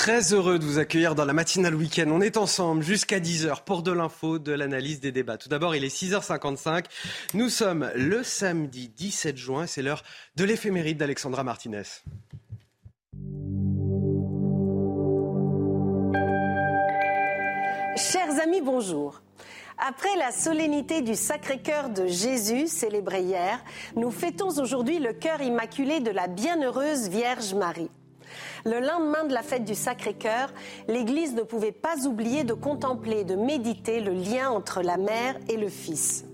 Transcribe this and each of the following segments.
Très heureux de vous accueillir dans la matinale week-end. On est ensemble jusqu'à 10h pour de l'info, de l'analyse, des débats. Tout d'abord, il est 6h55. Nous sommes le samedi 17 juin. C'est l'heure de l'éphéméride d'Alexandra Martinez. Chers amis, bonjour. Après la solennité du Sacré-Cœur de Jésus, célébrée hier, nous fêtons aujourd'hui le cœur immaculé de la bienheureuse Vierge Marie. Le lendemain de la fête du Sacré-Cœur, l'Église ne pouvait pas oublier de contempler, de méditer le lien entre la mère et le fils.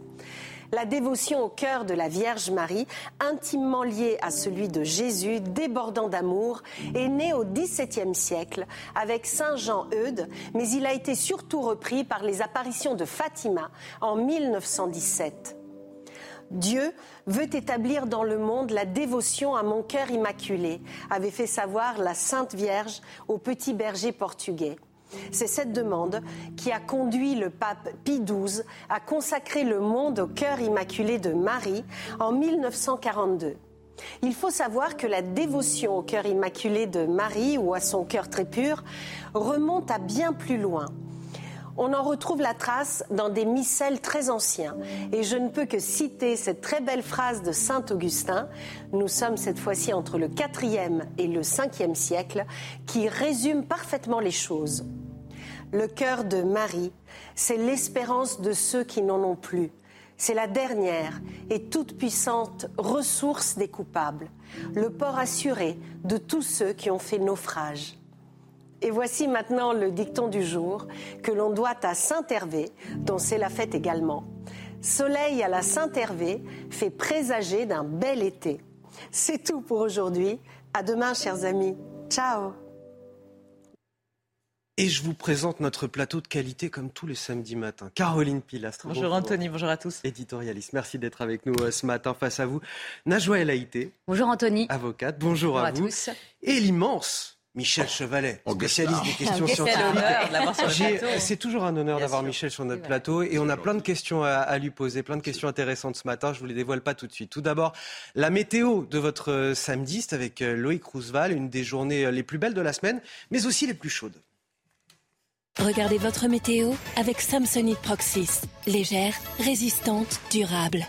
La dévotion au cœur de la Vierge Marie, intimement liée à celui de Jésus, débordant d'amour, est née au XVIIe siècle avec Saint Jean Eudes, mais il a été surtout repris par les apparitions de Fatima en 1917. Dieu veut établir dans le monde la dévotion à mon cœur immaculé, avait fait savoir la Sainte Vierge au petit berger portugais. C'est cette demande qui a conduit le pape Pie XII à consacrer le monde au cœur immaculé de Marie en 1942. Il faut savoir que la dévotion au cœur immaculé de Marie ou à son cœur très pur remonte à bien plus loin on en retrouve la trace dans des missels très anciens. Et je ne peux que citer cette très belle phrase de Saint Augustin, nous sommes cette fois-ci entre le 4e et le 5e siècle, qui résume parfaitement les choses. Le cœur de Marie, c'est l'espérance de ceux qui n'en ont plus. C'est la dernière et toute puissante ressource des coupables, le port assuré de tous ceux qui ont fait naufrage. Et voici maintenant le dicton du jour que l'on doit à Saint Hervé, dont c'est la fête également. Soleil à la Saint Hervé fait présager d'un bel été. C'est tout pour aujourd'hui. À demain, chers amis. Ciao. Et je vous présente notre plateau de qualité comme tous les samedis matins. Caroline Pilastre. Bonjour, Anthony, bonjour à tous. Éditorialiste, merci d'être avec nous euh, ce matin face à vous. Najwa El Haïté. Bonjour Anthony. Avocate, bonjour, à, vous. tous. Et l'immense Michel Chevalet, spécialiste des questions scientifiques. C'est toujours un honneur d'avoir Michel sur notre plateau et on a plein de questions à, lui poser, plein de questions intéressantes ce matin. Je vous les dévoile pas tout de suite. Tout d'abord, la météo de votre euh, samedi, c'est avec euh, Loïc Rousseval, une des journées euh, les plus belles de la semaine, mais aussi les plus chaudes. Regardez votre météo avec Samsonite Proxys. Légère, résistante, durable.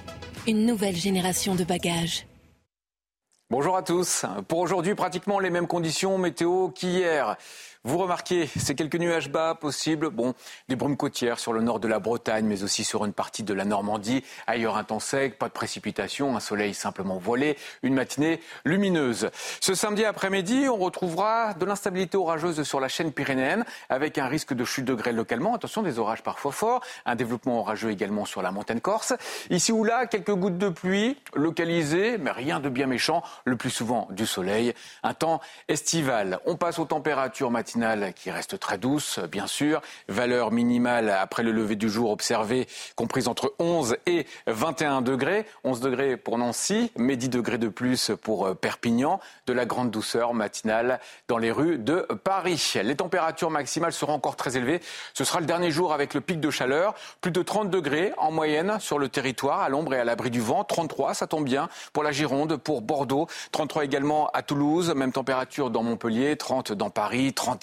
Une nouvelle génération de bagages. Bonjour à tous. Pour aujourd'hui, pratiquement les mêmes conditions météo qu'hier. Vous remarquez ces quelques nuages bas possibles, bon, des brumes côtières sur le nord de la Bretagne, mais aussi sur une partie de la Normandie. Ailleurs, un temps sec, pas de précipitation, un soleil simplement voilé, une matinée lumineuse. Ce samedi après-midi, on retrouvera de l'instabilité orageuse sur la chaîne pyrénéenne, avec un risque de chute de grêle localement. Attention, des orages parfois forts, un développement orageux également sur la montagne corse. Ici ou là, quelques gouttes de pluie localisées, mais rien de bien méchant, le plus souvent du soleil. Un temps estival. On passe aux températures matinales qui reste très douce, bien sûr. Valeur minimale après le lever du jour observée comprise entre 11 et 21 degrés. 11 degrés pour Nancy, mais 10 degrés de plus pour euh, Perpignan. De la grande douceur matinale dans les rues de Paris. Les températures maximales seront encore très élevées. Ce sera le dernier jour avec le pic de chaleur. Plus de 30 degrés en moyenne sur le territoire, à l'ombre et à l'abri du vent. 33, ça tombe bien pour la Gironde, pour Bordeaux. 33 également à Toulouse. Même température dans Montpellier. 30 dans Paris. 30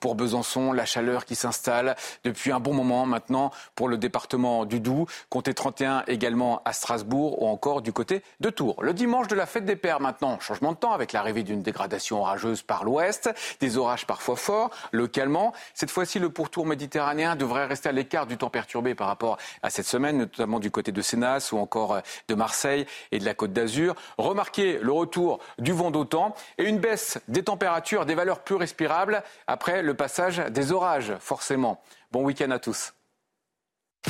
pour Besançon, la chaleur qui s'installe depuis un bon moment maintenant pour le département du Doubs, comptez 31 également à Strasbourg ou encore du côté de Tours. Le dimanche de la fête des pères maintenant, changement de temps avec l'arrivée d'une dégradation orageuse par l'ouest, des orages parfois forts localement. Cette fois-ci, le pourtour méditerranéen devrait rester à l'écart du temps perturbé par rapport à cette semaine, notamment du côté de Sénas ou encore de Marseille et de la Côte d'Azur. Remarquez le retour du vent d'autant et une baisse des températures, des valeurs plus respirables après le passage des orages, forcément. Bon week-end à tous.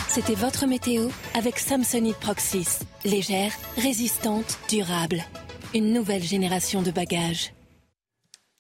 C'était votre météo avec Samsonite Proxys. Légère, résistante, durable. Une nouvelle génération de bagages.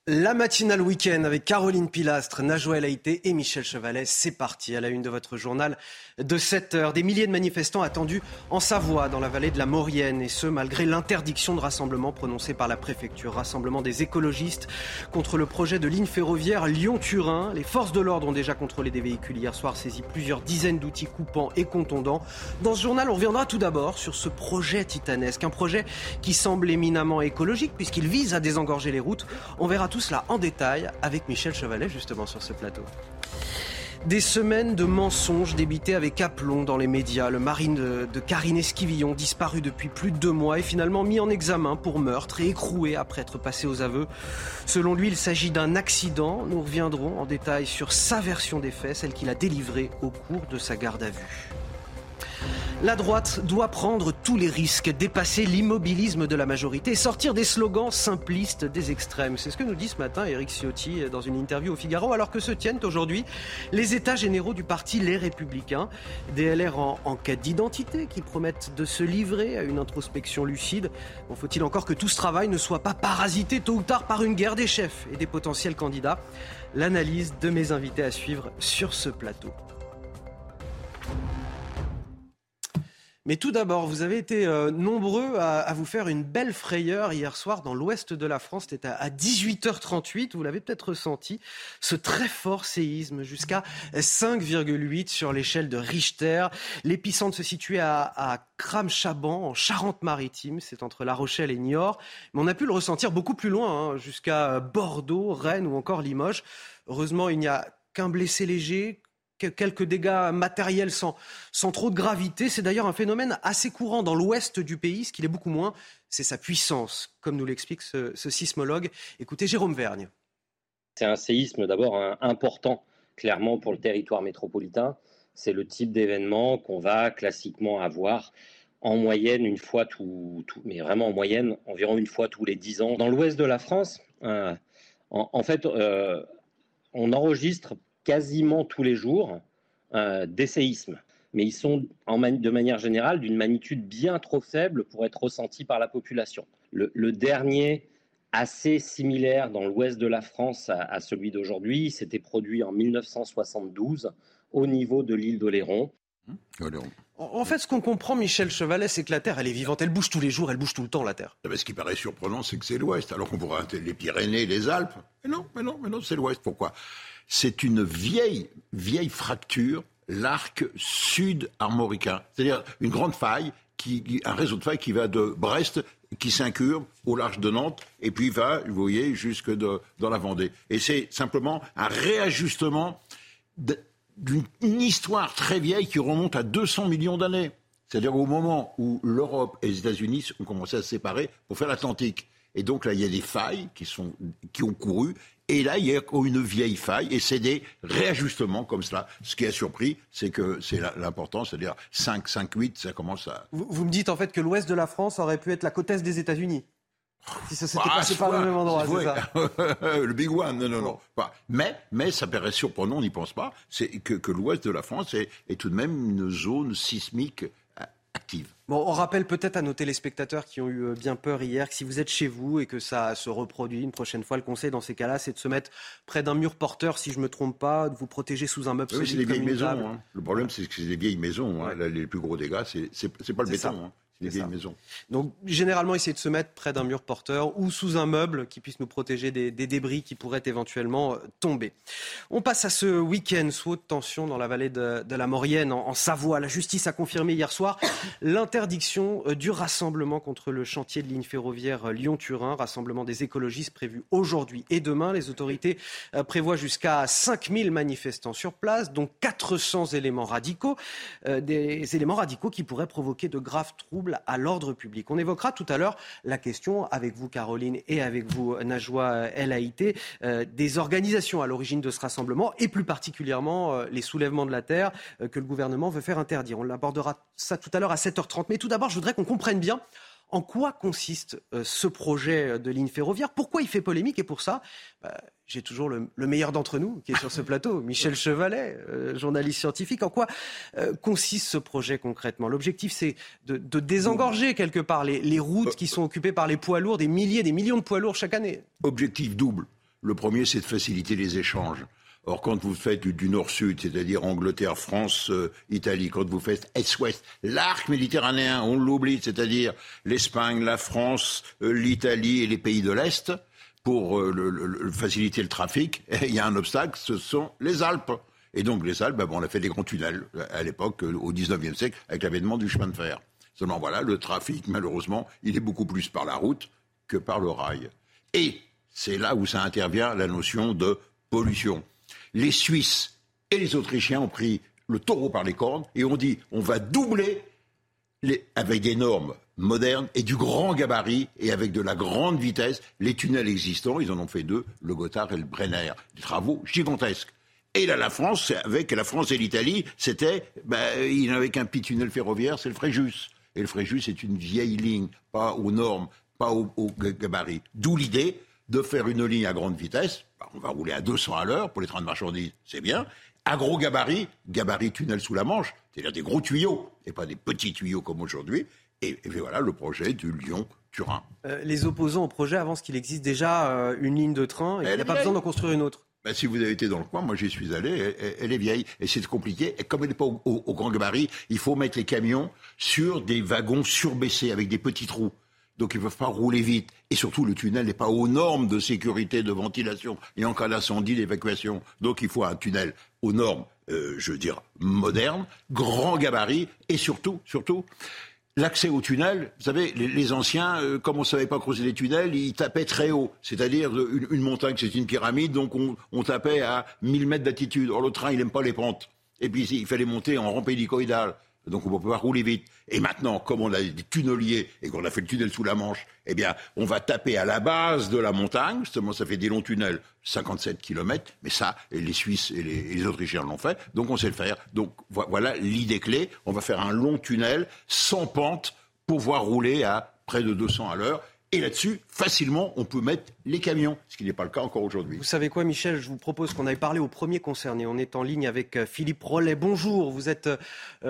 La matinale week-end avec Caroline Pilastre, Najwa Haïté et Michel Chevalet, c'est parti à la une de votre journal de 7 heures. Des milliers de manifestants attendus en Savoie, dans la vallée de la Maurienne, et ce, malgré l'interdiction de rassemblement prononcée par la préfecture. Rassemblement des écologistes contre le projet de ligne ferroviaire Lyon-Turin. Les forces de l'ordre ont déjà contrôlé des véhicules hier soir, saisi plusieurs dizaines d'outils coupants et contondants. Dans ce journal, on reviendra tout d'abord sur ce projet titanesque, un projet qui semble éminemment écologique puisqu'il vise à désengorger les routes. On verra tout cela en détail avec Michel Chevalet justement sur ce plateau. Des semaines de mensonges débités avec aplomb dans les médias. Le marine de, Karine Esquivillon, disparu depuis plus de deux mois, est finalement mis en examen pour meurtre et écroué après être passé aux aveux. Selon lui, il s'agit d'un accident. Nous reviendrons en détail sur sa version des faits, celle qu'il a délivrée au cours de sa garde à vue. La droite doit prendre tous les risques, dépasser l'immobilisme de la majorité sortir des slogans simplistes des extrêmes. C'est ce que nous dit ce matin Éric Ciotti dans une interview au Figaro, alors que se tiennent aujourd'hui les états généraux du parti Les Républicains. Des LR en, quête d'identité qui promettent de se livrer à une introspection lucide. faut-il encore que tout ce travail ne soit pas parasité tôt ou tard par une guerre des chefs et des potentiels candidats? L'analyse de mes invités à suivre sur ce plateau. Mais tout d'abord, vous avez été euh, nombreux à, vous faire une belle frayeur hier soir dans l'ouest de la France. C'était à, 18h38, vous l'avez peut-être ressenti, ce très fort séisme jusqu'à 5,8 sur l'échelle de Richter. L'épicentre se situait à, à Cram-Chaban, en Charente-Maritime. C'est entre La Rochelle et Niort. Mais on a pu le ressentir beaucoup plus loin, hein, jusqu'à Bordeaux, Rennes ou encore Limoges. Heureusement, il n'y a qu'un blessé léger, quelques dégâts matériels sans, trop de gravité. C'est d'ailleurs un phénomène assez courant dans l'ouest du pays. Ce qu'il est beaucoup moins, c'est sa puissance, comme nous l'explique ce, sismologue. Écoutez Jérôme Vergne. C'est un séisme d'abord important, clairement, pour le territoire métropolitain. C'est le type d'événement qu'on va classiquement avoir en moyenne une fois tout, mais vraiment en moyenne environ une fois tous les dix ans. Dans l'ouest de la France, euh, en, fait, euh, on enregistre quasiment tous les jours euh, des séismes. Mais ils sont en de manière générale d'une magnitude bien trop faible pour être ressentis par la population. Le, dernier, assez similaire dans l'ouest de la France à, celui d'aujourd'hui, s'était produit en 1972 au niveau de l'île d'Oléron. Mmh. En fait, ce qu'on comprend, Michel Chevalet, c'est que la Terre, elle est vivante, elle bouge tous les jours, elle bouge tout le temps, la Terre. Eh ben, ce qui paraît surprenant, c'est que c'est l'Ouest, alors qu'on pourrait les Pyrénées, les Alpes. Mais non, mais non, mais non, c'est l'Ouest. Pourquoi? C'est une vieille, vieille fracture, l'arc sud-armoricain. C'est-à-dire une grande faille, qui, un réseau de failles qui va de Brest, qui s'incurve au large de Nantes, et puis va, vous voyez, jusque dans la Vendée. Et c'est simplement un réajustement d'une histoire très vieille qui remonte à 200 millions d'années. C'est-à-dire au moment où l'Europe et les États-Unis ont commencé à se séparer pour faire l'Atlantique. Et donc là, il y a des failles qui, sont, qui ont couru et là, il y a une vieille faille, et c'est des réajustements comme cela. Ce qui a surpris, c'est que c'est l'important, c'est-à-dire 5, 5, 8, ça commence à... Vous, me dites en fait que l'ouest de la France aurait pu être la côte est des États-Unis. Si ça s'était passé par le même endroit, c'est ça. Le Big One, non, non, non. Mais, mais ça paraît surprenant, on n'y pense pas, c'est que, que l'ouest de la France est, est tout de même une zone sismique Bon, on rappelle peut-être à nos téléspectateurs qui ont eu euh, bien peur hier que si vous êtes chez vous et que ça se reproduit une prochaine fois, le conseil dans ces cas-là, c'est de se mettre près d'un mur porteur, si je ne me trompe pas, de vous protéger sous un meuble. Oui, c'est des vieilles maisons. Hein. Le problème, c'est que c'est des vieilles maisons. Hein. Les plus gros dégâts, c'est pas le béton. Hein maisons. Donc, généralement, essayer de se mettre près d'un mur porteur ou sous un meuble qui puisse nous protéger des, débris qui pourraient éventuellement euh, tomber. On passe à ce week-end sous haute tension dans la vallée de, la Maurienne, en, Savoie. La justice a confirmé hier soir l'interdiction euh, du rassemblement contre le chantier de ligne ferroviaire euh, Lyon-Turin, rassemblement des écologistes prévu aujourd'hui et demain. Les autorités prévoient jusqu'à 5000 manifestants sur place, dont 400 éléments radicaux, des éléments radicaux qui pourraient provoquer de graves troubles à l'ordre public. On évoquera tout à l'heure la question avec vous, Caroline, et avec vous, Najwa El Haïté, euh, des organisations à l'origine de ce rassemblement et plus particulièrement euh, les soulèvements de la terre euh, que le gouvernement veut faire interdire. On abordera ça tout à l'heure à 7h30. Mais tout d'abord, je voudrais qu'on comprenne bien en quoi consiste ce projet de ligne ferroviaire? Pourquoi il fait polémique? Et pour ça, bah, j'ai toujours le, meilleur d'entre nous qui est sur ce plateau, Michel Chevalet, euh, journaliste scientifique. En quoi euh, consiste ce projet concrètement? L'objectif, c'est de, désengorger quelque part les, routes qui sont occupées par les poids lourds, des milliers, des millions de poids lourds chaque année. Objectif double. Le premier, c'est de faciliter les échanges. Or, quand vous faites du nord-sud, c'est-à-dire Angleterre, France, euh, Italie, quand vous faites est-ouest, l'arc méditerranéen, on l'oublie, c'est-à-dire l'Espagne, la France, euh, l'Italie et les pays de l'Est, pour euh, faciliter le trafic, il y a un obstacle, ce sont les Alpes. Et donc les Alpes, ben, on a fait des grands tunnels à l'époque, au 19e siècle, avec l'avènement du chemin de fer. Seulement voilà, le trafic, malheureusement, il est beaucoup plus par la route que par le rail. Et c'est là où ça intervient la notion de pollution les Suisses et les Autrichiens ont pris le taureau par les cornes et ont dit on va doubler avec des normes modernes et du grand gabarit et avec de la grande vitesse les tunnels existants. Ils en ont fait deux, le Gotthard et le Brenner. Des travaux gigantesques. Et là, la France, avec la France et l'Italie, c'était, ben, il n'avait qu'un petit tunnel ferroviaire, c'est le Fréjus. Et le Fréjus, c'est une vieille ligne, pas aux normes, pas au gabarit. D'où l'idée de faire une ligne à grande vitesse, bah, on va rouler à 200 à l'heure pour les trains de marchandises, c'est bien. À gros gabarit, gabarit tunnel sous la Manche, c'est-à-dire des gros tuyaux et pas des petits tuyaux comme aujourd'hui. Et, voilà le projet du Lyon-Turin. Euh, les opposants au projet avancent qu'il existe déjà euh, une ligne de train et qu'il n'y a pas besoin d'en construire une autre. Ben, si vous avez été dans le coin, moi j'y suis allé, elle, est vieille et c'est compliqué. Et comme elle n'est pas au, grand gabarit, il faut mettre les camions sur des wagons surbaissés avec des petits trous donc ils ne peuvent pas rouler vite. Et surtout, le tunnel n'est pas aux normes de sécurité, de ventilation, et en cas d'incendie, d'évacuation. Donc il faut un tunnel aux normes, euh, je veux dire, modernes, grand gabarit, et surtout, surtout, L'accès au tunnel, vous savez, les, anciens, euh, comme on ne savait pas creuser les tunnels, ils tapaient très haut. C'est-à-dire une, montagne, c'est une pyramide, donc on, on, tapait à 1000 mètres d'altitude. Or, le train, il n'aime pas les pentes. Et puis, il fallait monter en rampe hélicoïdale donc on va pouvoir rouler vite. Et maintenant, comme on a des tunneliers et qu'on a fait le tunnel sous la Manche, eh bien, on va taper à la base de la montagne. Justement, ça fait des longs tunnels, 57 km. Mais ça, les Suisses et les, Autrichiens l'ont fait, donc on sait le faire. Donc voilà l'idée clé. On va faire un long tunnel sans pente pour pouvoir rouler à près de 200 à l'heure. Et là-dessus, facilement, on peut mettre les camions, ce qui n'est pas le cas encore aujourd'hui. Vous savez quoi, Michel? Je vous propose qu'on aille parler au premier concerné. On est en ligne avec euh, Philippe Rollet. Bonjour, vous êtes euh,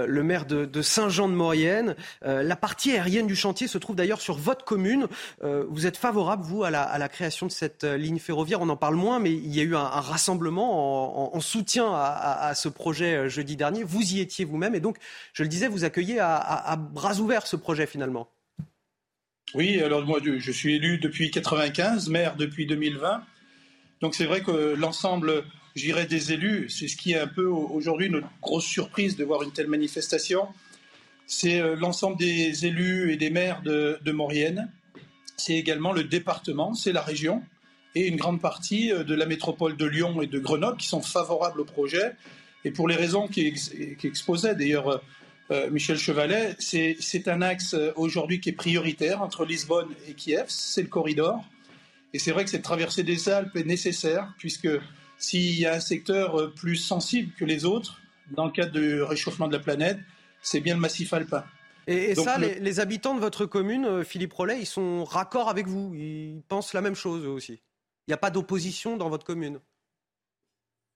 le maire de, Saint-Jean-de-Maurienne. Euh, la partie aérienne du chantier se trouve d'ailleurs sur votre commune. vous êtes favorable, vous, à la, création de cette ligne ferroviaire? On en parle moins, mais il y a eu un, rassemblement en, soutien à, ce projet jeudi dernier. Vous y étiez vous-même, et donc, je le disais, vous accueillez à bras ouverts ce projet finalement. Oui, alors moi je suis élu depuis 95, maire depuis 2020. Donc c'est vrai que l'ensemble, j'irais, des élus, c'est ce qui est un peu aujourd'hui notre grosse surprise de voir une telle manifestation. C'est euh, l'ensemble des élus et des maires de, Maurienne. C'est également le département, c'est la région et une grande partie euh, de la métropole de Lyon et de Grenoble qui sont favorables au projet. Et pour les raisons qui, qui exposaient d'ailleurs euh, Michel Chevalet, c'est un axe euh, aujourd'hui qui est prioritaire entre Lisbonne et Kiev, c'est le corridor. Et c'est vrai que cette traversée des Alpes est nécessaire, puisque s'il y a un secteur euh, plus sensible que les autres, dans le cadre du réchauffement de la planète, c'est bien le massif alpin. Et, ça, les, habitants de votre commune, Philippe Rollet, ils sont raccords avec vous, ils pensent la même chose aussi. Il n'y a pas d'opposition dans votre commune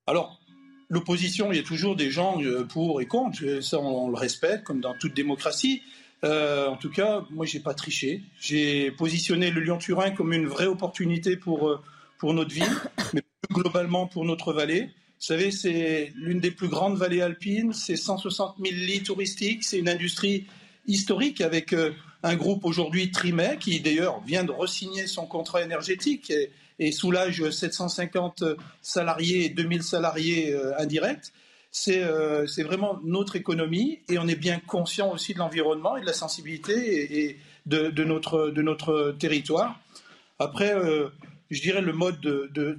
Alors, l'opposition, il y a toujours des gens euh, pour et contre. Ça, on le respecte, comme dans toute démocratie. Euh, en tout cas, moi, j'ai pas triché. J'ai positionné le Lyon-Turin comme une vraie opportunité pour, euh, pour notre ville, mais plus globalement pour notre vallée. Vous savez, c'est l'une des plus grandes vallées alpines. C'est 160 000 lits touristiques. C'est une industrie historique avec un groupe aujourd'hui Trimet qui d'ailleurs vient de resigner son contrat énergétique. Et soulage 750 salariés et 2000 salariés euh, indirects. Euh, c'est vraiment notre économie et on est bien conscient aussi de l'environnement et de la sensibilité et, de, notre, de notre territoire. Après, euh, je dirais le mode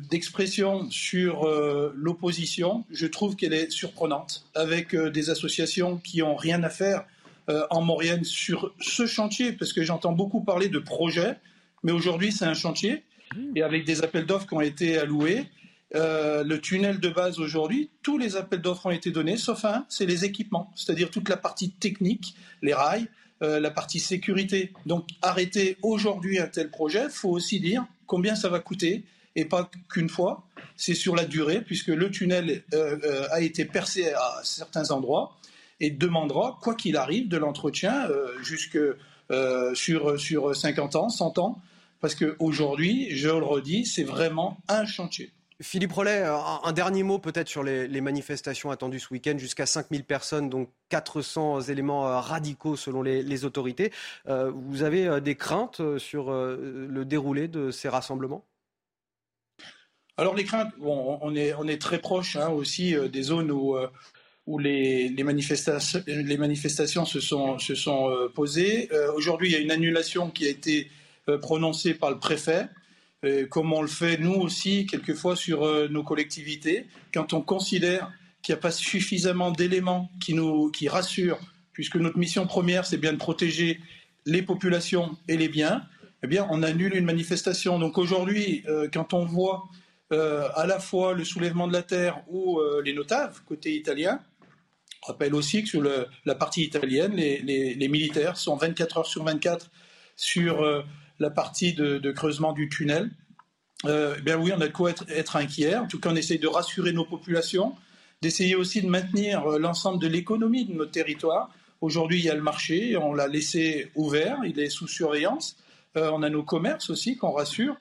d'expression sur l'opposition, je trouve qu'elle est surprenante, avec des associations qui n'ont rien à faire en Maurienne sur ce chantier, parce que j'entends beaucoup parler de projets, mais aujourd'hui c'est un chantier et avec des appels d'offres qui ont été alloués. Euh, le tunnel de base aujourd'hui, tous les appels d'offres ont été donnés, sauf un, c'est les équipements, c'est-à-dire toute la partie technique, les rails, euh, la partie sécurité. Donc arrêter aujourd'hui un tel projet, faut aussi dire combien ça va coûter, et pas qu'une fois, c'est sur la durée, puisque le tunnel euh, a été percé à certains endroits et demandera, quoi qu'il arrive, de l'entretien jusque sur, sur 50 ans, 100 ans. Parce qu'aujourd'hui, je le redis, c'est vraiment un chantier. Philippe Rollet, un, dernier mot peut-être sur les, manifestations attendues ce week-end, jusqu'à 5000 personnes, donc 400 éléments euh, radicaux selon les, autorités. Euh, vous avez euh, des craintes sur le déroulé de ces rassemblements? Alors les craintes, on, est, on est très proche hein, aussi des zones où, où les, les, manifestations, les manifestations se sont, se sont posées. Aujourd'hui, il y a une annulation qui a été prononcée par le préfet comme on le fait nous aussi quelquefois sur euh, nos collectivités, quand on considère qu'il n'y a pas suffisamment d'éléments qui nous qui rassurent, puisque notre mission première c'est bien de protéger les populations et les biens, eh bien on annule une manifestation. Donc aujourd'hui, euh, quand on voit euh, à la fois le soulèvement de la terre ou les notaves côté italien, je rappelle aussi que sur la partie italienne, les, militaires sont 24 heures sur 24 sur la partie de, creusement du tunnel. Euh, eh bien oui, on a de quoi être, inquiet. En tout cas, on essaye de rassurer nos populations, d'essayer aussi de maintenir euh, l'ensemble de l'économie de notre territoire. Aujourd'hui, il y a le marché, on l'a laissé ouvert, il est sous surveillance. Euh, on a nos commerces aussi qu'on rassure.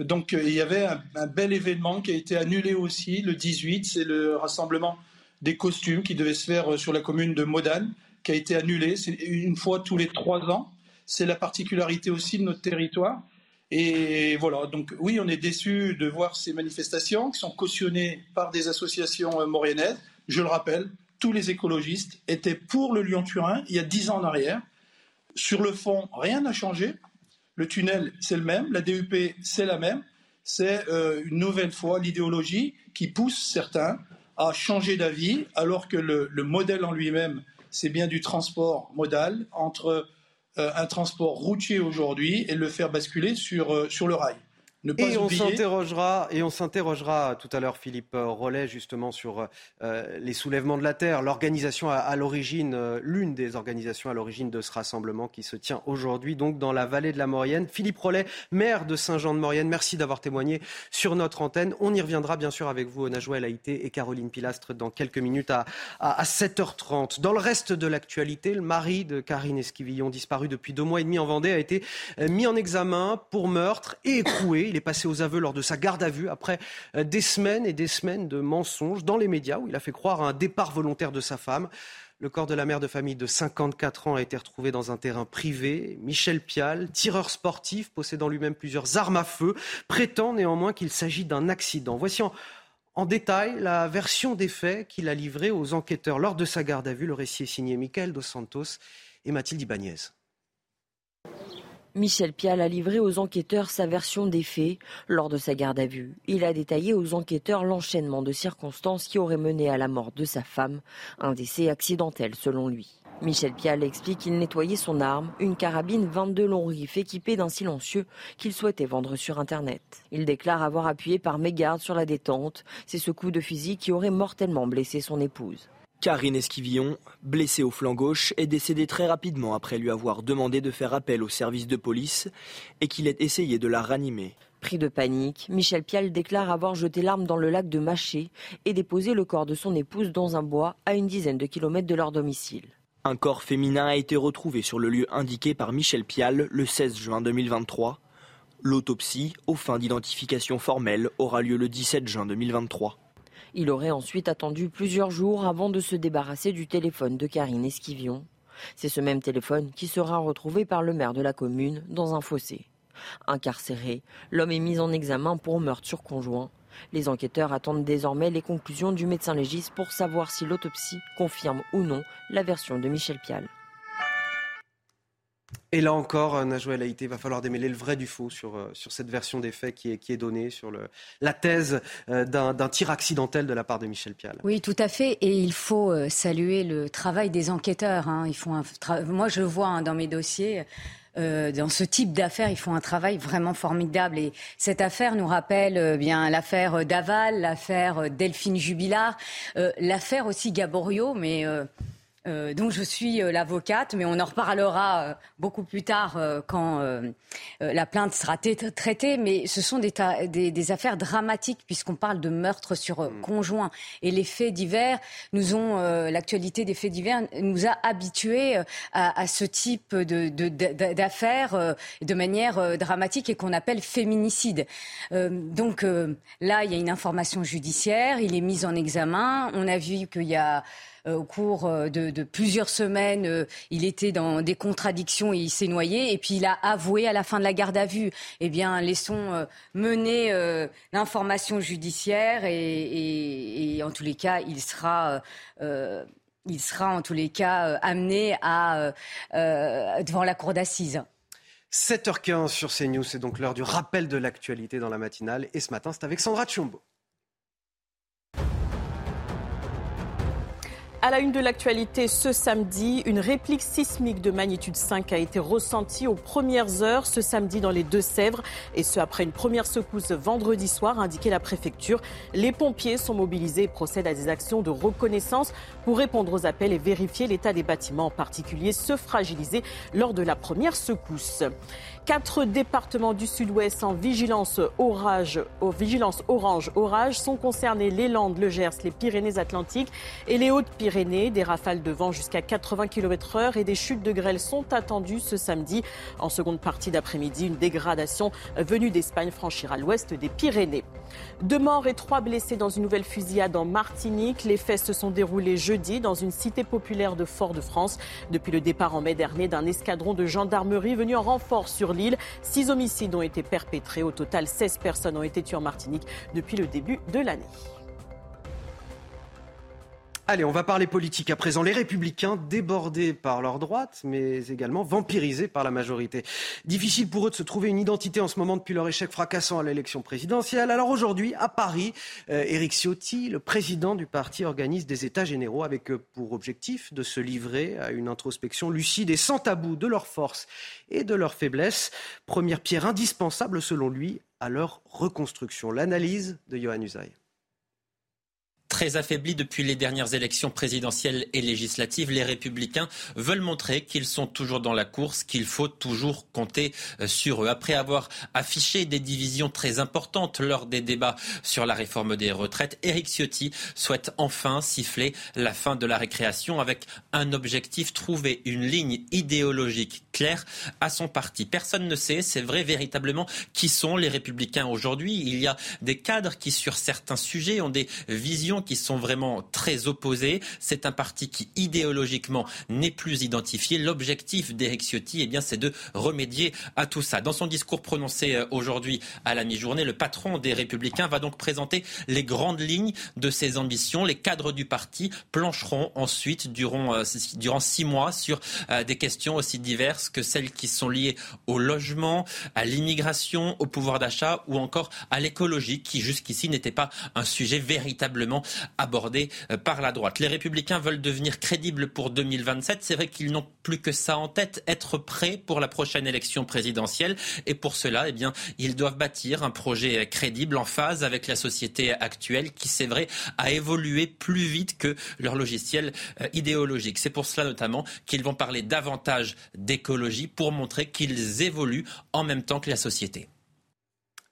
Donc il y avait un, bel événement qui a été annulé aussi le 18, c'est le rassemblement des costumes qui devait se faire sur la commune de Modane, qui a été annulé. C'est une fois tous les trois ans. C'est la particularité aussi de notre territoire. Et voilà, donc oui, on est déçu de voir ces manifestations qui sont cautionnées par des associations euh, mauriennaises. Je le rappelle, tous les écologistes étaient pour le Lyon-Turin il y a dix ans en arrière. Sur le fond, rien n'a changé. Le tunnel, c'est le même. La DUP, c'est la même. C'est euh, une nouvelle fois l'idéologie qui pousse certains à changer d'avis, alors que le, le modèle en lui-même, c'est bien du transport modal entre un transport routier aujourd'hui et le faire basculer sur, euh, sur le rail et on s'interrogera et on s'interrogera tout à l'heure Philippe Rollet justement sur euh, les soulèvements de la terre, l'organisation à, l'origine, euh, l'une des organisations à l'origine de ce rassemblement qui se tient aujourd'hui donc dans la vallée de la Maurienne. Philippe Rollet, maire de Saint-Jean-de-Maurienne, merci d'avoir témoigné sur notre antenne. On y reviendra bien sûr avec vous, Najwa El Haïté et Caroline Pilastre dans quelques minutes à, à, à 7h30. Dans le reste de l'actualité, le mari de Karine Esquivillon, disparu depuis deux mois et demi en Vendée, a été euh, mis en examen pour meurtre et écroué. Il est passé aux aveux lors de sa garde à vue après euh, des semaines et des semaines de mensonges dans les médias où il a fait croire à un départ volontaire de sa femme. Le corps de la mère de famille de 54 ans a été retrouvé dans un terrain privé. Michel Pial, tireur sportif, possédant lui-même plusieurs armes à feu, prétend néanmoins qu'il s'agit d'un accident. Voici en, détail la version des faits qu'il a livrée aux enquêteurs lors de sa garde à vue. Le récit est signé Michael Dos Santos et Mathilde Ibanez. Michel Pial a livré aux enquêteurs sa version des faits lors de sa garde à vue. Il a détaillé aux enquêteurs l'enchaînement de circonstances qui auraient mené à la mort de sa femme, un décès accidentel selon lui. Michel Pial explique qu'il nettoyait son arme, une carabine 22 long riffs équipée d'un silencieux qu'il souhaitait vendre sur Internet. Il déclare avoir appuyé par mégarde sur la détente. C'est ce coup de fusil qui aurait mortellement blessé son épouse. Karine Esquivillon, blessée au flanc gauche, est décédée très rapidement après lui avoir demandé de faire appel au service de police et qu'il ait essayé de la ranimer. Pris de panique, Michel Pial déclare avoir jeté l'arme dans le lac de Maché et déposé le corps de son épouse dans un bois à une dizaine de kilomètres de leur domicile. Un corps féminin a été retrouvé sur le lieu indiqué par Michel Pial le 16 juin 2023. L'autopsie, aux fins d'identification formelle, aura lieu le 17 juin 2023. Il aurait ensuite attendu plusieurs jours avant de se débarrasser du téléphone de Karine Esquivion. C'est ce même téléphone qui sera retrouvé par le maire de la commune dans un fossé. Incarcéré, l'homme est mis en examen pour meurtre sur conjoint. Les enquêteurs attendent désormais les conclusions du médecin légiste pour savoir si l'autopsie confirme ou non la version de Michel Pial. Et là encore, euh, Najwa El il va falloir démêler le vrai du faux sur, euh, sur cette version des faits qui est, qui est donnée, sur le, la thèse euh, d'un tir accidentel de la part de Michel Pial. Oui, tout à fait. Et il faut saluer le travail des enquêteurs. Hein. Ils font un Moi, je vois hein, dans mes dossiers. dans ce type d'affaires, ils font un travail vraiment formidable. Et cette affaire nous rappelle bien l'affaire Daval, l'affaire Delphine Jubilard, l'affaire aussi Gaborio, mais Euh, donc je suis euh, l'avocate, mais on en reparlera euh, beaucoup plus tard quand la plainte sera traitée. Mais ce sont des, des, affaires dramatiques puisqu'on parle de meurtre sur mm. conjoint. Et les faits divers nous ont, l'actualité des faits divers nous a habitués à, ce type d'affaires de, de, de manière dramatique et qu'on appelle féminicide. donc là, il y a une information judiciaire, il est mis en examen. On a vu qu'il y a euh, au cours euh, de, plusieurs semaines, euh, il était dans des contradictions et il s'est noyé. Et puis il a avoué à la fin de la garde à vue. Eh bien, laissons mener l'information judiciaire et, en tous les cas, il sera il sera en tous les cas amené à, devant la cour d'assises. 7h15 sur CNews, c'est donc l'heure du rappel de l'actualité dans la matinale. Et ce matin, c'est avec Sandra Tchombo. À la une de l'actualité ce samedi, une réplique sismique de magnitude 5 a été ressentie aux premières heures ce samedi dans les Deux-Sèvres et ce après une première secousse vendredi soir, a indiqué la préfecture. Les pompiers sont mobilisés et procèdent à des actions de reconnaissance pour répondre aux appels et vérifier l'état des bâtiments, en particulier ceux fragilisés lors de la première secousse. Quatre départements du sud-ouest en vigilance orage, vigilance orange orage sont concernés les Landes, le Gers, les Pyrénées-Atlantiques et les Hautes-Pyrénées. Des rafales de vent jusqu'à 80 km/h et des chutes de grêle sont attendues ce samedi. En seconde partie d'après-midi, une dégradation venue d'Espagne franchira l'ouest des Pyrénées. Deux morts et trois blessés dans une nouvelle fusillade en Martinique. Les faits se sont déroulés jeudi dans une cité populaire de Fort-de-France. Depuis le départ en mai dernier d'un escadron de gendarmerie venu en renfort sur l'île. Six homicides ont été perpétrés. Au total, 16 personnes ont été tuées en Martinique depuis le début de l'année. Allez, on va parler politique à présent. Les républicains débordés par leur droite, mais également vampirisés par la majorité. Difficile pour eux de se trouver une identité en ce moment depuis leur échec fracassant à l'élection présidentielle. Alors aujourd'hui, à Paris, euh, Éric Ciotti, le président du parti, organise des états généraux avec euh, pour objectif de se livrer à une introspection lucide et sans tabou de leurs forces et de leurs faiblesses. Première pierre indispensable, selon lui, à leur reconstruction. L'analyse de Johan Usaï. Très affaiblis depuis les dernières élections présidentielles et législatives, les républicains veulent montrer qu'ils sont toujours dans la course, qu'il faut toujours compter euh, sur eux. Après avoir affiché des divisions très importantes lors des débats sur la réforme des retraites, Éric Ciotti souhaite enfin siffler la fin de la récréation avec un objectif, trouver une ligne idéologique claire à son parti. Personne ne sait, c'est vrai véritablement, qui sont les républicains aujourd'hui. Il y a des cadres qui, sur certains sujets, ont des visions qui sont vraiment très opposés. C'est un parti qui idéologiquement n'est plus identifié. L'objectif d'Éric Ciotti, eh bien, c'est de remédier à tout ça. Dans son discours prononcé euh, aujourd'hui à la mi-journée, le patron des Républicains va donc présenter les grandes lignes de ses ambitions. Les cadres du parti plancheront ensuite durant, euh, durant six mois sur euh, des questions aussi diverses que celles qui sont liées au logement, à l'immigration, au pouvoir d'achat ou encore à l'écologie, qui jusqu'ici n'était pas un sujet véritablement abordé euh, par la droite. Les républicains veulent devenir crédibles pour 2027. C'est vrai qu'ils n'ont plus que ça en tête, être prêts pour la prochaine élection présidentielle. Et pour cela, eh bien, ils doivent bâtir un projet crédible en phase avec la société actuelle qui, c'est vrai, a évolué plus vite que leur logiciel euh, idéologique. C'est pour cela notamment qu'ils vont parler davantage d'écologie pour montrer qu'ils évoluent en même temps que la société.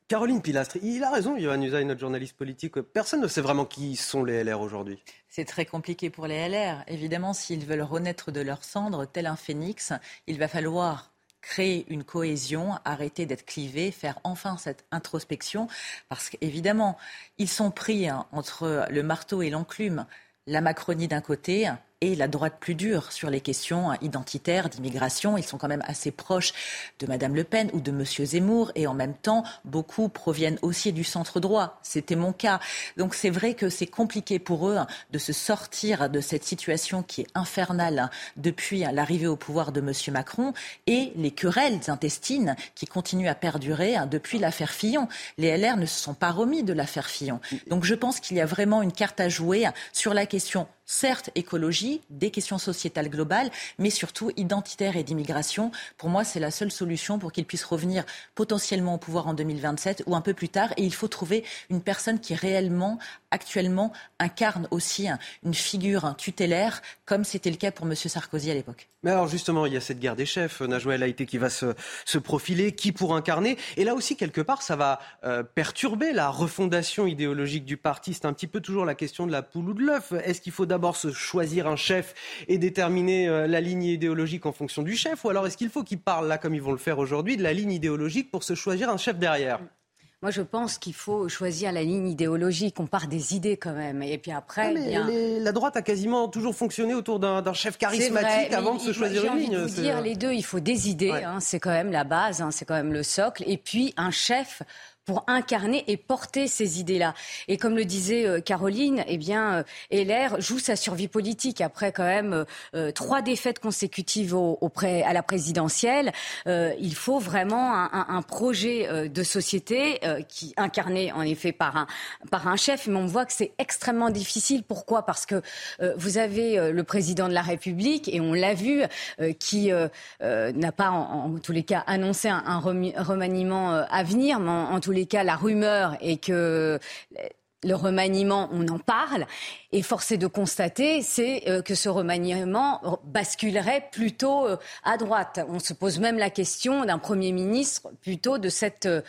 Caroline Pilastre, il a raison, Yohann Usaï, notre journaliste politique. Personne ne sait vraiment qui sont les LR aujourd'hui. C'est très compliqué pour les LR. Évidemment, s'ils veulent renaître de leurs cendres, tel un phénix, il va falloir créer une cohésion, arrêter d'être clivés, faire enfin cette introspection, parce qu'évidemment, ils sont pris hein, entre le marteau et l'enclume. La Macronie d'un côté, et la droite plus dure sur les questions identitaires, d'immigration. Ils sont quand même assez proches de Madame Le Pen ou de Monsieur Zemmour et en même temps, beaucoup proviennent aussi du centre droit. C'était mon cas. Donc c'est vrai que c'est compliqué pour eux de se sortir de cette situation qui est infernale depuis l'arrivée au pouvoir de Monsieur Macron et les querelles intestines qui continuent à perdurer depuis l'affaire Fillon. Les LR ne se sont pas remis de l'affaire Fillon. Donc je pense qu'il y a vraiment une carte à jouer sur la question certes écologie, des questions sociétales globales, mais surtout identitaires et d'immigration. Pour moi, c'est la seule solution pour qu'il puisse revenir potentiellement au pouvoir en 2027 ou un peu plus tard. Et il faut trouver une personne qui réellement, actuellement, incarne aussi une figure tutélaire, comme c'était le cas pour M. Sarkozy à l'époque. Mais alors justement, il y a cette guerre des chefs, Najwa El Haïté qui va se, se, profiler, qui pour incarner. Et là aussi, quelque part, ça va euh, perturber la refondation idéologique du parti. C'est un petit peu toujours la question de la poule ou de l'œuf. Est-ce qu'il faut d'abord se choisir un chef et déterminer euh, la ligne idéologique en fonction du chef Ou alors est-ce qu'il faut qu'il parle, là comme ils vont le faire aujourd'hui, de la ligne idéologique pour se choisir un chef derrière? Moi, je pense qu'il faut choisir la ligne idéologique. On part des idées quand même. Et puis après. la droite a quasiment toujours fonctionné autour d'un chef charismatique avant de se choisir une ligne. Envie de dire, les deux, il faut des idées. Hein, c'est quand même la base, hein, c'est quand même le socle. Et puis un chef pour incarner et porter ces idées-là. Et comme le disait euh, Caroline, eh bien, euh, LR joue sa survie politique après quand même euh, trois défaites consécutives au, à la présidentielle. il faut vraiment un, un, projet de société qui incarné en effet par un par un chef. Mais on voit que c'est extrêmement difficile. Pourquoi? Parce que vous avez le président de la République et on l'a vu qui n'a pas en, tous les cas annoncé un, un remaniement à venir, les cas, la rumeur est que le remaniement, on en parle. Et force est de constater, c'est euh, que ce remaniement basculerait plutôt euh, à droite. On se pose même la question d'un Premier ministre plutôt de cette euh,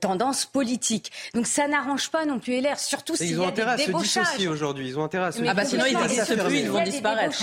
tendance politique. Donc ça n'arrange pas non plus LR, surtout s'il y a des débauchages. aujourd'hui. Ils ont intérêt à se Ah bah sinon ils n'existent plus, ils vont disparaître.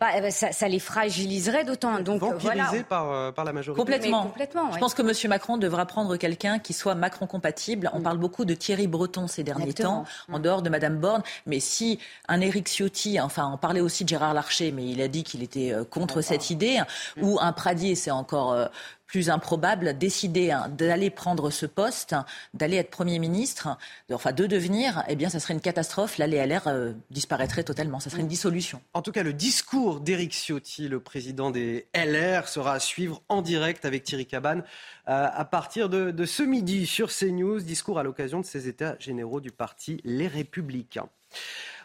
Bah, eh ben, ça, ça, les fragiliserait d'autant. Donc voilà. par, par la majorité. Complètement. complètement Je pense que M. Macron devra prendre quelqu'un qui soit Macron compatible. On mm. parle beaucoup de Thierry Breton ces derniers temps, en dehors de Mme Borne. Mais si un Éric Ciotti, enfin on parlait aussi de Gérard Larcher, mais il a dit qu'il était euh, contre cette idée, ou un Pradier, c'est encore euh, plus improbable, décider hein, d'aller prendre ce poste, d'aller être Premier ministre, enfin de devenir, eh bien ça serait une catastrophe. Là, les LR euh, disparaîtraient totalement, ça serait une dissolution. En tout cas, le discours d'Éric Ciotti, le président des LR, sera à suivre en direct avec Thierry Cabane à partir de, de ce midi sur CNews, discours à l'occasion de ces états généraux du parti Les Républicains.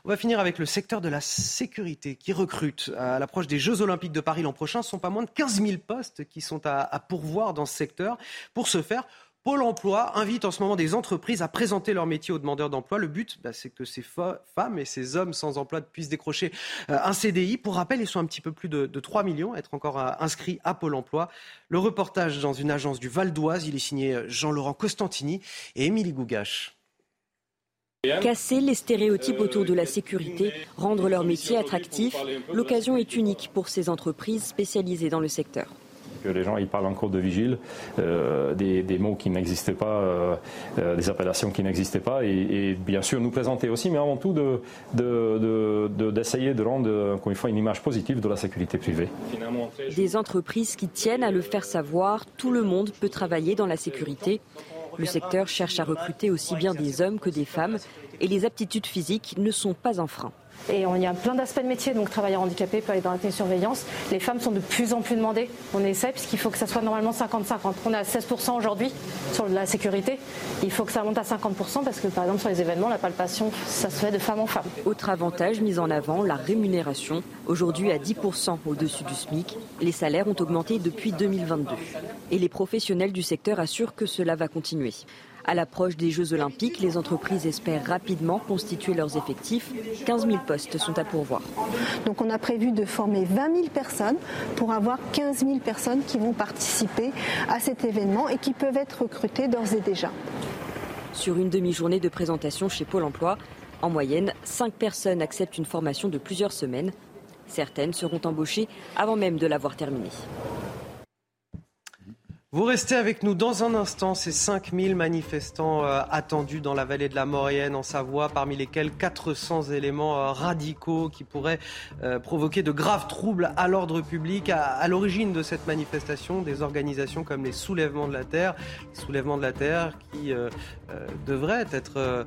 On va finir avec le secteur de la sécurité qui recrute. À l'approche des Jeux Olympiques de Paris l'an prochain, ce sont pas moins de 15 000 postes qui sont à, pourvoir dans ce secteur. Pour ce faire, Pôle emploi invite en ce moment des entreprises à présenter leur métier aux demandeurs d'emploi. Le but, bah, c'est que ces femmes et ces hommes sans emploi puissent décrocher euh, un CDI. Pour rappel, ils sont un petit peu plus de, 3 millions à être encore euh, inscrits à Pôle emploi. Le reportage dans une agence du Val d'Oise, il est signé euh, Jean-Laurent Costantini et Émilie Gougache. Casser les stéréotypes autour de la sécurité, rendre leur métier attractif, l'occasion est unique pour ces entreprises spécialisées dans le secteur. Que les gens ils parlent encore de vigile, euh, des, mots qui n'existaient pas, euh, euh, des appellations qui n'existaient pas, et, bien sûr nous présenter aussi, mais avant tout d'essayer de, de, rendre encore une fois une image positive de la sécurité privée. Des entreprises qui tiennent à le faire savoir, tout le monde peut travailler dans la sécurité. Le secteur cherche à recruter aussi bien des hommes que des femmes et les aptitudes physiques ne sont pas un frein. Et on y a plein d'aspects de métier, donc travailleur handicapé peut aller dans la télésurveillance. Les femmes sont de plus en plus demandées. On essaie, puisqu'il faut que ça soit normalement 50-50. On est à 16% aujourd'hui sur la sécurité. Il faut que ça monte à 50% parce que, par exemple, sur les événements, la palpation, ça se fait de femme en femme. Autre avantage mis en avant, la rémunération. Aujourd'hui à 10% au-dessus du SMIC. Les salaires ont augmenté depuis 2022. Et les professionnels du secteur assurent que cela va continuer. À l'approche des Jeux Olympiques, les entreprises espèrent rapidement constituer leurs effectifs. 15 000 postes sont à pourvoir. Donc on a prévu de former 20 000 personnes pour avoir 15 000 personnes qui vont participer à cet événement et qui peuvent être recrutées d'ores et déjà. Sur une demi-journée de présentation chez Pôle Emploi, en moyenne, 5 personnes acceptent une formation de plusieurs semaines. Certaines seront embauchées avant même de l'avoir terminée. Vous restez avec nous dans un instant. Ces 5000 manifestants euh, attendus dans la vallée de la Maurienne, en Savoie, parmi lesquels 400 éléments euh, radicaux qui pourraient euh, provoquer de graves troubles à l'ordre public. À, l'origine de cette manifestation, des organisations comme les Soulèvements de la Terre, les Soulèvements de la Terre qui devraient être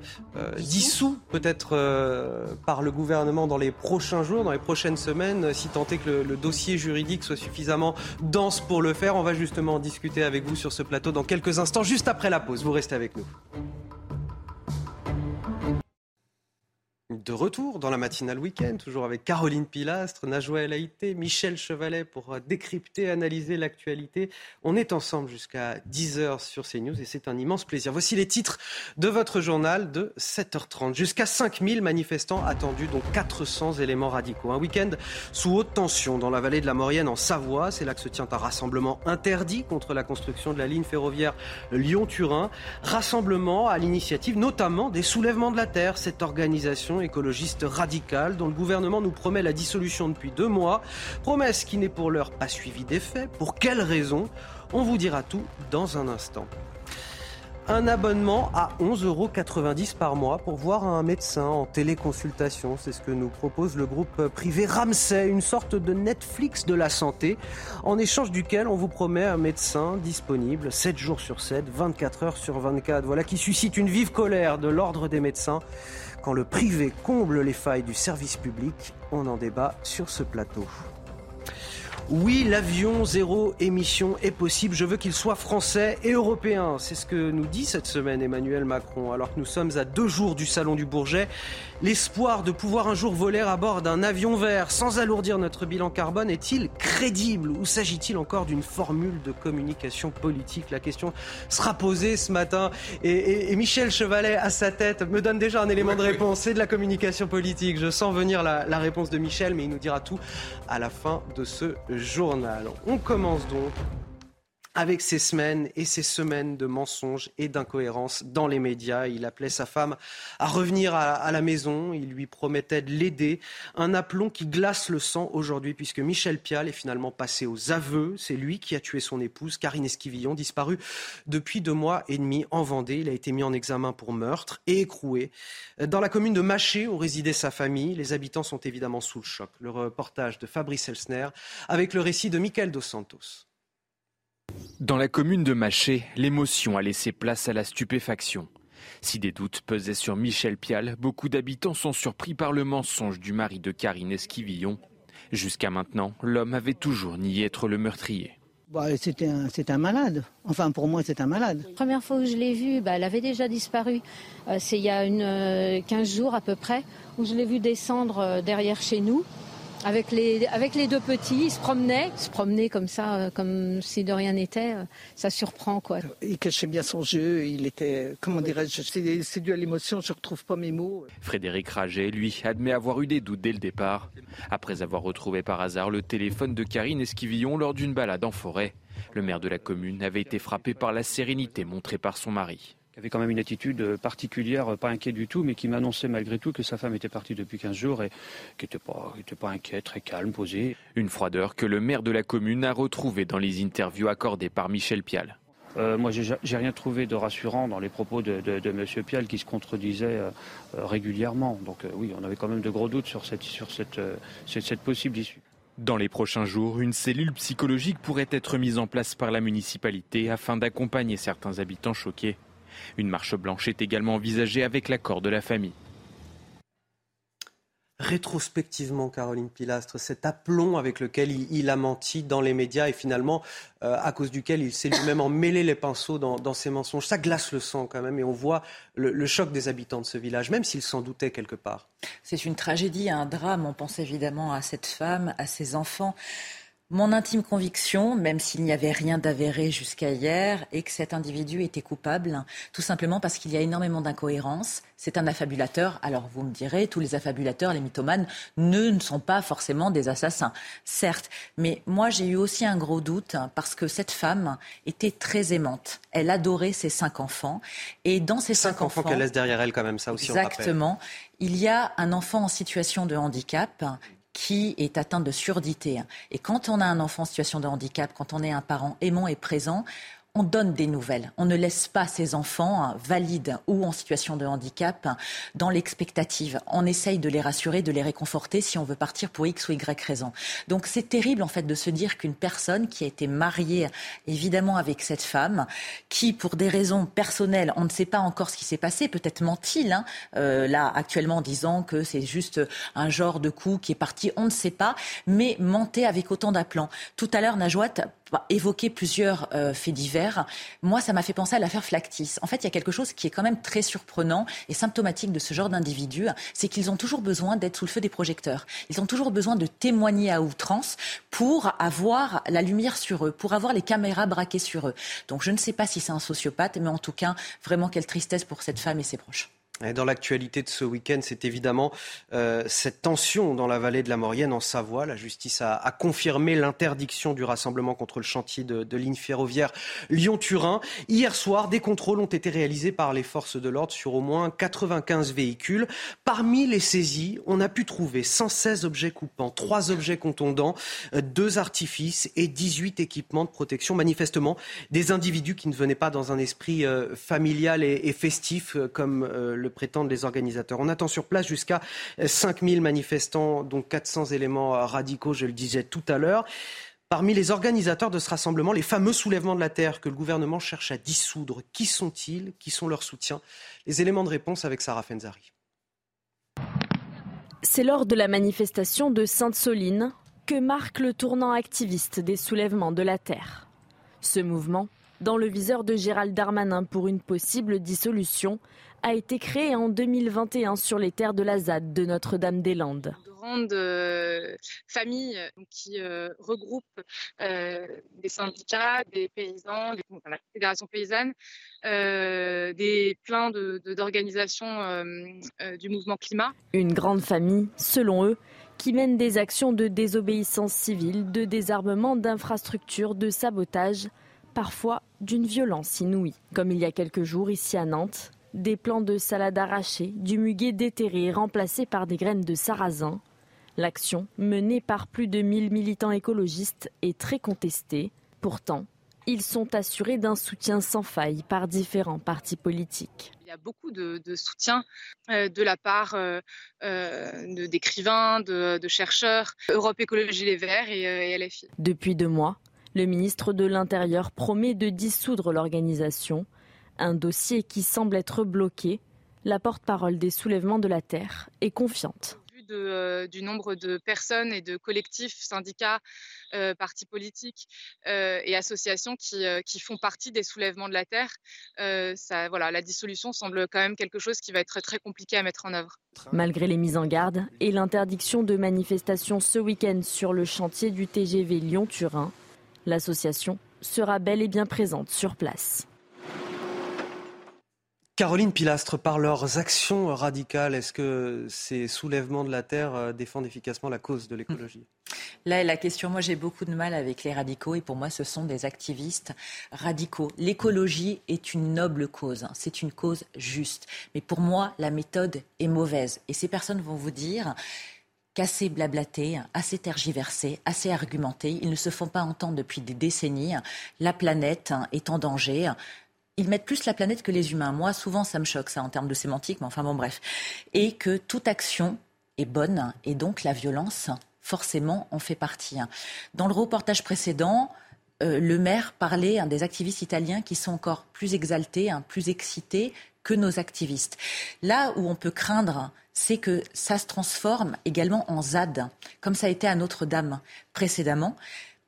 dissous peut-être par le gouvernement dans les prochains jours, dans les prochaines semaines, si tant est que le, le dossier juridique soit suffisamment dense pour le faire. On va justement en discuter avec vous sur ce plateau dans quelques instants, juste après la pause. Vous restez avec nous. De retour dans la matinale week-end, toujours avec Caroline Pilastre, Najwa El Haïté, Michel Chevalet pour euh, décrypter, analyser l'actualité. On est ensemble jusqu'à 10h sur CNews et c'est un immense plaisir. Voici les titres de votre journal de 7h30. Jusqu'à 5000 manifestants attendus, dont 400 éléments radicaux. Un week-end sous haute tension dans la vallée de la Maurienne en Savoie. C'est là que se tient un rassemblement interdit contre la construction de la ligne ferroviaire Lyon-Turin. Rassemblement à l'initiative notamment des soulèvements de la terre. Cette organisation écologiste radicale dont le gouvernement nous promet la dissolution depuis deux mois. Promesse qui n'est pour l'heure pas suivie d'effet. Pour quelles raisons On vous dira tout dans un instant un abonnement à 11,90 euros par mois pour voir un médecin en téléconsultation. C'est ce que nous propose le groupe privé Ramsay, une sorte de Netflix de la santé, en échange duquel on vous promet un médecin disponible 7 jours sur 7, 24 heures sur 24. Voilà qui suscite une vive colère de l'ordre des médecins. Quand le privé comble les failles du service public, on en débat sur ce plateau. Oui, l'avion zéro émission est possible. Je veux qu'il soit français et européen. C'est ce que nous dit cette semaine Emmanuel Macron. Alors que nous sommes à deux jours du Salon du Bourget, l'espoir de pouvoir un jour voler à bord d'un avion vert sans alourdir notre bilan carbone est-il crédible Ou s'agit-il encore d'une formule de communication politique? La question sera posée ce matin. Et, Michel Chevalet, à sa tête, me donne déjà un élément de réponse. C'est de la communication politique. Je sens venir la, la réponse de Michel, mais il nous dira tout à la fin de ce journal. On commence donc avec ces semaines et ces semaines de mensonges et d'incohérences dans les médias. Il appelait sa femme à revenir à, la maison. Il lui promettait de l'aider. Un aplomb qui glace le sang aujourd'hui puisque Michel Pial est finalement passé aux aveux. C'est lui qui a tué son épouse, Karine Esquivillon, disparue depuis deux mois et demi en Vendée. Il a été mis en examen pour meurtre et écroué. Dans la commune de Maché, où résidait sa famille, les habitants sont évidemment sous le choc. Le reportage de Fabrice Elsner avec le récit de Michael Dos Santos. Dans la commune de Maché, l'émotion a laissé place à la stupéfaction. Si des doutes pesaient sur Michel Pial, beaucoup d'habitants sont surpris par le mensonge du mari de Karine Esquivillon. Jusqu'à maintenant, l'homme avait toujours nié être le meurtrier. Bah, c'est un, malade. Enfin, pour moi, c'est un malade. La première fois que je l'ai vu, bah, elle avait déjà disparu. Euh, c'est il y a une, 15 euh, jours à peu près, où je l'ai vu descendre euh, derrière chez nous avec les, avec les deux petits, ils se promenaient, se promenaient comme ça, euh, comme si de rien n'était. Euh, ça surprend, quoi. Il cachait bien son jeu. Il était, comment dirais-je, c'est dû à l'émotion. Je retrouve pas mes mots. Frédéric Raget, lui, admet avoir eu des doutes dès le départ, après avoir retrouvé par hasard le téléphone de Karine Esquivillon lors d'une balade en forêt. Le maire de la commune avait été frappé par la sérénité montrée par son mari avait quand même une attitude euh, particulière, pas inquiet du tout, mais qui m'annonçait malgré tout que sa femme était partie depuis 15 jours et qui n'était pas, pas inquiet, très calme, posé. Une froideur que le maire de la commune a retrouvée dans les interviews accordées par Michel Pial. Euh, moi, j'ai rien trouvé de rassurant dans les propos de, de, M. Pial qui se contredisait euh, régulièrement. Donc oui, on avait quand même de gros doutes sur cette, sur cette, cette possible issue. Dans les prochains jours, une cellule psychologique pourrait être mise en place par la municipalité afin d'accompagner certains habitants choqués. Une marche blanche est également envisagée avec l'accord de la famille. Rétrospectivement, Caroline Pilastre, cet aplomb avec lequel il, a menti dans les médias et finalement euh, à cause duquel il s'est lui-même emmêlé les pinceaux dans, ses mensonges, ça glace le sang quand même et on voit le, le choc des habitants de ce village, même s'ils s'en doutaient quelque part. C'est une tragédie, un drame. On pense évidemment à cette femme, à ses enfants. Mon intime conviction, même s'il n'y avait rien d'avéré jusqu'à hier, est que cet individu était coupable, tout simplement parce qu'il y a énormément d'incohérences. C'est un affabulateur. Alors vous me direz, tous les affabulateurs, les mythomanes, ne, ne sont pas forcément des assassins, certes. Mais moi, j'ai eu aussi un gros doute parce que cette femme était très aimante. Elle adorait ses cinq enfants. Et dans ces cinq, enfants, qu'elle laisse derrière elle, quand même, ça aussi. Exactement. il y a un enfant en situation de handicap qui est atteint de surdité. Et quand on a un enfant en situation de handicap, quand on est un parent aimant et présent, on donne des nouvelles. On ne laisse pas ces enfants hein, valides ou en situation de handicap dans l'expectative. On essaye de les rassurer, de les réconforter si on veut partir pour X ou Y raison. Donc c'est terrible en fait de se dire qu'une personne qui a été mariée évidemment avec cette femme, qui pour des raisons personnelles, on ne sait pas encore ce qui s'est passé, peut-être ment-il hein, euh, là actuellement en disant que c'est juste un genre de coup qui est parti, on ne sait pas, mais mentait avec autant d'aplomb. Tout à l'heure, Najouat évoqué plusieurs euh, faits divers. Moi, ça m'a fait penser à l'affaire Flactis. En fait, il y a quelque chose qui est quand même très surprenant et symptomatique de ce genre d'individus, c'est qu'ils ont toujours besoin d'être sous le feu des projecteurs. Ils ont toujours besoin de témoigner à outrance pour avoir la lumière sur eux, pour avoir les caméras braquées sur eux. Donc, je ne sais pas si c'est un sociopathe, mais en tout cas, vraiment quelle tristesse pour cette femme et ses proches. Dans l'actualité de ce week-end, c'est évidemment euh, cette tension dans la vallée de la Maurienne, en Savoie. La justice a, confirmé l'interdiction du rassemblement contre le chantier de, de ligne ferroviaire Lyon-Turin. Hier soir, des contrôles ont été réalisés par les forces de l'ordre sur au moins 95 véhicules. Parmi les saisies, on a pu trouver 116 objets coupants, 3 objets contondants, 2 artifices et 18 équipements de protection. Manifestement, des individus qui ne venaient pas dans un esprit euh, familial et, festif euh, comme euh, prétendent les organisateurs. On attend sur place jusqu'à 5000 manifestants, dont 400 éléments radicaux, je le disais tout à l'heure. Parmi les organisateurs de ce rassemblement, les fameux soulèvements de la terre que le gouvernement cherche à dissoudre, qui sont-ils? Qui sont leurs soutiens? Les éléments de réponse avec Sarah Fenzari. C'est lors de la manifestation de Sainte-Soline que marque le tournant activiste des soulèvements de la terre. Ce mouvement, dans le viseur de Gérald Darmanin pour une possible dissolution, a été créé en 2021 sur les terres de la ZAD de Notre-Dame-des-Landes. De grandes euh, familles qui euh, regroupent euh, des syndicats, des paysans, des, enfin, la fédération paysanne, des pleins d'organisations de, du mouvement climat. Une grande famille, selon eux, qui mène des actions de désobéissance civile, de désarmement d'infrastructures, de sabotage, parfois d'une violence inouïe. Comme il y a quelques jours ici à Nantes, des plants de salade arrachés, du muguet déterré remplacé par des graines de sarrasin. L'action, menée par plus de 1000 militants écologistes, est très contestée. Pourtant, ils sont assurés d'un soutien sans faille par différents partis politiques. Il y a beaucoup de, de soutien euh, de la part euh, euh, d'écrivains, de, de, chercheurs, Europe Écologie Les Verts et, et LFI. Depuis deux mois, le ministre de l'Intérieur promet de dissoudre l'organisation. Un dossier qui semble être bloqué. La porte-parole des soulèvements de la Terre est confiante. Au vu de, euh, du nombre de personnes et de collectifs, syndicats, euh, partis politiques euh, et associations qui, qui, font partie des soulèvements de la Terre, ça, voilà, la dissolution semble quand même quelque chose qui va être très compliqué à mettre en œuvre. Malgré les mises en garde et l'interdiction de manifestations ce week-end sur le chantier du TGV Lyon-Turin, l'association sera bel et bien présente sur place. Caroline Pilastre, par leurs actions radicales, est-ce que ces soulèvements de la terre euh, défendent efficacement la cause de l'écologie? Là, la question, moi j'ai beaucoup de mal avec les radicaux et pour moi ce sont des activistes radicaux. L'écologie est une noble cause, hein. c'est une cause juste. Mais pour moi, la méthode est mauvaise. Et ces personnes vont vous dire qu'assez blablaté, assez tergiversé, assez argumenté. Ils ne se font pas entendre depuis des décennies. La planète est en danger ils mettent plus la planète que les humains. Moi, souvent, ça me choque, ça, en termes de sémantique, mais enfin, bon, bref. Et que toute action est bonne, et donc la violence, forcément, en fait partie. Dans le reportage précédent, euh, le maire parlait des activistes italiens qui sont encore plus exaltés, hein, plus excités que nos activistes. Là où on peut craindre, c'est que ça se transforme également en ZAD, comme ça a été à Notre-Dame précédemment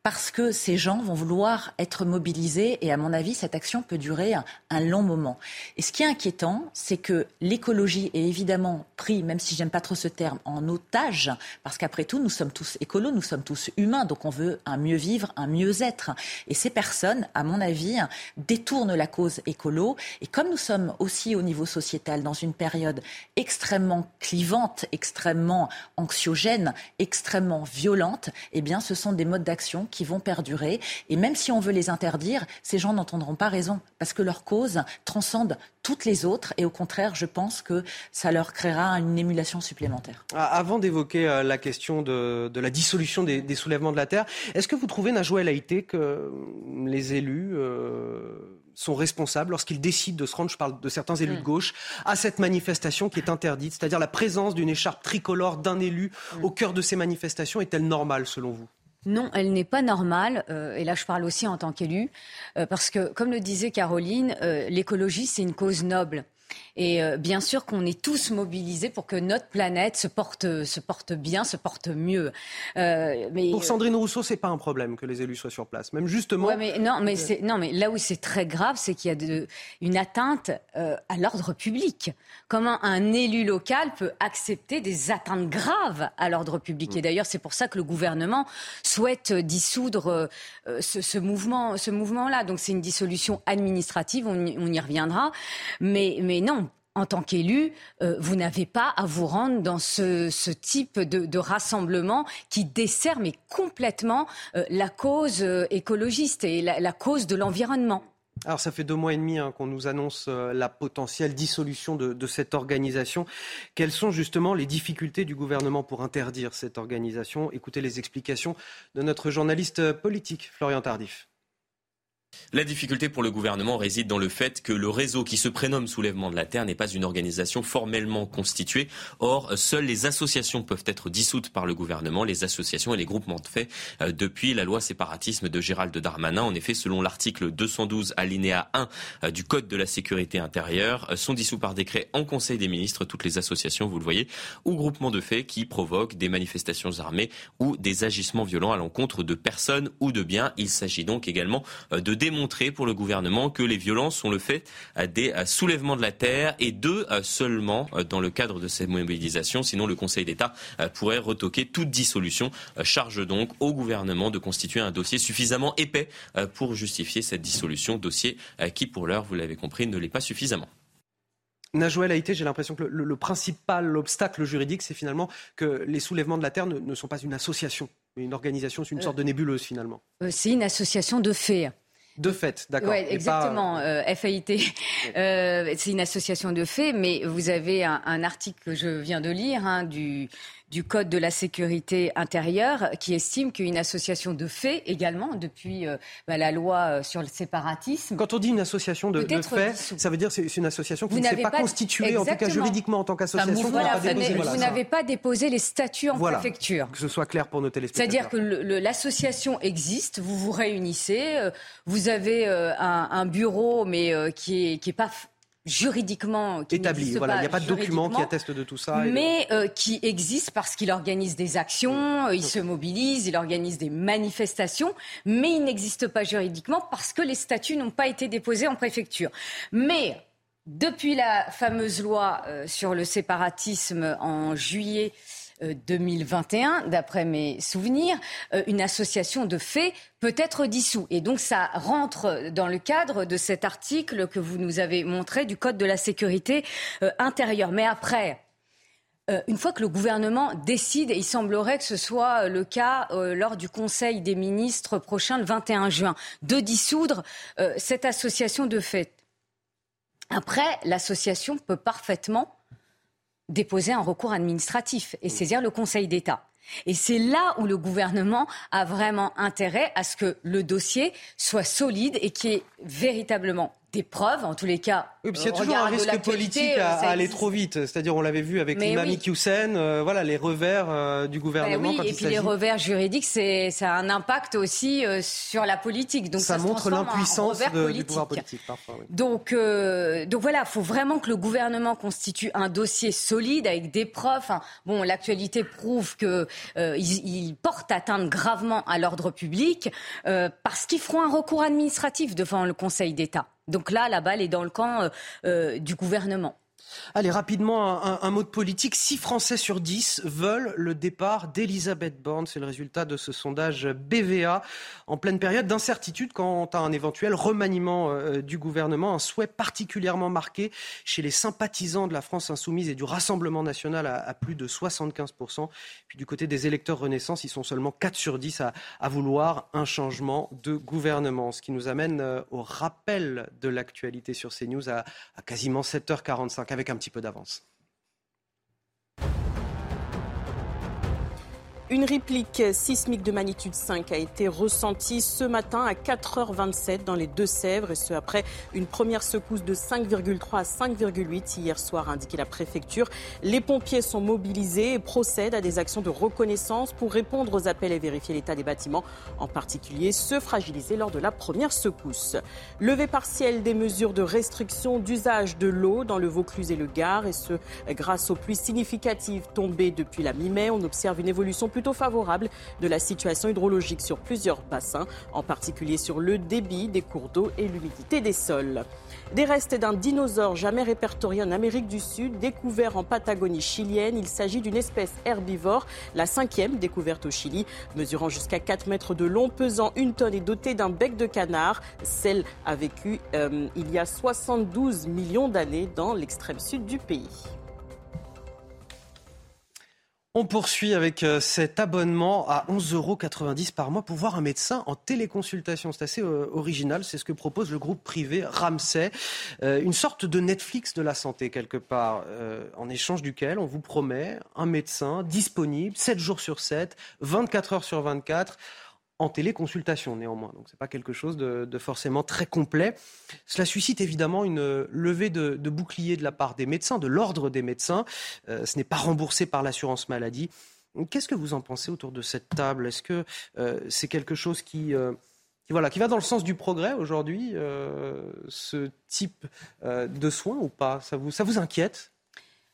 parce que ces gens vont vouloir être mobilisés et à mon avis cette action peut durer un, long moment. Et ce qui est inquiétant, c'est que l'écologie est évidemment pris, même si j'aime pas trop ce terme, en otage, parce qu'après tout nous sommes tous écolos, nous sommes tous humains, donc on veut un mieux vivre, un mieux être. Et ces personnes, à mon avis, détournent la cause écolo. Et comme nous sommes aussi au niveau sociétal dans une période extrêmement clivante, extrêmement anxiogène, extrêmement violente, eh bien ce sont des modes d'action qui vont perdurer. Et même si on veut les interdire, ces gens n'entendront pas raison, parce que leur cause transcende toutes les autres. Et au contraire, je pense que ça leur créera une émulation supplémentaire. Avant d'évoquer euh, la question de, de la dissolution des, des, soulèvements de la Terre, est-ce que vous trouvez, Najwa El Haïté, que les élus... Euh sont responsables lorsqu'ils décident de se rendre, je parle de certains élus de gauche, à cette manifestation qui est interdite, c'est-à-dire la présence d'une écharpe tricolore d'un élu au cœur de ces manifestations est-elle normale selon vous? Non, elle n'est pas normale, euh, et là je parle aussi en tant qu'élu, euh, parce que comme le disait Caroline, euh, l'écologie c'est une cause noble. Et euh, bien sûr qu'on est tous mobilisés pour que notre planète se porte, se porte bien, se porte mieux. Euh, mais, pour Sandrine Rousseau, c'est pas un problème que les élus soient sur place. Même justement. mais, non, mais, c'est, non, mais là où c'est très grave, c'est qu'il y a de, une atteinte euh, à l'ordre public. Comment un élu local peut accepter des atteintes graves à l'ordre public Et d'ailleurs, c'est pour ça que le gouvernement souhaite dissoudre ce, ce, mouvement, ce mouvement-là. Donc c'est une dissolution administrative, on y, on y reviendra. Mais, mais non, en tant qu'élu, euh, vous n'avez pas à vous rendre dans ce, type de, rassemblement qui dessert mais complètement euh, la cause euh, écologiste et la, cause de l'environnement. Alors ça fait deux mois et demi hein, qu'on nous annonce la potentielle dissolution de, cette organisation. Quelles sont justement les difficultés du gouvernement pour interdire cette organisation? Écoutez les explications de notre journaliste politique, Florian Tardif. La difficulté pour le gouvernement réside dans le fait que le réseau qui se prénomme Soulèvement de la Terre n'est pas une organisation formellement constituée. Or, seules les associations peuvent être dissoutes par le gouvernement, les associations et les groupements de fait, euh, depuis la loi séparatisme de Gérald Darmanin. En effet, selon l'article 212 alinéa 1 euh, du Code de la sécurité intérieure, euh, sont dissous par décret en Conseil des ministres toutes les associations, vous le voyez, ou groupements de fait qui provoquent des manifestations armées ou des agissements violents à l'encontre de personnes ou de biens. Il s'agit donc également de démontrer pour le gouvernement que les violences sont le fait des soulèvements de la terre et deux seulement dans le cadre de ces mobilisations. Sinon, le Conseil d'État pourrait retoquer toute dissolution. Charge donc au gouvernement de constituer un dossier suffisamment épais pour justifier cette dissolution. Dossier qui, pour l'heure, vous l'avez compris, ne l'est pas suffisamment. Najouel Haïté, j'ai l'impression que le, principal obstacle juridique, c'est finalement que les soulèvements de la Terre ne, sont pas une association, mais une organisation, c'est une sorte de nébuleuse finalement. Euh, c'est une association de faits. De fait, d'accord. Oui, exactement. Euh, FAIT, euh, c'est une association de faits, mais vous avez un, article que je viens de lire hein, du du Code de la sécurité intérieure qui estime qu'une association de faits également, depuis euh, bah, la loi euh, sur le séparatisme. Quand on dit une association de, faits, ça veut dire que c'est une association qui ne s'est pas, constituée, en tout cas juridiquement en tant qu'association. vous n'avez pas déposé les statuts en préfecture. Que ce soit clair pour nos téléspectateurs. C'est-à-dire que l'association existe, vous vous réunissez, euh, vous avez un, bureau, mais qui n'est qui est pas juridiquement établi. Voilà, il n'y a pas de document qui atteste de tout ça. Mais euh, qui existe parce qu'il organise des actions, euh, il se mobilise, il organise des manifestations, mais il n'existe pas juridiquement parce que les statuts n'ont pas été déposés en préfecture. Mais depuis la fameuse loi euh, sur le séparatisme en juillet 2021, d'après mes souvenirs, euh, une association de faits peut être dissous. Et donc ça rentre dans le cadre de cet article que vous nous avez montré du Code de la sécurité euh, intérieure. Mais après, euh, une fois que le gouvernement décide, et il semblerait que ce soit le cas lors du Conseil des ministres prochain le 21 juin, de dissoudre cette association de faits. Après, l'association peut parfaitement déposer un recours administratif et saisir le Conseil d'État. Et c'est là où le gouvernement a vraiment intérêt à ce que le dossier soit solide et qu'il y ait véritablement des preuves, en tous les cas. Oui, il y a toujours un risque politique à, aller trop vite. C'est-à-dire, on l'avait vu avec l'imam oui. euh, voilà, les revers euh, du gouvernement. Ben oui, et puis les revers juridiques, c'est, ça a un impact aussi euh, sur la politique. Donc ça, montre l'impuissance du pouvoir politique parfois. Donc, euh, donc voilà, il faut vraiment que le gouvernement constitue un dossier solide avec des preuves. bon, l'actualité prouve que il portent atteinte gravement à l'ordre public parce qu'ils feront un recours administratif devant le Conseil d'État. Donc là, la balle est dans le camp euh, euh, du gouvernement. Allez, rapidement, un, mot de politique. 6 Français sur 10 veulent le départ d'Elisabeth Borne. C'est le résultat de ce sondage BVA en pleine période d'incertitude quant à un éventuel remaniement euh, du gouvernement. Un souhait particulièrement marqué chez les sympathisants de la France insoumise et du Rassemblement national à, plus de 75%. Puis du côté des électeurs Renaissance, ils sont seulement 4 sur 10 à, vouloir un changement de gouvernement. Ce qui nous amène euh, au rappel de l'actualité sur CNews à, à quasiment 7h45 avec un petit peu d'avance. Une réplique sismique de magnitude 5 a été ressentie ce matin à 4h27 dans les Deux-Sèvres, et ce après une première secousse de 5,3 à 5,8 hier soir, a la préfecture. Les pompiers sont mobilisés et procèdent à des actions de reconnaissance pour répondre aux appels et vérifier l'état des bâtiments, en particulier ceux fragilisés lors de la première secousse. Levé partiel des mesures de restriction d'usage de l'eau dans le Vaucluse et le Gard, et ce grâce aux pluies significatives tombées depuis la mi-mai. On observe une évolution plus plutôt favorable de la situation hydrologique sur plusieurs bassins, en particulier sur le débit des cours d'eau et l'humidité des sols. Des restes d'un dinosaure jamais répertorié en Amérique du Sud, découvert en Patagonie chilienne. Il s'agit d'une espèce herbivore, la cinquième découverte au Chili, mesurant jusqu'à 4 mètres de long, pesant une tonne et dotée d'un bec de canard. Celle a vécu euh, il y a 72 millions d'années dans l'extrême sud du pays. On poursuit avec euh, cet abonnement à 11,90 euros par mois pour voir un médecin en téléconsultation. C'est assez euh, original, c'est ce que propose le groupe privé Ramsay, euh, une sorte de Netflix de la santé quelque part, en échange duquel on vous promet un médecin disponible 7 jours sur 7, 24 heures sur 24 en téléconsultation néanmoins. Donc ce n'est pas quelque chose de, forcément très complet. Cela suscite évidemment une levée de, bouclier de la part des médecins, de l'ordre des médecins. Euh, ce n'est pas remboursé par l'assurance maladie. Qu'est-ce que vous en pensez autour de cette table? Est-ce que euh, c'est quelque chose qui, euh, voilà, qui va dans le sens du progrès aujourd'hui, ce type de soins ou pas? Ça vous inquiète?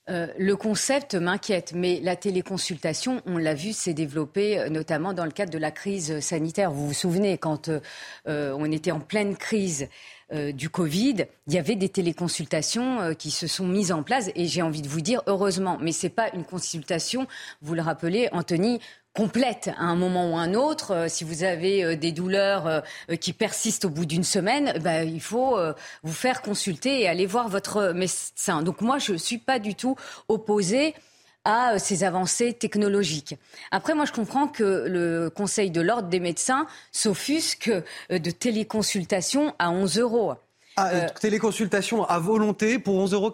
Euh, le concept m'inquiète, mais la téléconsultation, on l'a vu, s'est développée euh, notamment dans le cadre de la crise sanitaire. Vous vous souvenez, quand euh, on était en pleine crise du Covid, il y avait des téléconsultations qui se sont mises en place, et j'ai envie de vous dire heureusement, mais ce n'est pas une consultation, vous le rappelez, Anthony, complète à un moment ou un autre. Euh, si vous avez euh, des douleurs euh, qui persistent au bout d'une semaine, bah, il faut vous faire consulter et aller voir votre médecin. Donc moi, je ne suis pas du tout opposée à ces avancées technologiques. Après, moi, je comprends que le Conseil de l'ordre des médecins s'offusque de téléconsultation à 11 euros. Ah, euh, téléconsultation à volonté pour 11,90 euros,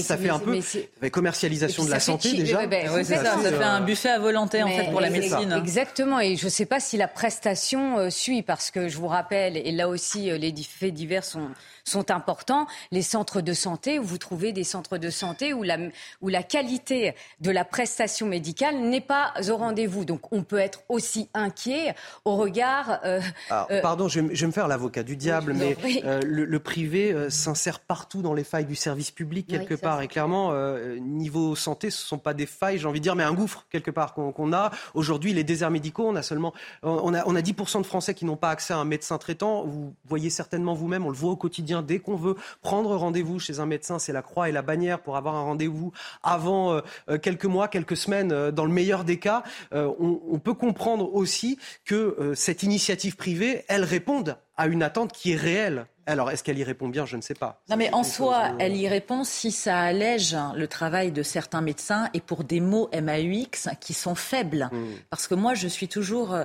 ça fait un peu commercialisation de la santé déjà. Ben, ça, ça, fait un buffet à volonté en fait pour la médecine. Exactement, et je ne sais pas si la prestation euh, suit parce que je vous rappelle, et là aussi euh, les faits divers sont sont importants. Les centres de santé, où vous trouvez des centres de santé où la, où la qualité de la prestation médicale n'est pas au rendez-vous. Donc on peut être aussi inquiet au regard. Euh, euh, pardon, je vais, me faire l'avocat du diable, mais euh, le, privé s'insère partout dans les failles du service public quelque part. Et clairement, niveau santé, ce ne sont pas des failles, j'ai envie de dire, mais un gouffre quelque part qu'on a. Aujourd'hui, les déserts médicaux, on a seulement, on a, on a 10% de Français qui n'ont pas accès à un médecin traitant. Vous voyez certainement vous-même, on le voit au quotidien Dès qu'on veut prendre rendez-vous chez un médecin, c'est la croix et la bannière pour avoir un rendez-vous avant euh, euh, quelques mois, quelques semaines, euh, dans le meilleur des cas. on, peut comprendre aussi que cette initiative privée, elle réponde à une attente qui est réelle. Alors, est-ce qu'elle y répond bien? Je ne sais pas. Non, mais en soi, elle y répond si ça allège le travail de certains médecins et pour des mots MAUX qui sont faibles. Hmm. Parce que moi, je suis toujours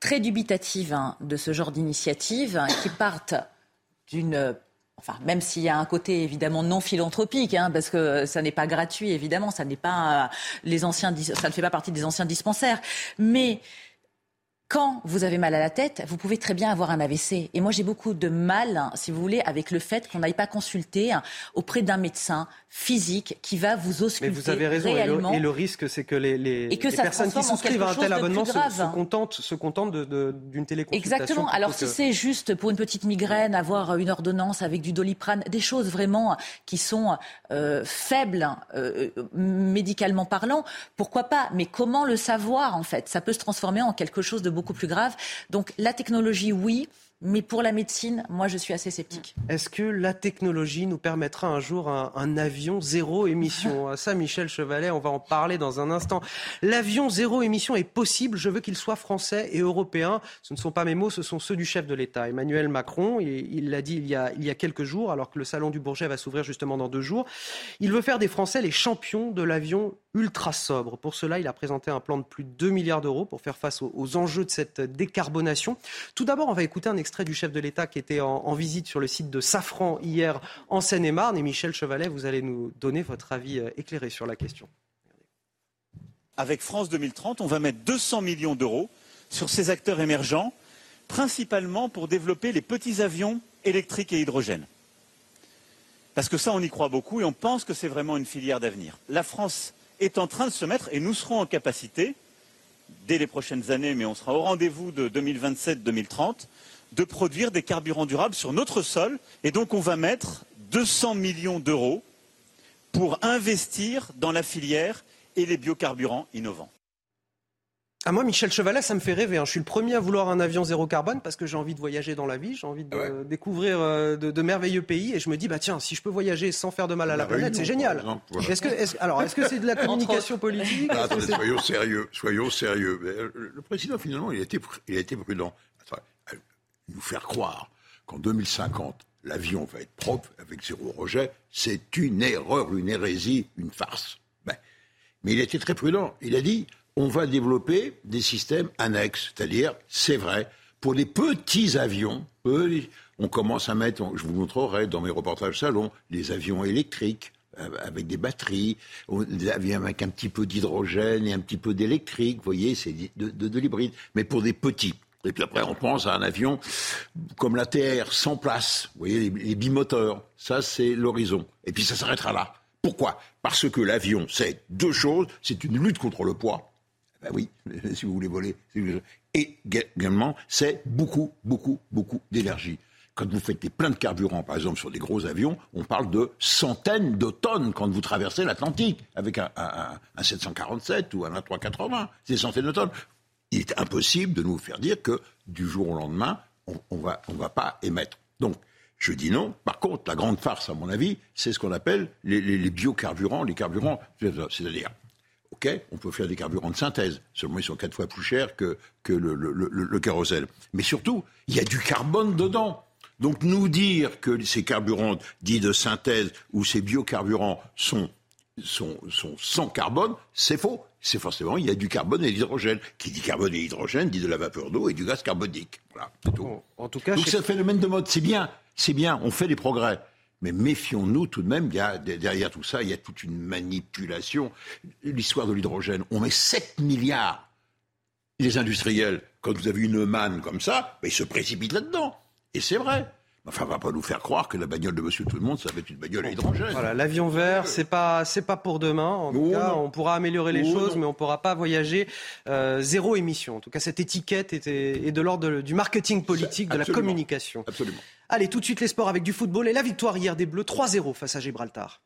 très dubitative hein, de ce genre d'initiatives qui partent d'une Enfin, même s'il y a un côté évidemment non philanthropique, hein, parce que ça n'est pas gratuit, évidemment, ça n'est pas euh, les anciens, ça ne fait pas partie des anciens dispensaires. Mais quand vous avez mal à la tête, vous pouvez très bien avoir un AVC. Et moi, j'ai beaucoup de mal, si vous voulez, avec le fait qu'on n'aille pas consulter auprès d'un médecin physique qui va vous ausculter Mais vous avez raison. Et, le, risque, c'est que les, personnes qui souscrivent à un tel abonnement se, contentent, se contentent d'une téléconsultation. Exactement. Alors si c'est juste pour une petite migraine, avoir une ordonnance avec du doliprane, des choses vraiment qui sont euh, faibles euh, médicalement parlant, pourquoi pas? Mais comment le savoir en fait? Ça peut se transformer en quelque chose de beaucoup plus grave. Donc la technologie, oui. Mais pour la médecine, moi, je suis assez sceptique. Est-ce que la technologie nous permettra un jour un, avion zéro émission? Ça, Michel Chevalet, on va en parler dans un instant. L'avion zéro émission est possible. Je veux qu'il soit français et européen. Ce ne sont pas mes mots, ce sont ceux du chef de l'État, Emmanuel Macron. Il l'a dit il y, a, il y a quelques jours, alors que le salon du Bourget va s'ouvrir justement dans deux jours. Il veut faire des Français les champions de l'avion ultra sobre. Pour cela, il a présenté un plan de plus de 2 milliards d'euros pour faire face aux, aux enjeux de cette décarbonation. Tout d'abord, on va écouter un extrait du chef de l'État qui était en, visite sur le site de Safran hier en Seine-et-Marne. Et Michel Chevalet, vous allez nous donner votre avis euh, éclairé sur la question. avec France 2030, on va mettre 200 millions d'euros sur ces acteurs émergents, principalement pour développer les petits avions électriques et hydrogène. Parce que ça, on y croit beaucoup et on pense que c'est vraiment une filière d'avenir. La France est en train de se mettre, et nous serons en capacité, dès les prochaines années, mais on sera au rendez-vous de 2027-2030, de produire des carburants durables sur notre sol. Et donc, on va mettre 200 millions d'euros pour investir dans la filière et les biocarburants innovants. À ah, moi, Michel Chevalet, ça me fait rêver. Hein. Je suis le premier à vouloir un avion zéro carbone parce que j'ai envie de voyager dans la vie, j'ai envie de découvrir euh, de, merveilleux pays et je me dis, bah tiens, si je peux voyager sans faire de mal à la, planète, c'est génial. Est-ce que, alors, est-ce que c'est de la communication politique? Ah, Soyons sérieux, soyons sérieux. Euh, le président, finalement, il a été, il a été prudent. Nous faire croire qu'en 2050, l'avion va être propre avec zéro rejet, c'est une erreur, une hérésie, une farce. Ben, mais il été très prudent. Il a dit on va développer des systèmes annexes. C'est-à-dire, c'est vrai, pour les petits avions, on commence à mettre, je vous montrerai dans mes reportages salon, les avions électriques euh, avec des batteries, des avions avec un petit peu d'hydrogène et un petit peu d'électrique, vous voyez, c'est de, l'hybride, mais pour des petits. Et puis après, on pense à un avion comme la TR, sans place, vous voyez, les bimoteurs. Ça, c'est l'horizon. Et puis ça s'arrêtera là. Pourquoi? Parce que l'avion, c'est deux choses. C'est une lutte contre le poids. Ben oui, si vous voulez voler. Et également, c'est beaucoup, beaucoup, beaucoup d'énergie. Quand vous faites des pleins de carburant, par exemple, sur des gros avions, on parle de centaines de tonnes quand vous traversez l'Atlantique avec un, 747 ou un A380. C'est des centaines de tonnes. Il est impossible de nous faire dire que du jour au lendemain, on ne va, pas émettre. Donc, je dis non. Par contre, la grande farce, à mon avis, c'est ce qu'on appelle les, biocarburants, les carburants, c'est-à-dire OK, on peut faire des carburants de synthèse, seulement ils sont quatre fois plus chers que, le, le. Mais surtout, il y a du carbone dedans. Donc nous dire que ces carburants dits de synthèse ou ces biocarburants sont sans carbone, c'est faux. C'est forcément, il y a du carbone et de l'hydrogène. Qui dit carbone et hydrogène dit de la vapeur d'eau et du gaz carbonique. Voilà, tout. En tout cas, Donc c'est un phénomène de mode, c'est bien, c'est bien, on fait des progrès. Mais méfions-nous tout de même, derrière tout ça, il y a toute une manipulation. L'histoire de l'hydrogène, on met 7 milliards. Les industriels, quand vous avez une manne comme ça, ben, ils se précipitent là-dedans. Et c'est vrai. Enfin, on va pas nous faire croire que la bagnole de Monsieur Tout le Monde, ça va être une bagnole à hydrogène. Voilà, l'avion vert, c'est pas, c'est pas pour demain. En tout cas, on pourra améliorer les choses, mais on pourra pas voyager euh, zéro émission. En tout cas, cette étiquette est, de l'ordre du marketing politique, de la communication. Absolument. Allez, tout de suite les sports avec du football et la victoire hier des Bleus 3-0 face à Gibraltar.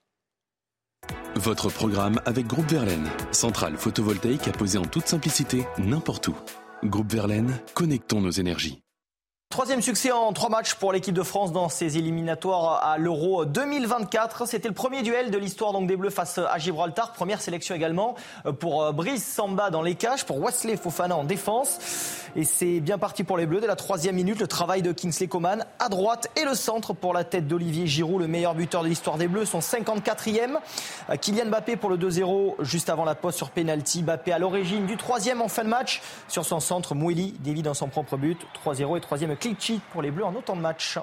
Votre programme avec Groupe Verlaine, centrale photovoltaïque à poser en toute simplicité n'importe où. Groupe Verlaine, connectons nos énergies. Troisième succès en trois matchs pour l'équipe de France dans ses éliminatoires à l'Euro 2024. C'était le premier duel de l'histoire donc des Bleus face à Gibraltar. Première sélection également pour Brice Samba dans les cages, pour Wesley Fofana en défense. Et c'est bien parti pour les Bleus. Dès la troisième minute, le travail de Kingsley Coman à droite et le centre pour la tête d'Olivier Giroud, le meilleur buteur de l'histoire des Bleus, son 54e. Kylian Mbappé pour le 2-0 juste avant la pause sur penalty. Mbappé à l'origine du troisième en fin de match. Sur son centre, Mouili dévie dans son propre but. 3-0 et troisième clean pour les Bleus en autant de matchs.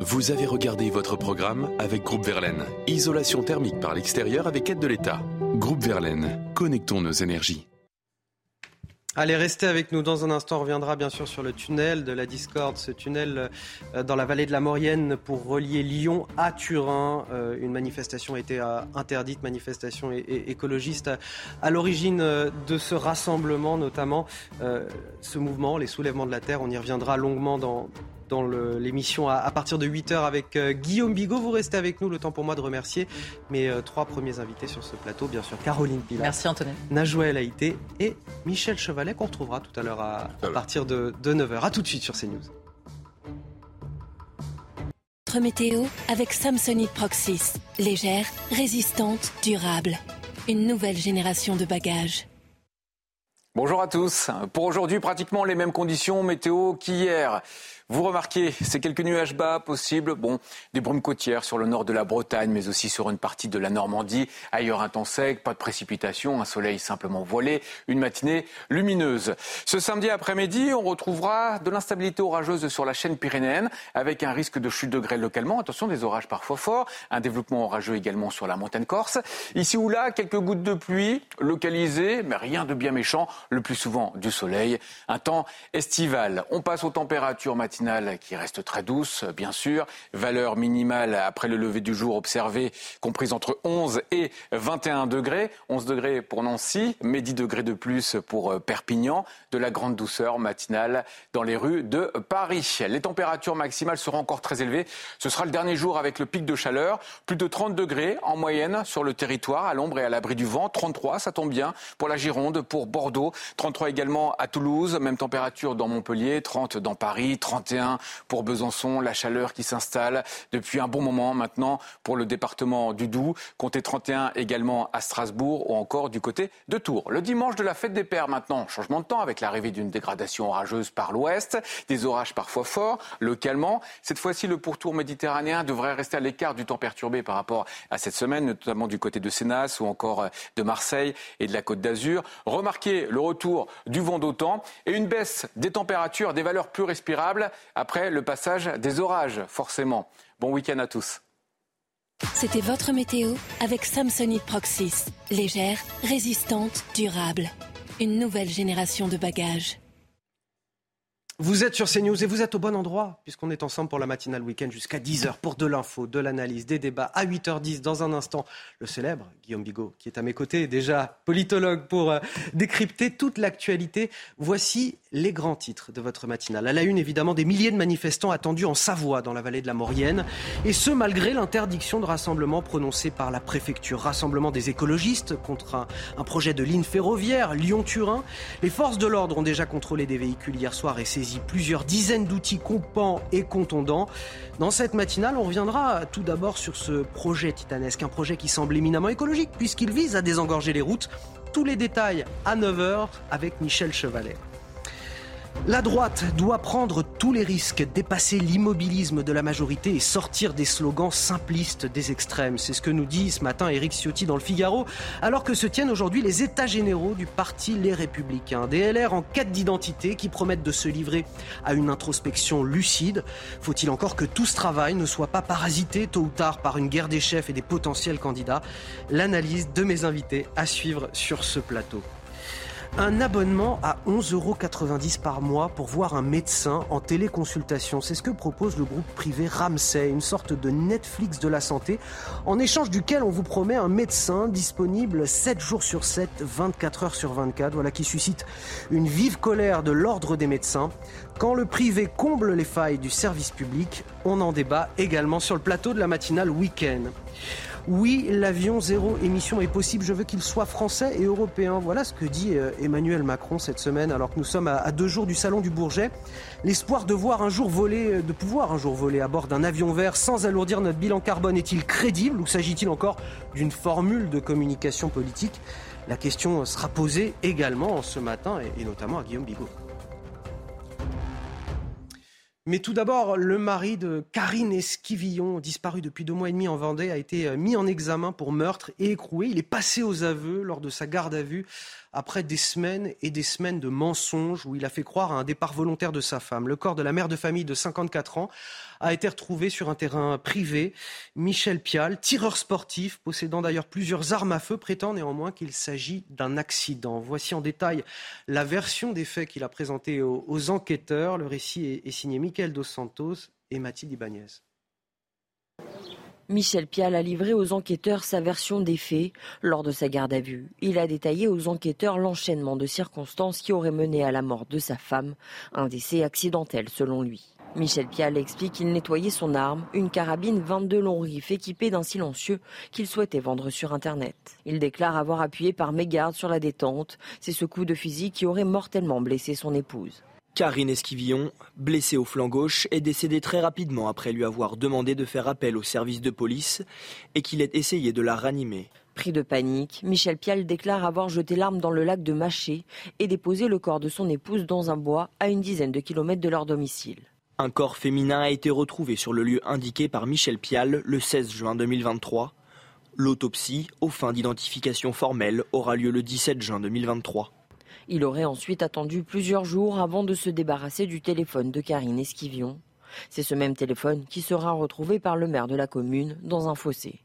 Vous avez regardé votre programme avec Groupe Verlaine. Isolation thermique par l'extérieur avec aide de l'État. Groupe Verlaine, connectons nos énergies. Allez, restez avec nous. Dans un instant, on reviendra bien sûr sur le tunnel de la Discorde, ce tunnel euh, dans la vallée de la Maurienne pour relier Lyon à Turin. Euh, une manifestation a été euh, interdite, manifestation écologiste à l'origine de ce rassemblement, notamment ce mouvement, les soulèvements de la terre. On y reviendra longuement dans, dans l'émission à, partir de 8h avec euh, Guillaume Bigot. Vous restez avec nous, le temps pour moi de remercier mes euh, trois premiers invités sur ce plateau. Bien sûr, Caroline Pilat. Merci Anthony. Haïté et Michel Chevalet qu'on retrouvera tout à l'heure à, partir de, de 9h. A tout de suite sur CNews. Notre météo avec Samsonite Proxys. Légère, résistante, durable. Une nouvelle génération de bagages. Bonjour à tous. Pour aujourd'hui, pratiquement les mêmes conditions météo qu'hier. Vous remarquez ces quelques nuages bas possibles, bon, des brumes côtières sur le nord de la Bretagne, mais aussi sur une partie de la Normandie. Ailleurs, un temps sec, pas de précipitation, un soleil simplement voilé, une matinée lumineuse. Ce samedi après-midi, on retrouvera de l'instabilité orageuse sur la chaîne pyrénéenne, avec un risque de chute de grêle localement. Attention, des orages parfois forts, un développement orageux également sur la montagne corse. Ici ou là, quelques gouttes de pluie localisées, mais rien de bien méchant, le plus souvent du soleil. Un temps estival. On passe aux températures matinales qui reste très douce, bien sûr. Valeur minimale après le lever du jour observée comprise entre 11 et 21 degrés. 11 degrés pour Nancy, mais 10 degrés de plus pour euh, Perpignan. De la grande douceur matinale dans les rues de Paris. Les températures maximales seront encore très élevées. Ce sera le dernier jour avec le pic de chaleur. Plus de 30 degrés en moyenne sur le territoire, à l'ombre et à l'abri du vent. 33, ça tombe bien pour la Gironde, pour Bordeaux. 33 également à Toulouse. Même température dans Montpellier. 30 dans Paris. 30 pour Besançon, la chaleur qui s'installe depuis un bon moment maintenant pour le département du Doubs, comptez 31 également à Strasbourg ou encore du côté de Tours. Le dimanche de la fête des pères maintenant, changement de temps avec l'arrivée d'une dégradation orageuse par l'ouest, des orages parfois forts localement. Cette fois-ci, le pourtour méditerranéen devrait rester à l'écart du temps perturbé par rapport à cette semaine, notamment du côté de Sénas ou encore de Marseille et de la Côte d'Azur. Remarquez le retour du vent d'autant et une baisse des températures, des valeurs plus respirables après le passage des orages, forcément. Bon week-end à tous. C'était votre météo avec Samsonite Proxys. Légère, résistante, durable. Une nouvelle génération de bagages. Vous êtes sur CNews et vous êtes au bon endroit, puisqu'on est ensemble pour la matinale week-end jusqu'à 10h pour de l'info, de l'analyse, des débats. À 8h10, dans un instant, le célèbre Guillaume Bigot, qui est à mes côtés, déjà politologue, pour euh, décrypter toute l'actualité. Voici les grands titres de votre matinale. À la une, évidemment, des milliers de manifestants attendus en Savoie, dans la vallée de la Maurienne. Et ce, malgré l'interdiction de rassemblement prononcée par la préfecture. Rassemblement des écologistes contre un, un projet de ligne ferroviaire Lyon-Turin. Les forces de l'ordre ont déjà contrôlé des véhicules hier soir et saisi plusieurs dizaines d'outils compants et contondants. Dans cette matinale, on reviendra tout d'abord sur ce projet titanesque, un projet qui semble éminemment écologique puisqu'il vise à désengorger les routes. Tous les détails à 9h avec Michel Chevalet. La droite doit prendre tous les risques, dépasser l'immobilisme de la majorité et sortir des slogans simplistes des extrêmes. C'est ce que nous dit ce matin Éric Ciotti dans le Figaro, alors que se tiennent aujourd'hui les états généraux du parti Les Républicains. Des LR en quête d'identité qui promettent de se livrer à une introspection lucide. Faut-il encore que tout ce travail ne soit pas parasité tôt ou tard par une guerre des chefs et des potentiels candidats? L'analyse de mes invités à suivre sur ce plateau. Un abonnement à 11,90 euros par mois pour voir un médecin en téléconsultation. C'est ce que propose le groupe privé Ramsay, une sorte de Netflix de la santé, en échange duquel on vous promet un médecin disponible 7 jours sur 7, 24 heures sur 24. Voilà qui suscite une vive colère de l'ordre des médecins. Quand le privé comble les failles du service public, on en débat également sur le plateau de la matinale week-end. Oui, l'avion zéro émission est possible. Je veux qu'il soit français et européen. Voilà ce que dit euh, Emmanuel Macron cette semaine, alors que nous sommes à deux jours du salon du Bourget. L'espoir de voir un jour voler, euh, de pouvoir un jour voler à bord d'un avion vert sans alourdir notre bilan carbone est-il crédible ou s'agit-il encore d'une formule de communication politique? La question sera posée également ce matin et notamment à Guillaume Bigot. Mais tout d'abord, le mari de Karine Esquivillon, disparu depuis deux mois et demi en Vendée, a été euh, mis en examen pour meurtre et écroué. Il est passé aux aveux lors de sa garde à vue après des semaines et des semaines de mensonges où il a fait croire à un départ volontaire de sa femme. Le corps de la mère de famille de 54 ans a été retrouvé sur un terrain privé. Michel Pial, tireur sportif, possédant d'ailleurs plusieurs armes à feu, prétend néanmoins qu'il s'agit d'un accident. Voici en détail la version des faits qu'il a présentée aux, enquêteurs. Le récit est, signé Michael Dos Santos et Mathilde Ibanez. Michel Pial a livré aux enquêteurs sa version des faits lors de sa garde à vue. Il a détaillé aux enquêteurs l'enchaînement de circonstances qui auraient mené à la mort de sa femme, un décès accidentel selon lui. Michel Pial explique qu'il nettoyait son arme, une carabine 22 long rifles équipée d'un silencieux qu'il souhaitait vendre sur Internet. Il déclare avoir appuyé par mégarde sur la détente. C'est ce coup de fusil qui aurait mortellement blessé son épouse. Karine Esquivillon, blessée au flanc gauche, est décédée très rapidement après lui avoir demandé de faire appel au service de police et qu'il ait essayé de la ranimer. Pris de panique, Michel Pial déclare avoir jeté l'arme dans le lac de Maché et déposé le corps de son épouse dans un bois à une dizaine de kilomètres de leur domicile. Un corps féminin a été retrouvé sur le lieu indiqué par Michel Pial le 16 juin 2023. L'autopsie, aux fins d'identification formelle, aura lieu le 17 juin 2023. Il aurait ensuite attendu plusieurs jours avant de se débarrasser du téléphone de Karine Esquivion. C'est ce même téléphone qui sera retrouvé par le maire de la commune dans un fossé.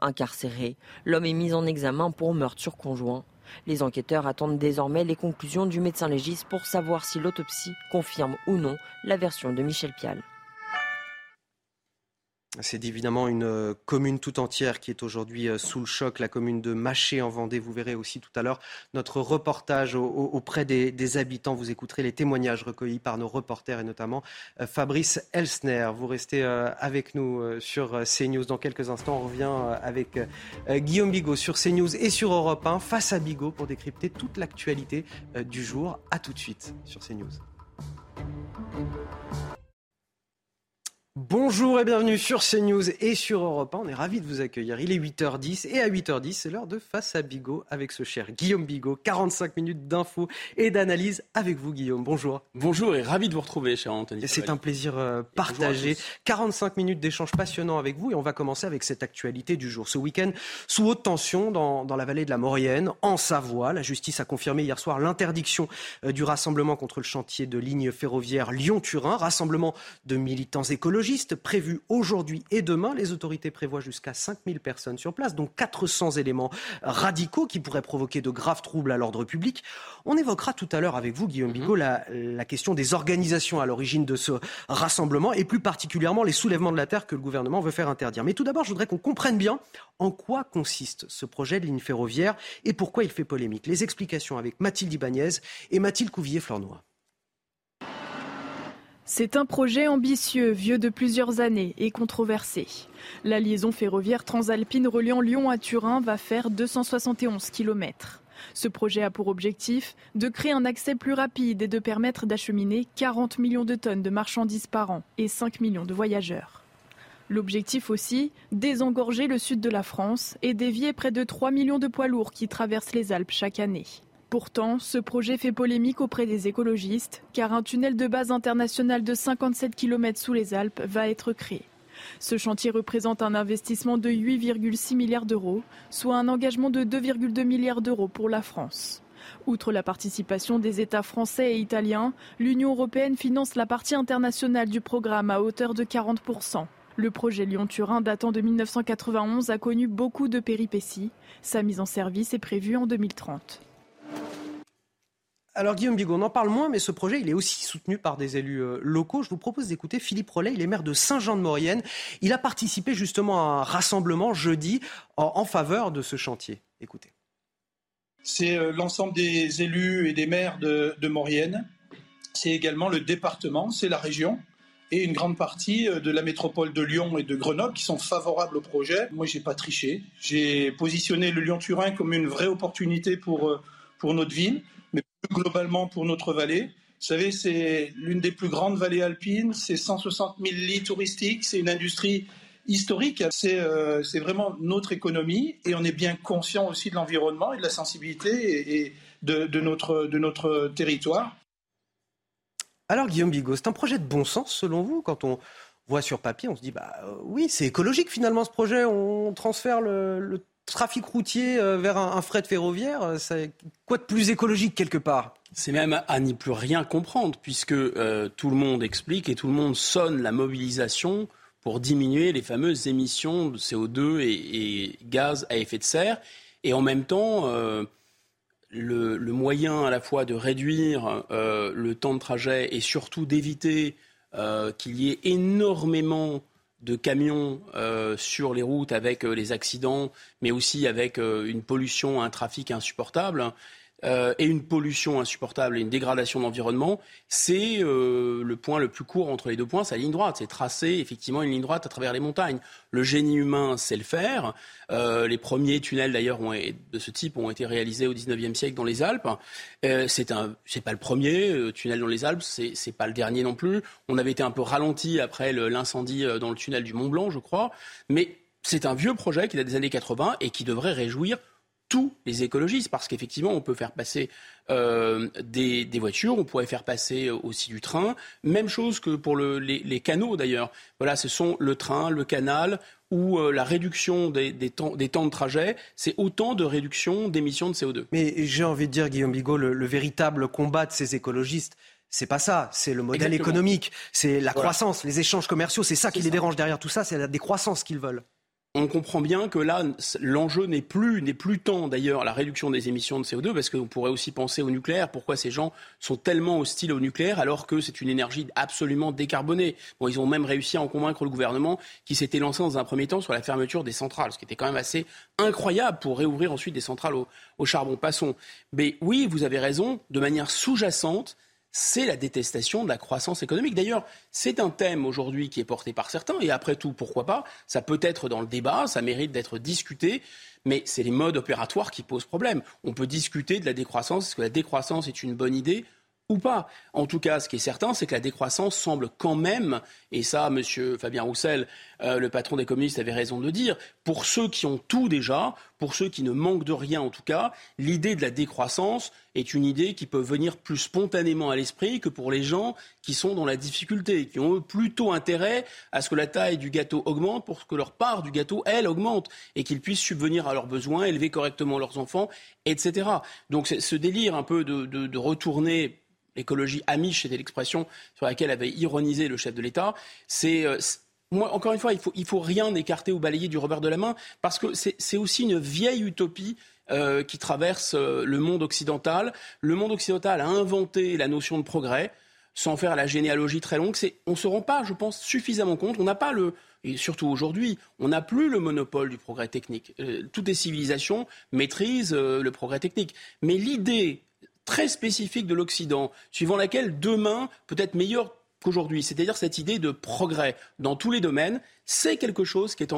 Incarcéré, l'homme est mis en examen pour meurtre conjoint. Les enquêteurs attendent désormais les conclusions du médecin légiste pour savoir si l'autopsie confirme ou non la version de Michel Pial. C'est évidemment une euh, commune tout entière qui est aujourd'hui euh, sous le choc, la commune de Maché en Vendée. Vous verrez aussi tout à l'heure notre reportage auprès des, habitants. Vous écouterez les témoignages recueillis par nos reporters et notamment euh, Fabrice Elsner. Vous restez avec nous sur CNews dans quelques instants. On revient avec Guillaume Bigot sur CNews et sur Europe 1 face à Bigot pour décrypter toute l'actualité du jour. A tout de suite sur CNews. Bonjour et bienvenue sur CNews et sur Europe 1. On est ravis de vous accueillir. Il est 8h10 et à 8h10, c'est l'heure de Face à Bigot avec ce cher Guillaume Bigot. 45 minutes d'infos et d'analyse avec vous, Guillaume. Bonjour. Bonjour et ravi de vous retrouver, cher Anthony. C'est un plaisir euh, partagé. 45 minutes d'échanges passionnants avec vous et on va commencer avec cette actualité du jour. Ce week-end, sous haute tension dans, dans, la vallée de la Maurienne, en Savoie, la justice a confirmé hier soir l'interdiction euh, du rassemblement contre le chantier de ligne ferroviaire Lyon-Turin, rassemblement de militants écologiques prévu aujourd'hui et demain. Les autorités prévoient jusqu'à 5000 personnes sur place, donc 400 éléments radicaux qui pourraient provoquer de graves troubles à l'ordre public. On évoquera tout à l'heure avec vous, Guillaume Bigot, la, la question des organisations à l'origine de ce rassemblement et plus particulièrement les soulèvements de la terre que le gouvernement veut faire interdire. Mais tout d'abord, je voudrais qu'on comprenne bien en quoi consiste ce projet de ligne ferroviaire et pourquoi il fait polémique. Les explications avec Mathilde Ibanez et Mathilde Couvillier-Flornois. C'est un projet ambitieux, vieux de plusieurs années et controversé. La liaison ferroviaire transalpine reliant Lyon à Turin va faire 271 km. Ce projet a pour objectif de créer un accès plus rapide et de permettre d'acheminer 40 millions de tonnes de marchandises par an et 5 millions de voyageurs. L'objectif aussi, désengorger le sud de la France et dévier près de 3 millions de poids lourds qui traversent les Alpes chaque année. Pourtant, ce projet fait polémique auprès des écologistes, car un tunnel de base international de 57 km sous les Alpes va être créé. Ce chantier représente un investissement de 8,6 milliards d'euros, soit un engagement de 2,2 milliards d'euros pour la France. Outre la participation des États français et italiens, l'Union européenne finance la partie internationale du programme à hauteur de 40%. Le projet Lyon-Turin datant de 1991 a connu beaucoup de péripéties. Sa mise en service est prévue en 2030. Alors Guillaume Bigot, on en parle moins, mais ce projet, il est aussi soutenu par des élus euh, locaux. Je vous propose d'écouter Philippe Rollet, il est maire de Saint-Jean-de-Maurienne. Il a participé justement à un rassemblement jeudi en, faveur de ce chantier. Écoutez. C'est euh, l'ensemble des élus et des maires de, de Maurienne. C'est également le département, c'est la région et une grande partie euh, de la métropole de Lyon et de Grenoble qui sont favorables au projet. Moi, j'ai pas triché. J'ai positionné le Lyon-Turin comme une vraie opportunité pour, pour notre ville globalement pour notre vallée. Vous savez, c'est l'une des plus grandes vallées alpines, c'est 160 000 lits touristiques, c'est une industrie historique, euh, c'est vraiment notre économie et on est bien conscient aussi de l'environnement et de la sensibilité et, de, notre, de notre territoire. Alors Guillaume Bigot, c'est un projet de bon sens selon vous quand on voit sur papier, on se dit bah euh, oui c'est écologique finalement ce projet, on transfère le, le trafic routier euh, vers un, fret ferroviaire, euh, quoi de plus écologique quelque part? C'est même à n'y plus rien comprendre, puisque euh, tout le monde explique et tout le monde sonne la mobilisation pour diminuer les fameuses émissions de CO2 et, gaz à effet de serre. Et en même temps, le, moyen à la fois de réduire le temps de trajet et surtout d'éviter qu'il y ait énormément de camions euh, sur les routes avec euh, les accidents, mais aussi avec euh, une pollution, un trafic insupportable. Euh, et une pollution insupportable et une dégradation de l'environnement, c'est euh, le point le plus court entre les deux points, c'est la ligne droite. C'est tracer effectivement une ligne droite à travers les montagnes. Le génie humain sait le faire. Euh, les premiers tunnels d'ailleurs de ce type ont été réalisés au XIXe siècle dans les Alpes. c'est pas le premier tunnel dans les Alpes, c'est pas le dernier non plus. On avait été un peu ralenti après l'incendie dans le tunnel du Mont Blanc, je crois, mais c'est un vieux projet qui date des années 80 et qui devrait réjouir tous les écologistes, parce qu'effectivement, on peut faire passer euh, des, voitures, on pourrait faire passer aussi du train. Même chose que pour les, canaux d'ailleurs. Voilà, ce sont le train, le canal ou euh, la réduction des, temps, de trajet, c'est autant de réduction d'émissions de CO2. Mais j'ai envie de dire, Guillaume Bigot, le, véritable combat de ces écologistes, c'est pas ça, c'est le modèle économique, c'est la croissance, les échanges commerciaux, c'est ça qui les dérange derrière tout ça, c'est la décroissance qu'ils veulent on comprend bien que là, l'enjeu n'est plus, n'est plus tant d'ailleurs la réduction des émissions de CO2, parce qu'on pourrait aussi penser au nucléaire. Pourquoi ces gens sont tellement hostiles au nucléaire alors que c'est une énergie absolument décarbonée Bon, ils ont même réussi à en convaincre le gouvernement qui s'était lancé dans un premier temps sur la fermeture des centrales, ce qui était quand même assez incroyable pour réouvrir ensuite des centrales au, au charbon. Passons. Mais oui, vous avez raison, de manière sous-jacente, c'est la détestation de la croissance économique. D'ailleurs, c'est un thème aujourd'hui qui est porté par certains, et après tout, pourquoi pas Ça peut être dans le débat, ça mérite d'être discuté, mais c'est les modes opératoires qui posent problème. On peut discuter de la décroissance, est-ce que la décroissance est une bonne idée? Ou pas. En tout cas, ce qui est certain, c'est que la décroissance semble quand même, et ça, Monsieur Fabien Roussel, euh, le patron des communistes, avait raison de le dire, pour ceux qui ont tout déjà, pour ceux qui ne manquent de rien en tout cas, l'idée de la décroissance est une idée qui peut venir plus spontanément à l'esprit que pour les gens qui sont dans la difficulté, qui ont plutôt intérêt à ce que la taille du gâteau augmente pour que leur part du gâteau, elle, augmente, et qu'ils puissent subvenir à leurs besoins, élever correctement leurs enfants, etc. Donc ce délire un peu de retourner l'écologie amiche, c'était l'expression sur laquelle avait ironisé le chef de l'État. C'est euh, encore une fois, il faut, faut rien écarter ou balayer du revers de la main, parce que c'est aussi une vieille utopie euh, qui traverse euh, le monde occidental. Le monde occidental a inventé la notion de progrès, sans faire la généalogie très longue. On ne se rend pas, je pense, suffisamment compte. On n'a pas le, et surtout aujourd'hui, on n'a plus le monopole du progrès technique. toutes les civilisations maîtrisent le progrès technique. Mais l'idée très spécifique de l'Occident, suivant laquelle demain peut être meilleur qu'aujourd'hui, c'est-à-dire cette idée de progrès dans tous les domaines, c'est quelque chose qui est,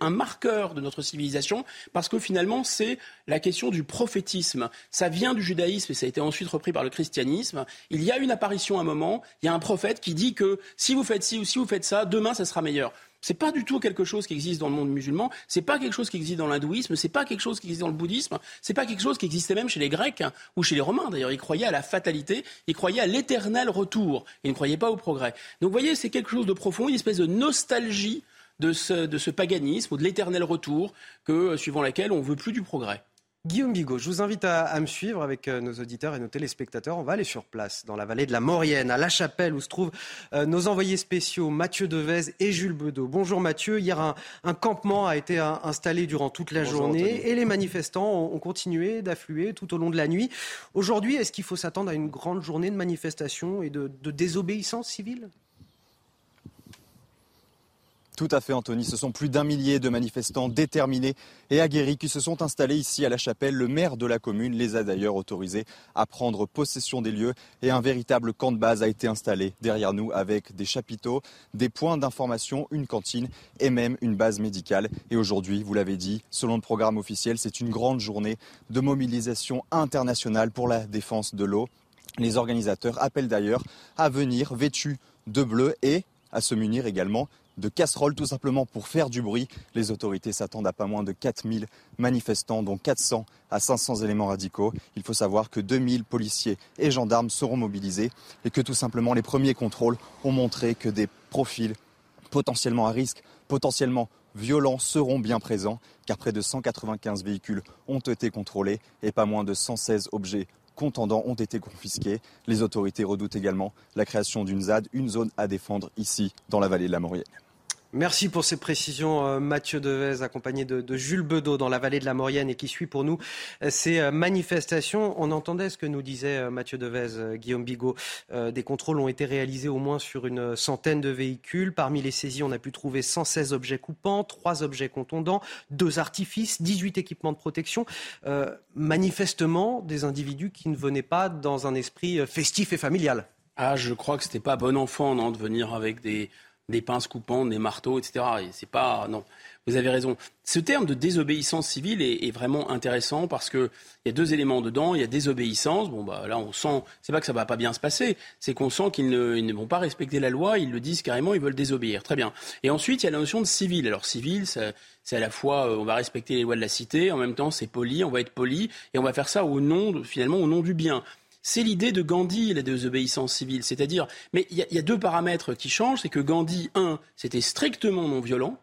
un marqueur de notre civilisation parce que finalement c'est la question du prophétisme. Ça vient du judaïsme et ça a été ensuite repris par le christianisme. Il y a une apparition à un moment, il y a un prophète qui dit que si vous faites ci ou si vous faites ça, demain ça sera meilleur. C'est pas du tout quelque chose qui existe dans le monde musulman, c'est pas quelque chose qui existe dans l'hindouisme, c'est pas quelque chose qui existe dans le bouddhisme, c'est pas quelque chose qui existait même chez les Grecs hein, ou chez les Romains. D'ailleurs, ils croyaient à la fatalité, ils croyaient à l'éternel retour, ils ne croyaient pas au progrès. Donc, vous voyez, c'est quelque chose de profond, une espèce de nostalgie de ce, de ce paganisme ou de l'éternel retour, que, suivant laquelle on veut plus du progrès. Guillaume Bigot, je vous invite à, me suivre avec euh, nos auditeurs et nos téléspectateurs. On va aller sur place, dans la vallée de la Maurienne, à La Chapelle, où se trouvent euh, nos envoyés spéciaux Mathieu Devez et Jules Bedeau. Bonjour Mathieu. Hier, un, campement a été installé durant toute la journée et les manifestants ont, continué d'affluer tout au long de la nuit. Aujourd'hui, est-ce qu'il faut s'attendre à une grande journée de manifestation et de désobéissance civile? Tout à fait, Anthony. Ce sont plus d'un millier de manifestants déterminés et aguerris qui se sont installés ici à la chapelle. Le maire de la commune les a d'ailleurs autorisés à prendre possession des lieux et un véritable camp de base a été installé derrière nous avec des chapiteaux, des points d'information, une cantine et même une base médicale. Et aujourd'hui, vous l'avez dit, selon le programme officiel, c'est une grande journée de mobilisation internationale pour la défense de l'eau. Les organisateurs appellent d'ailleurs à venir vêtus de bleu et à se munir également de casseroles tout simplement pour faire du bruit. Les autorités s'attendent à pas moins de 4000 manifestants, dont 400 à 500 éléments radicaux. Il faut savoir que 2000 policiers et gendarmes seront mobilisés et que tout simplement les premiers contrôles ont montré que des profils potentiellement à risque, potentiellement violents seront bien présents car près de 195 véhicules ont été contrôlés et pas moins de 116 objets contendants ont été confisqués. Les autorités redoutent également la création d'une ZAD, une zone à défendre ici dans la vallée de la Maurienne. Merci pour ces précisions, euh, Mathieu Devez, accompagné de, Jules Bedeau dans la vallée de la Maurienne et qui suit pour nous euh, ces euh, manifestations. On entendait ce que nous disait Mathieu Devez, Guillaume Bigot. Des contrôles ont été réalisés au moins sur une centaine de véhicules. Parmi les saisies, on a pu trouver 116 objets coupants, 3 objets contondants, 2 artifices, 18 équipements de protection. manifestement, des individus qui ne venaient pas dans un esprit festif et familial. Ah, je crois que c'était pas bon enfant, non, de venir avec des des pinces coupantes, des marteaux, etc. Et c'est pas non. Vous avez raison. Ce terme de désobéissance civile est, vraiment intéressant parce qu'il y a deux éléments dedans. Il y a désobéissance. Bon, bah là, on sent, c'est pas que ça va pas bien se passer, c'est qu'on sent qu'ils ne, vont pas respecter la loi. Ils le disent carrément, ils veulent désobéir. Très bien. Et ensuite, il y a la notion de civil. Alors, civil, c'est à la fois, euh, on va respecter les lois de la cité, en même temps, c'est poli, on va être poli, et on va faire ça au nom, finalement, au nom du bien. C'est l'idée de Gandhi, la désobéissance civile. C'est-à-dire, mais il y, a deux paramètres qui changent. C'est que Gandhi, un, c'était strictement non violent.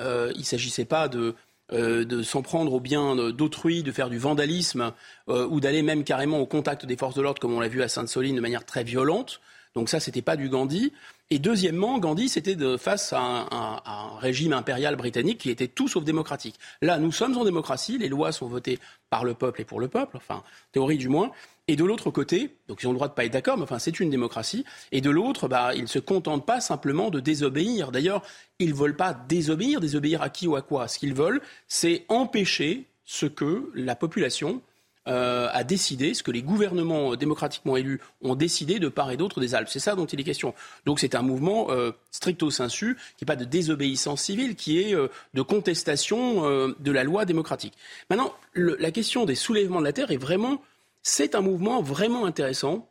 Euh, il ne s'agissait pas de, euh, de s'en prendre au bien d'autrui, de faire du vandalisme euh, ou d'aller même carrément au contact des forces de l'ordre, comme on l'a vu à Sainte-Soline, de manière très violente. Donc ça, c'était pas du Gandhi. Et deuxièmement, Gandhi, c'était face à un, un, régime impérial britannique qui était tout sauf démocratique. Là, nous sommes en démocratie, les lois sont votées par le peuple et pour le peuple, enfin, théorie du moins. Et de l'autre côté, donc ils ont le droit de pas être d'accord, mais enfin c'est une démocratie. Et de l'autre, bah, ils ne se contentent pas simplement de désobéir. D'ailleurs, ils ne veulent pas désobéir. Désobéir à qui ou à quoi? Ce qu'ils veulent, c'est empêcher ce que la population euh, a décidé, ce que les gouvernements démocratiquement élus ont décidé de part et d'autre des Alpes. C'est ça dont il est question. Donc c'est un mouvement euh, stricto sensu, qui n'est pas de désobéissance civile, qui est euh, de contestation euh, de la loi démocratique. Maintenant, le, la question des soulèvements de la terre est vraiment c'est un mouvement vraiment intéressant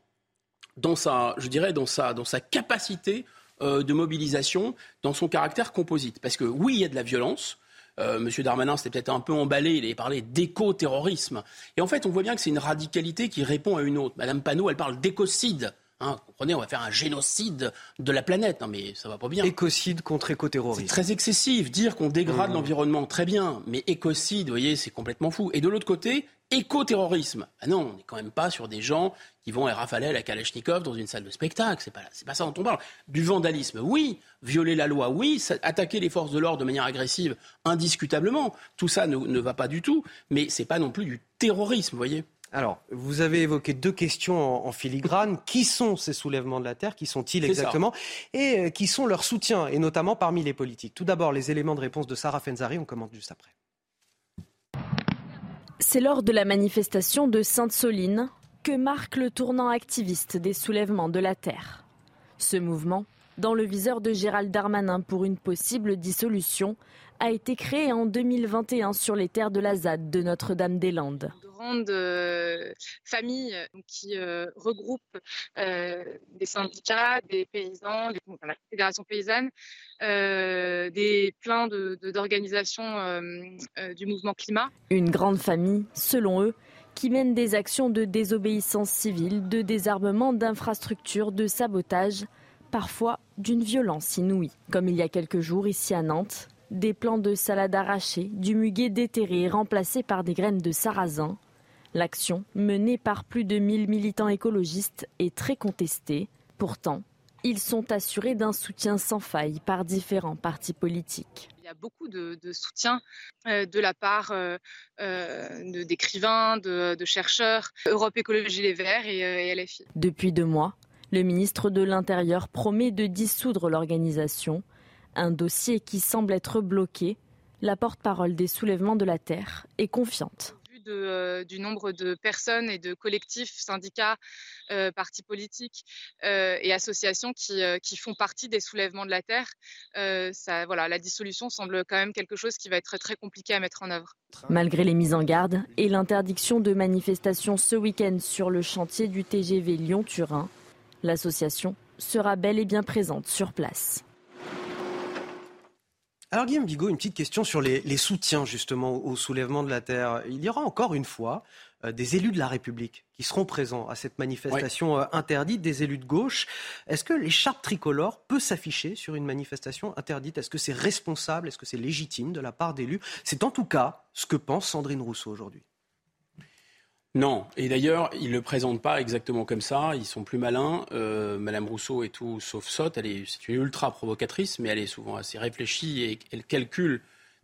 dans sa, je dirais, dans sa, dans sa capacité euh, de mobilisation, dans son caractère composite. Parce que oui, il y a de la violence. Euh, Monsieur Darmanin s'était peut-être un peu emballé, il avait parlé d'éco-terrorisme. Et en fait, on voit bien que c'est une radicalité qui répond à une autre. Madame Panot, elle parle d'écocide. Hein, comprenez, on va faire un génocide de la planète. Non, mais ça va pas bien. Écocide contre écoterrorisme. C'est très excessif. Dire qu'on dégrade mmh. l'environnement, très bien. Mais écocide, vous voyez, c'est complètement fou. Et de l'autre côté, éco-terrorisme. Ah non, on n'est quand même pas sur des gens qui vont rafaler à la Kalachnikov dans une salle de spectacle. C'est pas, c'est pas ça dont on parle. Du vandalisme, oui. Violer la loi, oui. Attaquer les forces de l'ordre de manière agressive, indiscutablement. Tout ça ne, ne va pas du tout. Mais c'est pas non plus du terrorisme, vous voyez. Alors, vous avez évoqué deux questions en, filigrane. Qui sont ces soulèvements de la Terre? Qui sont-ils exactement? Et euh, qui sont leurs soutiens, et notamment parmi les politiques? Tout d'abord, les éléments de réponse de Sarah Fenzari, on commente juste après. C'est lors de la manifestation de Sainte-Soline que marque le tournant activiste des soulèvements de la Terre. Ce mouvement, dans le viseur de Gérald Darmanin pour une possible dissolution, a été créé en 2021 sur les terres de la ZAD de Notre-Dame-des-Landes grande euh, famille qui euh, regroupe euh, des syndicats, des paysans, la fédération paysanne, des plein d'organisations du mouvement climat. Une grande famille, selon eux, qui mène des actions de désobéissance civile, de désarmement d'infrastructures, de sabotage, parfois d'une violence inouïe, comme il y a quelques jours ici à Nantes. Des plants de salade arrachés, du muguet déterré remplacé par des graines de sarrasin, L'action, menée par plus de 1000 militants écologistes, est très contestée. Pourtant, ils sont assurés d'un soutien sans faille par différents partis politiques. Il y a beaucoup de, soutien euh, de la part euh, euh, d'écrivains, de, chercheurs, Europe Écologie Les Verts et, LFI. Depuis deux mois, le ministre de l'Intérieur promet de dissoudre l'organisation, un dossier qui semble être bloqué. La porte-parole des soulèvements de la Terre est confiante. Euh, du nombre de personnes et de collectifs, syndicats, euh, partis politiques euh, et associations qui, qui, font partie des soulèvements de la Terre, ça, voilà, la dissolution semble quand même quelque chose qui va être très compliqué à mettre en œuvre. Malgré les mises en garde et l'interdiction de manifestations ce week-end sur le chantier du TGV Lyon-Turin, l'association sera bel et bien présente sur place. Alors Guillaume Bigot, une petite question sur les, soutiens justement au, soulèvement de la Terre. Il y aura encore une fois euh, des élus de la République qui seront présents à cette manifestation euh, interdite, des élus de gauche. Est-ce que l'écharpe tricolore peut s'afficher sur une manifestation interdite? Est-ce que c'est responsable? Est-ce que c'est légitime de la part d'élus? C'est en tout cas ce que pense Sandrine Rousseau aujourd'hui. Non, et d'ailleurs, ils ne le présentent pas exactement comme ça, ils sont plus malins. Euh, Madame Rousseau est tout sauf sotte, elle est, c'est une ultra provocatrice, mais elle est souvent assez réfléchie et elle calcule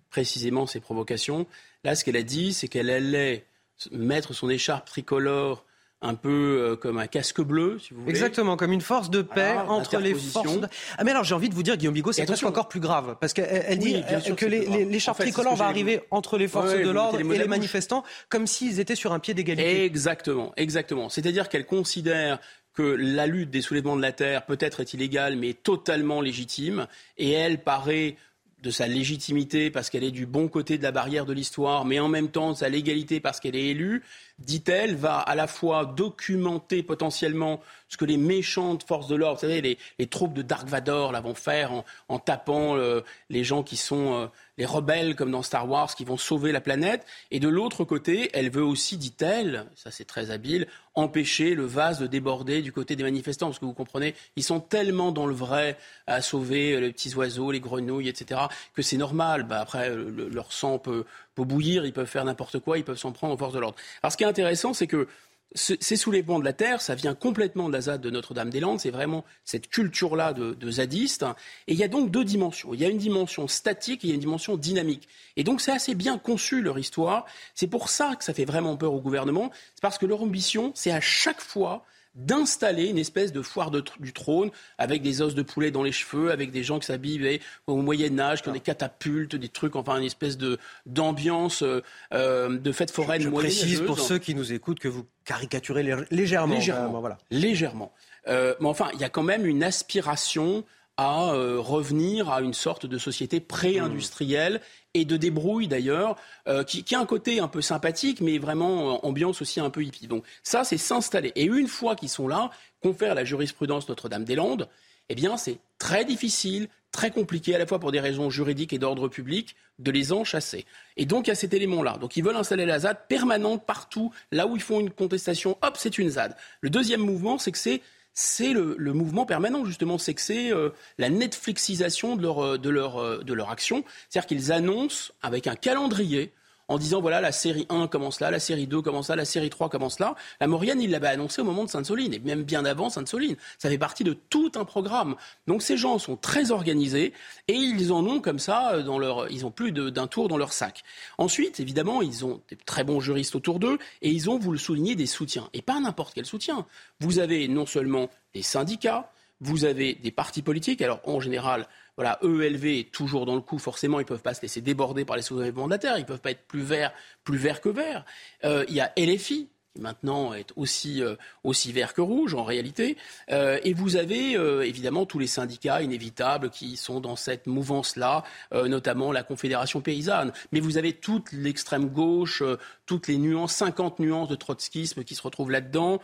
précisément ses provocations. Là, ce qu'elle a dit, c'est qu'elle allait mettre son écharpe tricolore un peu euh, comme un casque bleu, si vous voulez. Exactement, comme une force de paix entre les forces. Ah mais alors j'ai envie de vous dire, Guillaume Bigot, c'est presque encore plus grave, parce qu'elle dit que l'écharpe tricolore va arriver entre les forces de l'ordre et les manifestants, comme s'ils étaient sur un pied d'égalité. Exactement, exactement. C'est-à-dire qu'elle considère que la lutte des soulèvements de la terre peut-être est illégale, mais totalement légitime, et elle paraît de sa légitimité parce qu'elle est du bon côté de la barrière de l'histoire, mais en même temps de sa légalité parce qu'elle est élue, dit-elle, va à la fois documenter potentiellement ce que les méchantes forces de l'ordre, vous savez, les, troupes de Dark Vador là, vont faire en, tapant euh, les gens qui sont euh, les rebelles, comme dans Star Wars, qui vont sauver la planète. Et de l'autre côté, elle veut aussi, dit-elle, ça c'est très habile, empêcher le vase de déborder du côté des manifestants. Parce que vous comprenez, ils sont tellement dans le vrai à sauver les petits oiseaux, les grenouilles, etc., que c'est normal. Bah, après, leur sang peut, peut bouillir, ils peuvent faire n'importe quoi, ils peuvent s'en prendre aux forces de l'ordre. Alors ce qui est intéressant, c'est que ces soulèvements de la terre, ça vient complètement de la ZAD de Notre-Dame-des-Landes. C'est vraiment cette culture-là de, de, zadiste. Et il y a donc deux dimensions. Il y a une dimension statique et il y a une dimension dynamique. Et donc c'est assez bien conçu leur histoire. C'est pour ça que ça fait vraiment peur au gouvernement. C'est parce que leur ambition, c'est à chaque fois d'installer une espèce de foire du trône avec des os de poulet dans les cheveux, avec des gens qui s'habillent au Moyen Âge, qui ont des catapultes, des trucs, enfin une espèce de d'ambiance euh, euh, de fête foraine. Je, je précise pour ceux qui nous écoutent que vous caricaturez légèrement. Légèrement. voilà. légèrement. Euh, mais enfin, il y a quand même une aspiration à revenir à une sorte de société pré-industrielle et de débrouille d'ailleurs, euh, qui, a un côté un peu sympathique, mais vraiment euh, ambiance aussi un peu hippie. Donc ça, c'est s'installer. Et une fois qu'ils sont là, confère la jurisprudence Notre-Dame-des-Landes, eh bien c'est très difficile, très compliqué, à la fois pour des raisons juridiques et d'ordre public, de les en chasser. Et donc, il y a cet élément-là. Donc, ils veulent installer la ZAD permanente partout, là où ils font une contestation, hop, c'est une ZAD. Le deuxième mouvement, c'est que c'est c'est le, mouvement permanent, justement, c'est que c'est euh, la Netflixisation de leur, leur, euh, de leur action. C'est-à-dire qu'ils annoncent avec un calendrier en disant voilà, la série 1 commence là, la série 2 commence là, la série 3 commence là. La Maurienne, il l'avait annoncé au moment de Sainte-Soline, et même bien avant Sainte-Soline. Ça fait partie de tout un programme. Donc ces gens sont très organisés, et ils en ont comme ça, euh, dans leur, ils ont plus d'un tour dans leur sac. Ensuite, évidemment, ils ont des très bons juristes autour d'eux, et ils ont, vous le soulignez, des soutiens. Et pas n'importe quel soutien. Vous avez non seulement des syndicats, vous avez des partis politiques. Alors, en général, voilà, ELV toujours dans le coup, forcément, ils ne peuvent pas se laisser déborder par les soulèvements mandataires, ils ne peuvent pas être plus verts, plus verts que verts. Euh, il y a LFI, qui maintenant est aussi, euh, aussi vert que rouge en réalité. Euh, et vous avez euh, évidemment tous les syndicats inévitables qui sont dans cette mouvance-là, notamment la Confédération paysanne. Mais vous avez toute l'extrême gauche, toutes les nuances, 50 nuances de trotskisme qui se retrouvent là-dedans.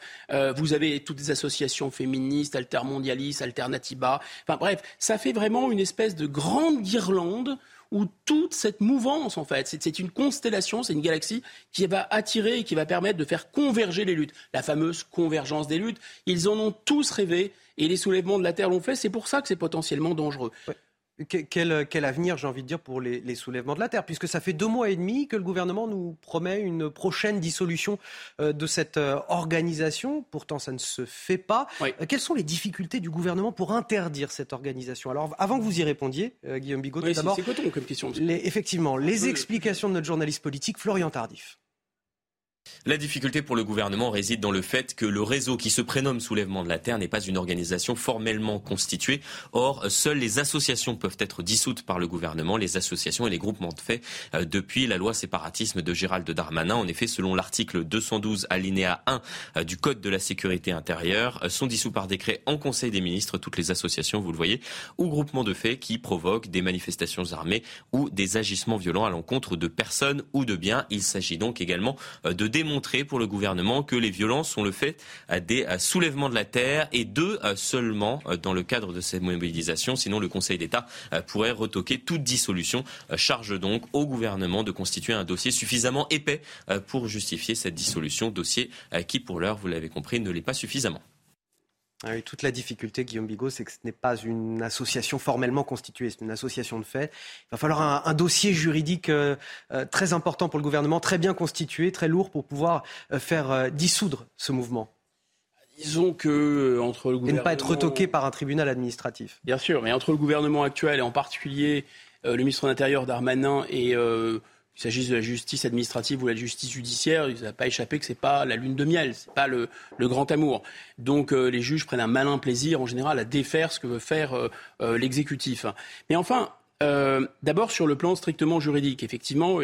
vous avez toutes les associations féministes, altermondialistes, alternatiba. Enfin bref, ça fait vraiment une espèce de grande guirlande où toute cette mouvance, en fait, c'est une constellation, c'est une galaxie qui va attirer et qui va permettre de faire converger les luttes. La fameuse convergence des luttes, ils en ont tous rêvé et les soulèvements de la Terre l'ont fait. C'est pour ça que c'est potentiellement dangereux. Quel, quel, avenir, j'ai envie de dire, pour les, soulèvements de la Terre, puisque ça fait deux mois et demi que le gouvernement nous promet une prochaine dissolution euh, de cette euh, organisation. Pourtant, ça ne se fait pas. Euh, quelles sont les difficultés du gouvernement pour interdire cette organisation? Alors, avant que vous y répondiez, Guillaume Bigot, d'abord, c'est comme question. effectivement, les explications de notre journaliste politique, Florian Tardif. La difficulté pour le gouvernement réside dans le fait que le réseau qui se prénomme Soulèvement de la Terre n'est pas une organisation formellement constituée. Or, seules les associations peuvent être dissoutes par le gouvernement, les associations et les groupements de fait, euh, depuis la loi séparatisme de Gérald Darmanin. En effet, selon l'article 212 alinéa 1 euh, du Code de la sécurité intérieure, euh, sont dissous par décret en Conseil des ministres toutes les associations, vous le voyez, ou groupements de fait qui provoquent des manifestations armées ou des agissements violents à l'encontre de personnes ou de biens. Il s'agit donc également de démontrer pour le gouvernement que les violences sont le fait des soulèvements de la terre et deux seulement euh, dans le cadre de cette mobilisation. Sinon, le Conseil d'État euh, pourrait retoquer toute dissolution. Euh, charge donc au gouvernement de constituer un dossier suffisamment épais pour justifier cette dissolution. Dossier qui, pour l'heure, vous l'avez compris, ne l'est pas suffisamment. Ah toute la difficulté, Guillaume Bigot, c'est que ce n'est pas une association formellement constituée, c'est une association de fait. Il va falloir un, dossier juridique euh, euh, très important pour le gouvernement, très bien constitué, très lourd pour pouvoir euh, faire dissoudre ce mouvement. Disons que entre le gouvernement... Et ne pas être retoqué par un tribunal administratif. Bien sûr, mais entre le gouvernement actuel et en particulier le ministre de l'Intérieur Darmanin et qu'il s'agisse de la justice administrative ou de la justice judiciaire, il n'a pas échappé que ce n'est pas la lune de miel, ce n'est pas le, grand amour. Donc euh, les juges prennent un malin plaisir en général à défaire ce que veut faire euh, euh, l'exécutif. Mais enfin, d'abord sur le plan strictement juridique, effectivement,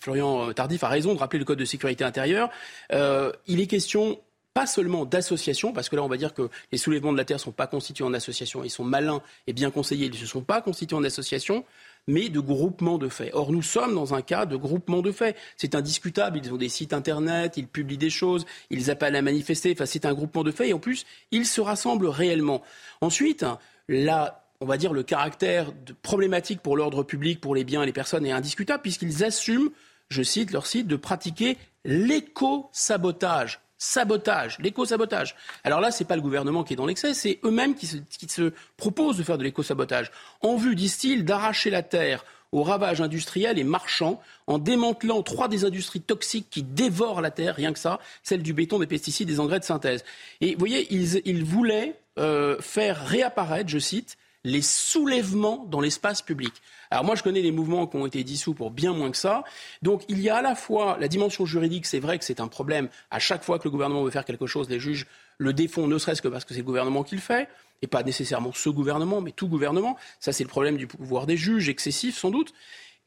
Florian Tardif a raison de rappeler le Code de sécurité intérieure. il est question pas seulement d'associations, parce que là on va dire que les soulèvements de la terre ne sont pas constitués en association, ils sont malins et bien conseillés, ils ne se sont pas constitués en association, mais de groupements de faits. Or nous sommes dans un cas de groupement de faits. C'est indiscutable, ils ont des sites internet, ils publient des choses, ils appellent à manifester, enfin c'est un groupement de faits et en plus ils se rassemblent réellement. Ensuite, on va dire le caractère problématique pour l'ordre public, pour les biens et les personnes est indiscutable puisqu'ils assument, je cite leur site, de pratiquer l'éco-sabotage sabotage, l'éco-sabotage. Alors là, ce n'est pas le gouvernement qui est dans l'excès, c'est eux-mêmes qui se, proposent de faire de l'éco-sabotage. En vue, disent-ils, d'arracher la terre aux ravages industriels et marchands en démantelant trois des industries toxiques qui dévorent la terre, rien que ça, celle du béton, des pesticides, des engrais de synthèse. Et vous voyez, ils, voulaient euh, faire réapparaître, je cite, les soulèvements dans l'espace public. Alors moi, je connais des mouvements qui ont été dissous pour bien moins que ça. Donc il y a à la fois la dimension juridique, c'est vrai que c'est un problème. À chaque fois que le gouvernement veut faire quelque chose, les juges le défont, ne serait-ce que parce que c'est le gouvernement qui le fait, et pas nécessairement ce gouvernement, mais tout gouvernement. Ça, c'est le problème du pouvoir des juges, excessif sans doute.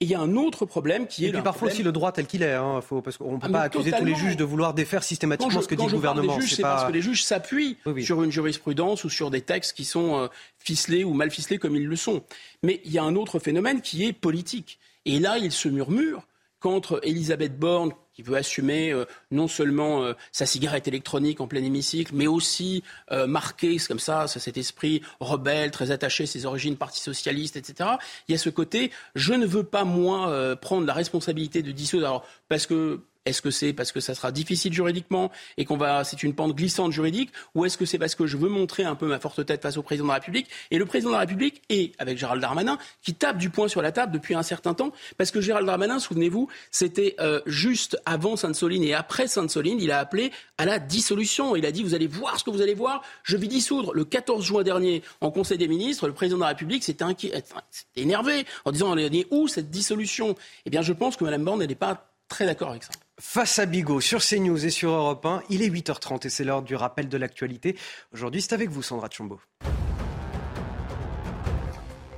Et il y a un autre problème qui est. Et puis parfois aussi le droit tel qu'il est. Hein, faut, parce qu'on ne peut ah, pas accuser tous les juges de vouloir défaire systématiquement ce que dit le gouvernement. C'est parce que les juges s'appuient sur une jurisprudence ou sur des textes qui sont euh, ficelés ou mal ficelés comme ils le sont. Mais il y a un autre phénomène qui est politique. Et là, il se murmure contre Elisabeth Borne, qui veut assumer euh, non seulement euh, sa cigarette électronique en plein hémicycle, mais aussi euh, marquer comme ça, cet esprit rebelle, très attaché à ses origines Parti socialiste, etc. Il y a ce côté, je ne veux pas moi prendre la responsabilité de dissoudre, alors parce que est-ce que c'est parce que ça sera difficile juridiquement et qu'on va, c'est une pente glissante juridique, ou est-ce que c'est parce que je veux montrer un peu ma forte tête face au président de la République Et le président de la République et avec Gérald Darmanin qui tape du poing sur la table depuis un certain temps, parce que Gérald Darmanin, souvenez-vous, c'était euh, juste avant Sainte-Soline et après Sainte-Soline, il a appelé à la dissolution. Il a dit vous allez voir ce que vous allez voir, je vais dissoudre. Le 14 juin dernier, en Conseil des ministres, le président de la République s'était énervé en disant on est où cette dissolution? Eh bien, je pense que Mme Borne, n'est pas très d'accord avec ça. Face à Bigot sur CNews et sur Europe 1, il est 8h30 et c'est l'heure du rappel de l'actualité. Aujourd'hui, c'est avec vous, Sandra Chombo.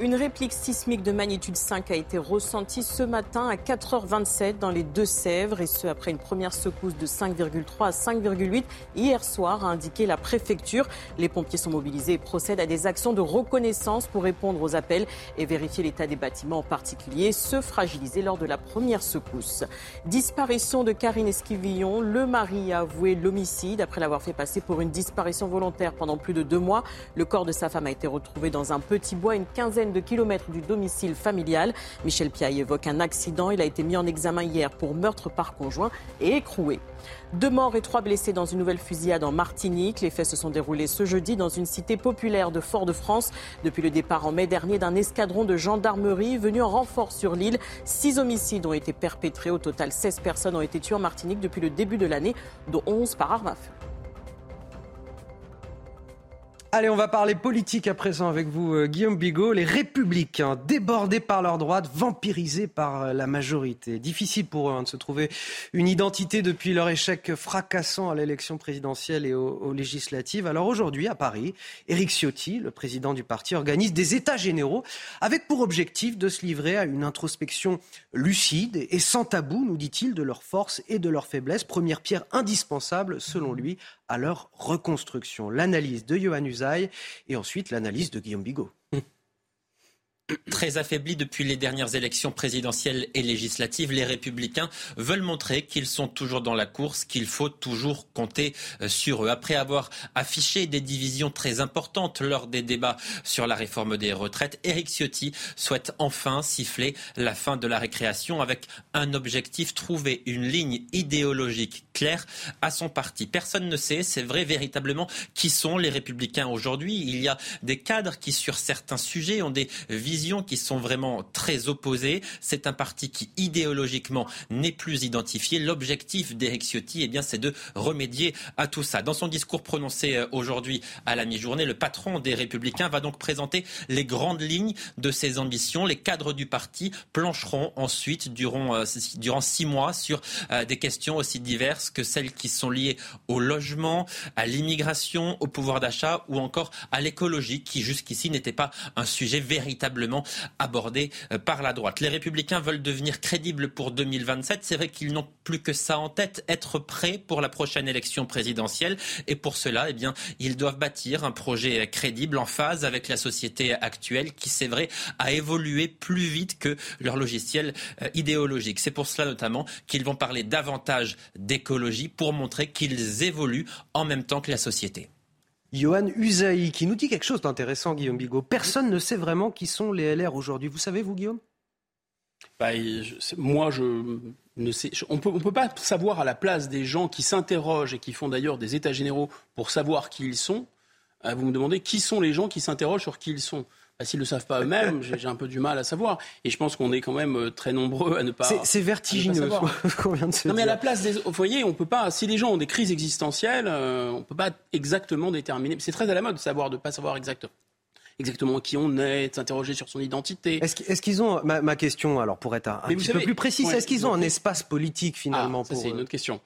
Une réplique sismique de magnitude 5 a été ressentie ce matin à 4h27 dans les Deux-Sèvres et ce après une première secousse de 5,3 à 5,8 hier soir, a indiqué la préfecture. Les pompiers sont mobilisés et procèdent à des actions de reconnaissance pour répondre aux appels et vérifier l'état des bâtiments en particulier, ceux fragilisés lors de la première secousse. Disparition de Karine Esquivillon. Le mari a avoué l'homicide après l'avoir fait passer pour une disparition volontaire pendant plus de deux mois. Le corps de sa femme a été retrouvé dans un petit bois une quinzaine de kilomètres du domicile familial. Michel Piaille évoque un accident. Il a été mis en examen hier pour meurtre par conjoint et écroué. Deux morts et trois blessés dans une nouvelle fusillade en Martinique. Les faits se sont déroulés ce jeudi dans une cité populaire de Fort-de-France. Depuis le départ en mai dernier d'un escadron de gendarmerie venu en renfort sur l'île, six homicides ont été perpétrés. Au total, 16 personnes ont été tuées en Martinique depuis le début de l'année, dont 11 par arme à feu. Allez, on va parler politique à présent avec vous, euh, Guillaume Bigot. Les républicains, débordés par leur droite, vampirisés par euh, la majorité. Difficile pour eux hein, de se trouver une identité depuis leur échec fracassant à l'élection présidentielle et aux, législatives. Alors aujourd'hui, à Paris, Éric Ciotti, le président du parti, organise des états généraux avec pour objectif de se livrer à une introspection lucide et sans tabou, nous dit-il, de leurs forces et de leurs faiblesses. Première pierre indispensable, selon lui, à leur reconstruction. L'analyse de Johan Usaï et ensuite l'analyse de Guillaume Bigot. Très affaiblis depuis les dernières élections présidentielles et législatives, les républicains veulent montrer qu'ils sont toujours dans la course, qu'il faut toujours compter euh, sur eux. Après avoir affiché des divisions très importantes lors des débats sur la réforme des retraites, Éric Ciotti souhaite enfin siffler la fin de la récréation avec un objectif, trouver une ligne idéologique claire à son parti. Personne ne sait, c'est vrai véritablement, qui sont les républicains aujourd'hui. Il y a des cadres qui, sur certains sujets, ont des qui sont vraiment très opposées. C'est un parti qui idéologiquement n'est plus identifié. L'objectif d'Éric Ciotti, eh bien, c'est de remédier à tout ça. Dans son discours prononcé euh, aujourd'hui à la mi-journée, le patron des Républicains va donc présenter les grandes lignes de ses ambitions. Les cadres du parti plancheront ensuite durant, euh, durant six mois sur euh, des questions aussi diverses que celles qui sont liées au logement, à l'immigration, au pouvoir d'achat ou encore à l'écologie qui jusqu'ici n'était pas un sujet véritable probablement abordé euh, par la droite. Les républicains veulent devenir crédibles pour 2027. C'est vrai qu'ils n'ont plus que ça en tête, être prêts pour la prochaine élection présidentielle. Et pour cela, eh bien, ils doivent bâtir un projet crédible en phase avec la société actuelle qui, c'est vrai, a évolué plus vite que leur logiciel euh, idéologique. C'est pour cela notamment qu'ils vont parler davantage d'écologie pour montrer qu'ils évoluent en même temps que la société. Johan Usaï, qui nous dit quelque chose d'intéressant, Guillaume Bigot. Personne ne sait vraiment qui sont les LR aujourd'hui. Vous savez, vous, Guillaume? Bah, Moi, je ne sais. on peut, ne peut pas savoir à la place des gens qui s'interrogent et qui font d'ailleurs des états généraux pour savoir qui ils sont. Euh, vous me demandez qui sont les gens qui s'interrogent sur qui ils sont. Bah, s'ils ne le savent pas eux-mêmes, j'ai un peu du mal à savoir. Et je pense qu'on est quand même euh, très nombreux à ne pas. C'est vertigineux ce qu'on vient de se non, mais à la place des. Vous voyez, on peut pas. Si les gens ont des crises existentielles, euh, on ne peut pas exactement déterminer. C'est très à la mode de savoir, de pas savoir exactement exactement qui on est, de s'interroger sur son identité. Est-ce qu'ils ont, ma, question alors pour être un, petit peu plus précis, est-ce qu'ils ont un espace politique finalement ah, C'est une autre question.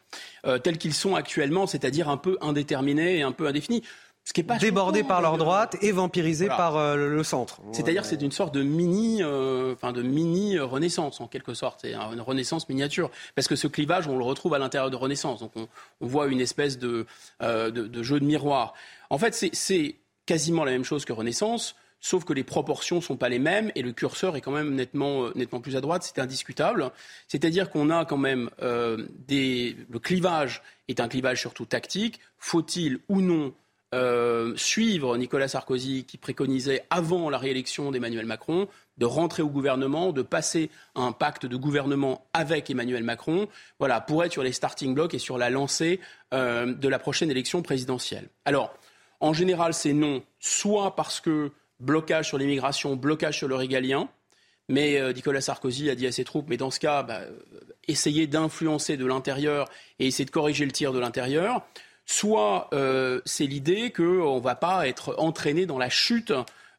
Euh, tels qu'ils sont actuellement, c'est-à-dire un peu indéterminés et un peu indéfinis. Ce qui est pas débordé par leur droite et vampirisé par euh, le centre. C'est-à-dire c'est une sorte de mini, euh, enfin de mini renaissance en quelque sorte, c'est une renaissance miniature. Parce que ce clivage, on le retrouve à l'intérieur de Renaissance. Donc on, voit une espèce de, euh, de, de, jeu de miroir. En fait, c'est quasiment la même chose que Renaissance. Sauf que les proportions ne sont pas les mêmes et le curseur est quand même nettement, nettement plus à droite, c'est indiscutable. C'est-à-dire qu'on a quand même des... le clivage est un clivage surtout tactique. Faut-il ou non euh, suivre Nicolas Sarkozy qui préconisait avant la réélection d'Emmanuel Macron de rentrer au gouvernement, de passer un pacte de gouvernement avec Emmanuel Macron, voilà, pour être sur les starting blocks et sur la lancée euh, de la prochaine élection présidentielle. Alors, en général, c'est non, soit parce que blocage sur l'immigration, blocage sur le régalien, mais euh, Nicolas Sarkozy a dit à ses troupes, mais dans ce cas, bah, essayez d'influencer de l'intérieur et essayer de corriger le tir de l'intérieur soit euh, c'est l'idée qu'on ne va pas être entraîné dans la chute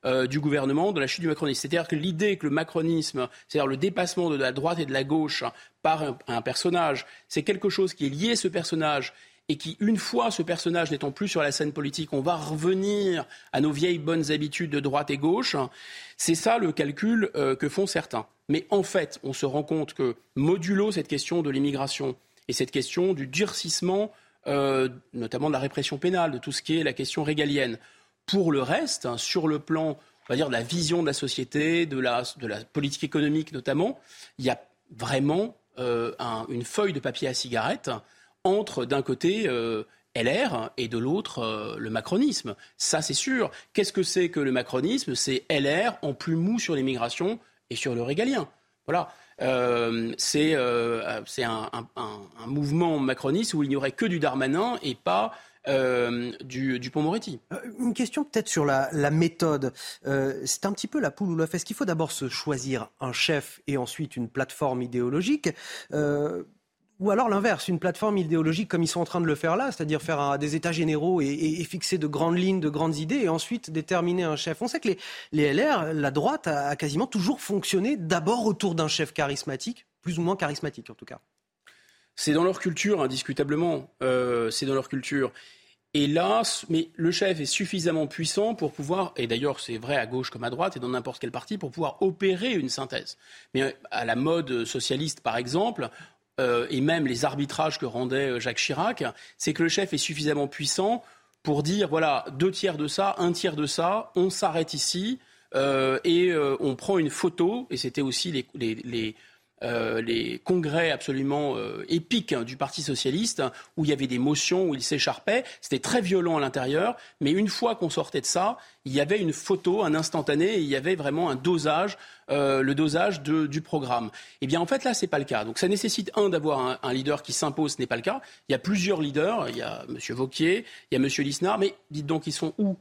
euh, du gouvernement, de la chute du macronisme. C'est-à-dire que l'idée que le macronisme, c'est-à-dire le dépassement de la droite et de la gauche par un, personnage, c'est quelque chose qui est lié à ce personnage et qui, une fois ce personnage n'étant plus sur la scène politique, on va revenir à nos vieilles bonnes habitudes de droite et gauche. C'est ça le calcul euh, que font certains. Mais en fait, on se rend compte que modulo cette question de l'immigration et cette question du durcissement euh, notamment de la répression pénale, de tout ce qui est la question régalienne. Pour le reste, hein, sur le plan, on va dire, de la vision de la société, de la, politique économique notamment, il y a vraiment euh, une feuille de papier à cigarette entre, d'un côté, euh, LR et de l'autre le macronisme. Ça, c'est sûr. Qu'est-ce que c'est que le macronisme? C'est LR en plus mou sur l'immigration et sur le régalien. Voilà. Euh, c'est euh, un, mouvement macroniste où il n'y aurait que du Darmanin et pas euh, du, du Pont-Moretti. Une question peut-être sur la, méthode. c'est un petit peu la poule ou l'œuf. Est-ce qu'il faut d'abord se choisir un chef et ensuite une plateforme idéologique? Ou alors l'inverse, une plateforme idéologique comme ils sont en train de le faire là, c'est-à-dire faire des états généraux et, fixer de grandes lignes, de grandes idées, et ensuite déterminer un chef. On sait que les, LR, la droite, a, quasiment toujours fonctionné d'abord autour d'un chef charismatique, plus ou moins charismatique en tout cas. C'est dans leur culture, indiscutablement. Euh, c'est dans leur culture. Et là, mais le chef est suffisamment puissant pour pouvoir, et d'ailleurs c'est vrai à gauche comme à droite et dans n'importe quel parti, pour pouvoir opérer une synthèse. Mais à la mode socialiste, par exemple, euh, et même les arbitrages que rendait euh, Jacques Chirac, c'est que le chef est suffisamment puissant pour dire voilà, deux tiers de ça, un tiers de ça, on s'arrête ici euh, et on prend une photo, et c'était aussi les euh, les congrès absolument euh, épiques hein, du Parti socialiste, où il y avait des motions, où il s'écharpait. C'était très violent à l'intérieur, mais une fois qu'on sortait de ça, il y avait une photo, un instantané, et il y avait vraiment un dosage, euh, le dosage du programme. Eh bien, en fait, là, c'est pas le cas. Donc, ça nécessite un d'avoir un, leader qui s'impose. Ce n'est pas le cas. Il y a plusieurs leaders. Il y a M. Vauquier, il y a M. Lisnard, mais dites donc, ils sont où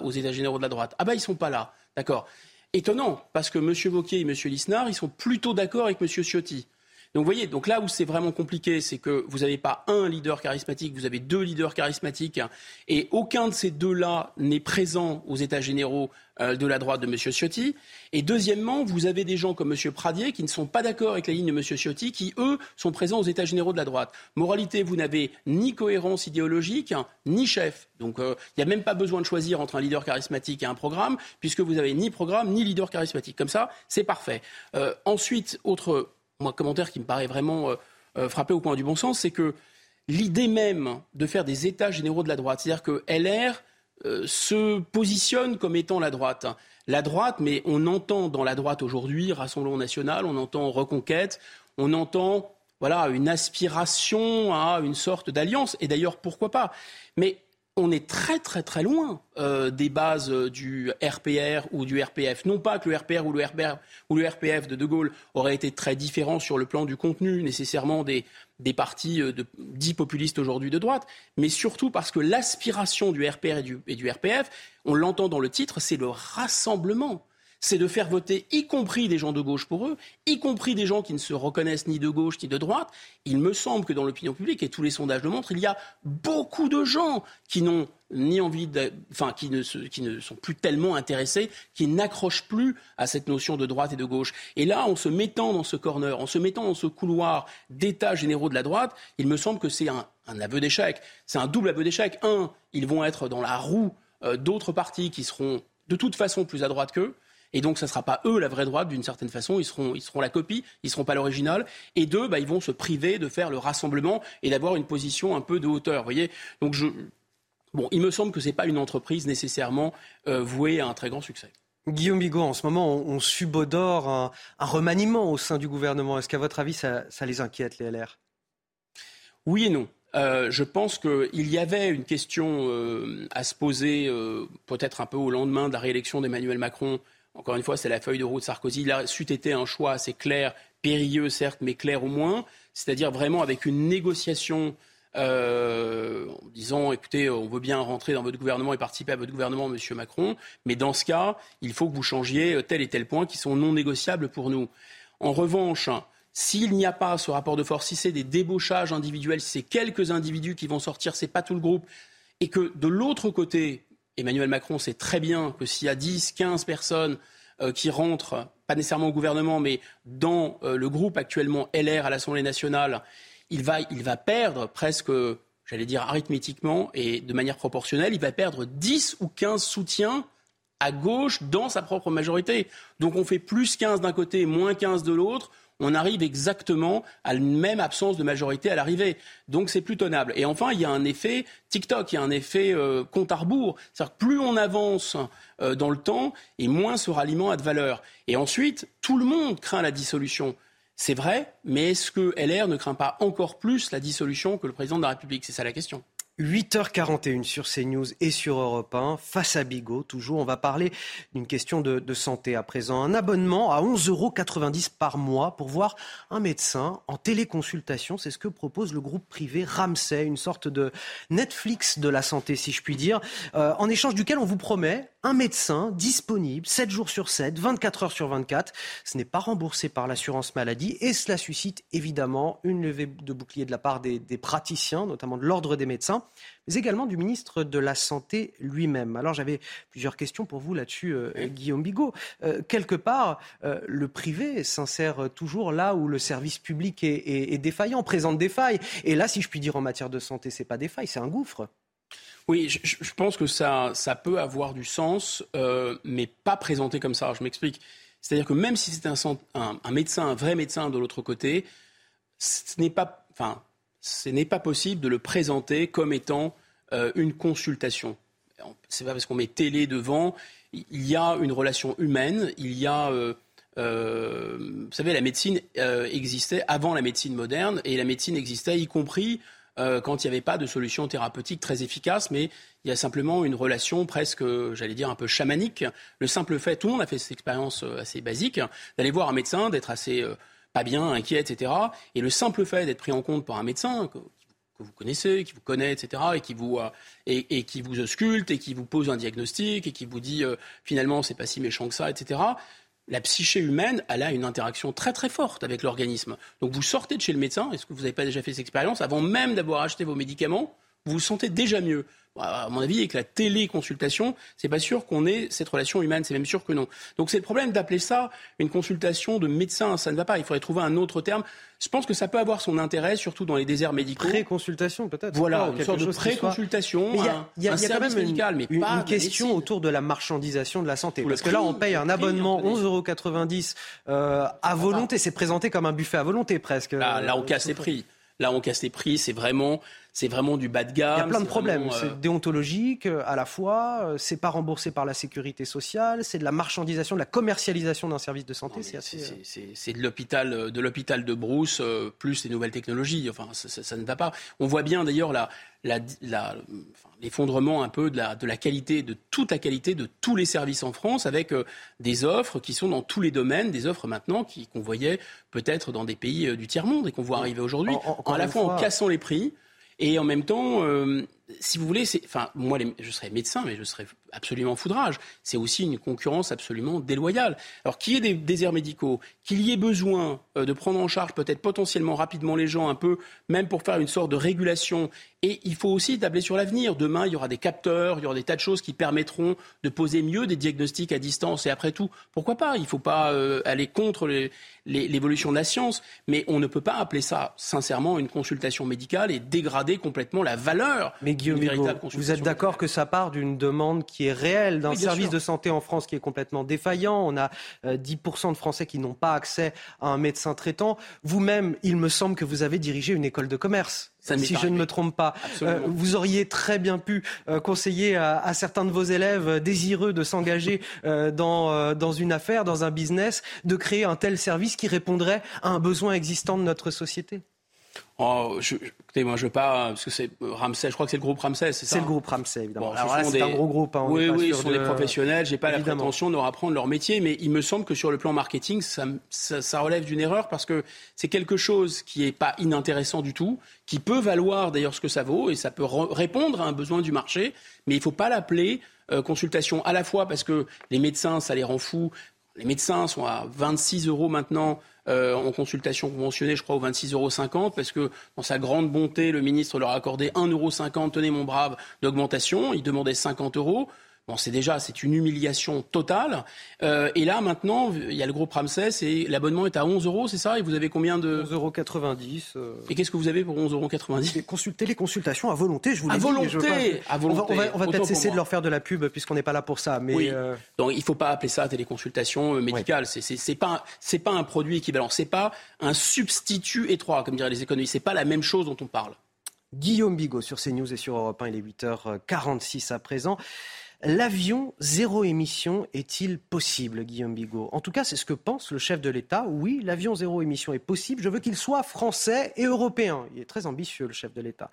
aux États généraux de la droite? Ah ben, ils sont pas là. D'accord étonnant, parce que M. Wauquiez et M. Lisnard, ils sont plutôt d'accord avec M. Ciotti. Donc vous voyez, donc là où c'est vraiment compliqué, c'est que vous n'avez pas un leader charismatique, vous avez deux leaders charismatiques, et aucun de ces deux-là n'est présent aux États généraux euh, de la droite de M. Ciotti. Et deuxièmement, vous avez des gens comme M. Pradier qui ne sont pas d'accord avec la ligne de M. Ciotti, qui, eux, sont présents aux États généraux de la droite. Moralité, vous n'avez ni cohérence idéologique, ni chef. Donc euh, il n'y a même pas besoin de choisir entre un leader charismatique et un programme, puisque vous n'avez ni programme, ni leader charismatique. Comme ça, c'est parfait. Euh, ensuite, autre moi, commentaire qui me paraît vraiment frappé au point du bon sens, c'est que l'idée même de faire des États généraux de la droite, c'est-à-dire que LR euh, se positionne comme étant la droite. La droite, mais on entend dans la droite aujourd'hui, Rassemblement national, on entend Reconquête, on entend voilà une aspiration à une sorte d'alliance. Et d'ailleurs, pourquoi pas? Mais on est très très très loin euh, des bases du RPR ou du RPF. Non pas que le RPR ou le, RPF de De Gaulle aurait été très différent sur le plan du contenu nécessairement des, des partis euh, dits populistes aujourd'hui de droite, mais surtout parce que l'aspiration du RPR et du RPF, on l'entend dans le titre, c'est le rassemblement c'est de faire voter y compris des gens de gauche pour eux, y compris des gens qui ne se reconnaissent ni de gauche ni de droite. Il me semble que dans l'opinion publique, et tous les sondages le montrent, il y a beaucoup de gens qui n'ont ni envie enfin, qui ne, qui ne sont plus tellement intéressés, qui n'accrochent plus à cette notion de droite et de gauche. Et là, en se mettant dans ce corner, en se mettant dans ce couloir d'états généraux de la droite, il me semble que c'est un, aveu d'échec. C'est un double aveu d'échec. Un, ils vont être dans la roue euh, d'autres partis qui seront de toute façon plus à droite qu'eux. Et donc, ce ne sera pas eux la vraie droite d'une certaine façon. Ils seront, ils seront la copie, ils ne seront pas l'original. Et deux, bah, ils vont se priver de faire le rassemblement et d'avoir une position un peu de hauteur. Vous voyez Donc, je, bon, il me semble que ce n'est pas une entreprise nécessairement euh, vouée à un très grand succès. Guillaume Bigot, en ce moment, on, subodore un, remaniement au sein du gouvernement. Est-ce qu'à votre avis, ça, les inquiète, les LR Oui et non. Euh, je pense qu'il y avait une question euh, à se poser, peut-être un peu au lendemain de la réélection d'Emmanuel Macron, encore une fois, c'est la feuille de route Sarkozy. Il a un choix assez clair, périlleux certes, mais clair au moins. C'est-à-dire vraiment avec une négociation euh, en disant écoutez, on veut bien rentrer dans votre gouvernement et participer à votre gouvernement, Monsieur Macron, mais dans ce cas, il faut que vous changiez tel et tel point qui sont non négociables pour nous. En revanche, s'il n'y a pas ce rapport de force, si c'est des débauchages individuels, si c'est quelques individus qui vont sortir, c'est pas tout le groupe, et que de l'autre côté, Emmanuel Macron sait très bien que s'il y a 10, 15 personnes euh, qui rentrent, pas nécessairement au gouvernement, mais dans euh, le groupe actuellement LR à l'Assemblée nationale, il va, il va perdre presque, j'allais dire arithmétiquement et de manière proportionnelle, il va perdre 10 ou 15 soutiens à gauche dans sa propre majorité. Donc on fait plus 15 d'un côté, moins 15 de l'autre on arrive exactement à la même absence de majorité à l'arrivée. Donc c'est plus tenable. Et enfin, il y a un effet TikTok, il y a un effet euh, compte à rebours. C'est-à-dire que plus on avance euh, dans le temps, et moins ce ralliement a de valeur. Et ensuite, tout le monde craint la dissolution. C'est vrai, mais est-ce que LR ne craint pas encore plus la dissolution que le président de la République? C'est ça la question. 8h41 sur CNews et sur Europe 1, face à Bigot, toujours. On va parler d'une question de, santé à présent. Un abonnement à 11,90 euros par mois pour voir un médecin en téléconsultation. C'est ce que propose le groupe privé Ramsay, une sorte de Netflix de la santé, si je puis dire, euh, en échange duquel on vous promet un médecin disponible 7 jours sur 7, 24 heures sur 24. Ce n'est pas remboursé par l'assurance maladie et cela suscite évidemment une levée de bouclier de la part des, praticiens, notamment de l'ordre des médecins, mais également du ministre de la Santé lui-même. Alors j'avais plusieurs questions pour vous là-dessus, euh, Guillaume Bigot. Euh, quelque part, euh, le privé s'insère toujours là où le service public est, défaillant, présente des failles. Et là, si je puis dire en matière de santé, c'est pas des failles, c'est un gouffre. Oui, je, pense que ça, ça peut avoir du sens, mais pas présenté comme ça. Je m'explique. C'est-à-dire que même si c'est un, un, médecin, un vrai médecin de l'autre côté, ce n'est pas, enfin, ce n'est pas possible de le présenter comme étant euh, une consultation. C'est pas parce qu'on met télé devant. Il y a une relation humaine. Il y a euh, vous savez, la médecine existait avant la médecine moderne et la médecine existait y compris euh, quand il n'y avait pas de solution thérapeutique très efficace, mais il y a simplement une relation presque, j'allais dire, un peu chamanique. Le simple fait, tout le monde a fait cette expérience euh, assez basique, d'aller voir un médecin, d'être assez euh, pas bien, inquiet, etc. Et le simple fait d'être pris en compte par un médecin que, vous connaissez, qui vous connaît, etc., et qui vous et, qui vous ausculte et qui vous pose un diagnostic et qui vous dit finalement c'est pas si méchant que ça, etc la psyché humaine, elle a une interaction très très forte avec l'organisme. Donc vous sortez de chez le médecin, est-ce que vous n'avez pas déjà fait cette expérience? Avant même d'avoir acheté vos médicaments, vous vous sentez déjà mieux. À mon avis, avec la téléconsultation, c'est pas sûr qu'on ait cette relation humaine, c'est même sûr que non. Donc c'est le problème d'appeler ça une consultation de médecin, ça ne va pas. Il faudrait trouver un autre terme. Je pense que ça peut avoir son intérêt, surtout dans les déserts médicaux. Pré-consultation peut-être. Voilà, une sorte de pré-consultation, il y a, quand même médical, mais une, pas une question autour de la marchandisation de la santé. Parce que là, on paye un abonnement 11,90 euros euh, à volonté. C'est présenté comme un buffet à volonté presque. Là, là on casse les prix. Là, on casse les prix. C'est vraiment c'est vraiment du bas de gamme. Il y a plein de problèmes. C'est euh, déontologique euh, à la fois, euh, c'est pas remboursé par la sécurité sociale, c'est de la marchandisation, de la commercialisation d'un service de santé. C'est de l'hôpital de l'hôpital de Brousse plus les nouvelles technologies. Enfin, ça, ne va pas. On voit bien d'ailleurs l'effondrement un peu de la, de la qualité, de toute la qualité de tous les services en France, avec des offres qui sont dans tous les domaines, des offres maintenant qu'on voyait peut-être dans des pays du tiers monde et qu'on voit arriver aujourd'hui, à la fois en cassant les prix. Et en même temps, euh, si vous voulez, enfin, moi, je serais médecin, mais je serais absolument foudrage. C'est aussi une concurrence absolument déloyale. Alors, qu'il y ait des déserts médicaux, qu'il y ait besoin euh, de prendre en charge peut-être potentiellement rapidement les gens, un peu, même pour faire une sorte de régulation. Et il faut aussi tabler sur l'avenir. Demain, il y aura des capteurs, il y aura des tas de choses qui permettront de poser mieux des diagnostics à distance. Et après tout, pourquoi pas? Il ne faut pas euh, aller contre l'évolution de la science, mais on ne peut pas appeler ça sincèrement une consultation médicale et dégrader complètement la valeur. Mais Guillaume vous êtes d'accord que ça part d'une demande qui est réelle, d'un service de santé en France qui est complètement défaillant. On a 10% euh, de Français qui n'ont pas accès à un médecin traitant. Vous-même, il me semble que vous avez dirigé une école de commerce. si je ne me trompe pas, euh, vous auriez très bien pu euh, conseiller à, certains de vos élèves désireux de s'engager dans, dans une affaire, dans un business, de créer un tel service qui répondrait à un besoin existant de notre société. Oh, je, je veux pas, parce que c'est Ramsey, je crois que c'est le groupe Ramsey, c'est ça C'est le groupe Ramsey, évidemment. Alors là, c'est un gros groupe. Hein, oui, oui, ce sont des professionnels. J'ai pas la prétention de leur apprendre leur métier, mais il me semble que sur le plan marketing, ça, ça, ça relève d'une erreur parce que c'est quelque chose qui est pas inintéressant du tout, qui peut valoir d'ailleurs ce que ça vaut et ça peut répondre à un besoin du marché, mais il faut pas l'appeler euh, consultation à la fois parce que les médecins, ça les rend fous. Les médecins sont à 26 euros maintenant euh, en consultation conventionnée, je crois, aux 26,50 euros, parce que dans sa grande bonté, le ministre leur a accordé 1,50 euros, tenez mon brave, d'augmentation. Il demandait 50 euros. Bon, c'est déjà, c'est une humiliation totale. Euh, et là, maintenant, il y a le groupe Ramsès et l'abonnement est à 11 euros, c'est ça? Et vous avez combien de 11,90 euros. Euh... Et qu'est-ce que vous avez pour 11,90 euros Consulter les consultations à volonté, je vous l'ai dit. Volonté, à volonté On va, peut-être cesser de leur faire de la pub puisqu'on n'est pas là pour ça. Mais oui. Euh... Donc, il ne faut pas appeler ça téléconsultation médicale. Ouais. C'est pas, pas un produit équivalent. C'est pas un substitut étroit, comme diraient les économistes. C'est pas la même chose dont on parle. Guillaume Bigot sur CNews et sur Europe 1, il est 8h46 à présent. L'avion zéro émission est-il possible, Guillaume Bigot? En tout cas, c'est ce que pense le chef de l'État. Oui, l'avion zéro émission est possible. Je veux qu'il soit français et européen. Il est très ambitieux, le chef de l'État.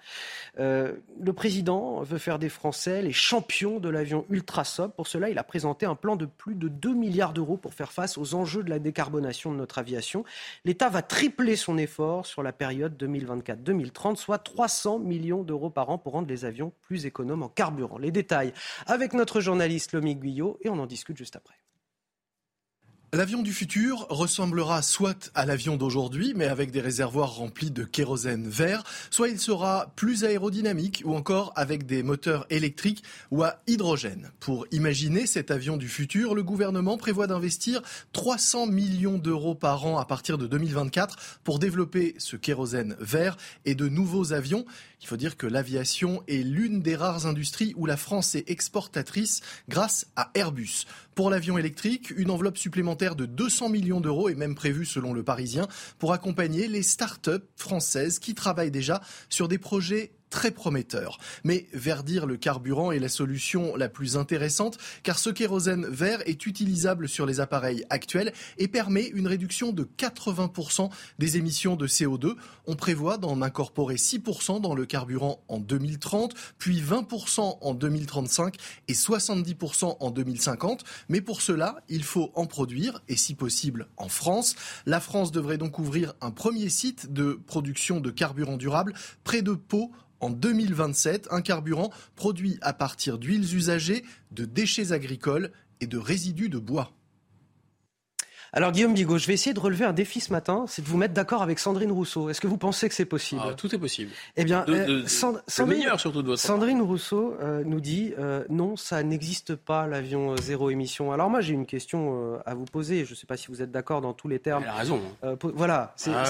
Euh, le président veut faire des Français les champions de l'avion ultra sobre. Pour cela, il a présenté un plan de plus de 2 milliards d'euros pour faire face aux enjeux de la décarbonation de notre aviation. L'État va tripler son effort sur la période 2024-2030, soit 300 millions d'euros par an pour rendre les avions plus économes en carburant. Les détails avec notre journaliste Lomi Guyot et on en discute juste après. L'avion du futur ressemblera soit à l'avion d'aujourd'hui, mais avec des réservoirs remplis de kérosène vert, soit il sera plus aérodynamique ou encore avec des moteurs électriques ou à hydrogène. Pour imaginer cet avion du futur, le gouvernement prévoit d'investir 300 millions d'euros par an à partir de 2024 pour développer ce kérosène vert et de nouveaux avions. Il faut dire que l'aviation est l'une des rares industries où la France est exportatrice grâce à Airbus. Pour l'avion électrique, une enveloppe supplémentaire de 200 millions d'euros est même prévue selon le Parisien pour accompagner les start-up françaises qui travaillent déjà sur des projets très prometteur. Mais verdir le carburant est la solution la plus intéressante car ce kérosène vert est utilisable sur les appareils actuels et permet une réduction de 80% des émissions de CO2. On prévoit d'en incorporer 6% dans le carburant en 2030, puis 20% en 2035 et 70% en 2050. Mais pour cela, il faut en produire et si possible en France. La France devrait donc ouvrir un premier site de production de carburant durable près de Pau en 2027, un carburant produit à partir d'huiles usagées, de déchets agricoles et de résidus de bois. Alors Guillaume Bigot, je vais essayer de relever un défi ce matin, c'est de vous mettre d'accord avec Sandrine Rousseau. Est-ce que vous pensez que c'est possible? Ah, Tout est possible. Eh bien, euh, Sandrine, surtout de votre Sandrine Rousseau euh, nous dit euh, non, ça n'existe pas l'avion zéro émission. Alors moi j'ai une question à vous poser. Je ne sais pas si vous êtes d'accord dans tous les termes. Elle a raison. voilà. Ah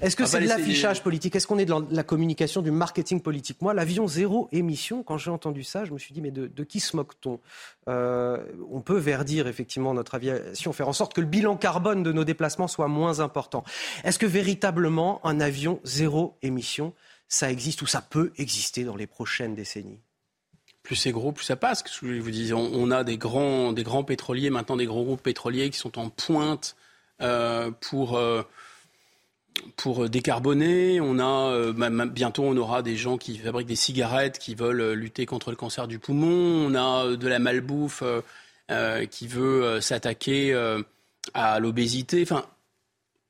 est-ce que c'est de l'affichage politique? Est-ce qu'on est dans la communication, du marketing politique? Moi, l'avion zéro émission, quand j'ai entendu ça, je me suis dit mais de, de qui se moque-t-on? On peut verdir effectivement notre aviation, faire en sorte que le bilan carbone de nos déplacements soit moins important. Est-ce que véritablement un avion zéro émission, ça existe ou ça peut exister dans les prochaines décennies? Plus c'est gros, plus ça passe. Je vous dis, on, a des grands, des grands pétroliers, maintenant des gros groupes pétroliers qui sont en pointe euh, pour, euh, pour décarboner. On a, euh, bientôt, on aura des gens qui fabriquent des cigarettes, qui veulent lutter contre le cancer du poumon. On a de la malbouffe qui veut s'attaquer à l'obésité. Enfin,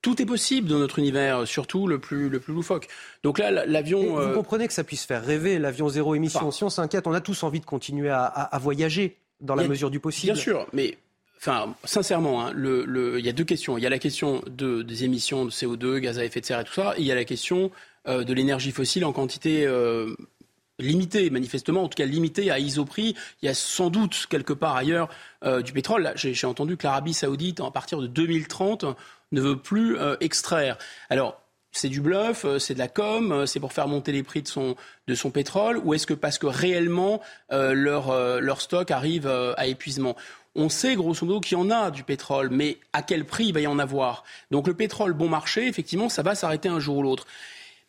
tout est possible dans notre univers, surtout le plus, le plus loufoque. Donc là, l'avion. Vous euh, comprenez que ça puisse faire rêver, l'avion zéro émission. si on s'inquiète, on a tous envie de continuer à, voyager dans la mesure du possible. Bien sûr, mais Enfin, sincèrement, hein, il y a deux questions. Il y a la question des émissions de CO2, gaz à effet de serre et tout ça. Et il y a la question euh, de l'énergie fossile en quantité euh, limité, manifestement, en tout cas limité à isoprix. Il y a sans doute quelque part ailleurs euh, du pétrole. J'ai entendu que l'Arabie saoudite, à partir de 2030, ne veut plus euh, extraire. Alors, c'est du bluff, euh, c'est de la com, c'est pour faire monter les prix de son, de son pétrole, ou est-ce que parce que réellement leur, leur stock arrive à épuisement? On sait grosso modo qu'il y en a du pétrole, mais à quel prix il va y en avoir? Donc le pétrole bon marché, effectivement, ça va s'arrêter un jour ou l'autre.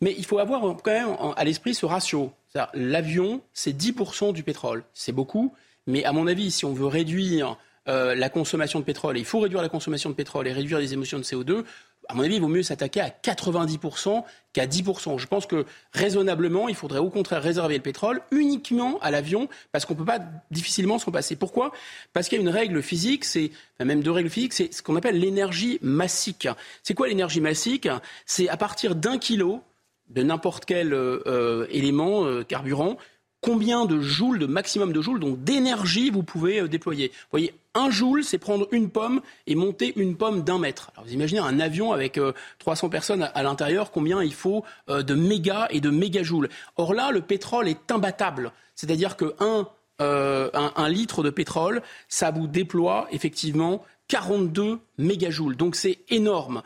Mais il faut avoir quand même à l'esprit ce ratio. L'avion, c'est 10% du pétrole. C'est beaucoup, mais à mon avis, si on veut réduire euh, la consommation de pétrole, et il faut réduire la consommation de pétrole et réduire les émissions de CO2, à mon avis, il vaut mieux s'attaquer à 90% qu'à 10%. Je pense que raisonnablement, il faudrait au contraire réserver le pétrole uniquement à l'avion, parce qu'on ne peut pas difficilement s'en passer. Pourquoi? Parce qu'il y a une règle physique, c'est même deux règles physiques, c'est ce qu'on appelle l'énergie massique. C'est quoi l'énergie massique? C'est à partir d'un kilo de n'importe quel euh, euh, élément euh, carburant, combien de joules, de maximum de joules, donc d'énergie vous pouvez déployer. Vous voyez, un joule, c'est prendre une pomme et monter une pomme d'un mètre. Alors vous imaginez un avion avec 300 personnes à, l'intérieur, combien il faut de mégas et de mégajoules. Or là, le pétrole est imbattable. C'est-à-dire que un, un, litre de pétrole, ça vous déploie effectivement 42 mégajoules. Donc c'est énorme.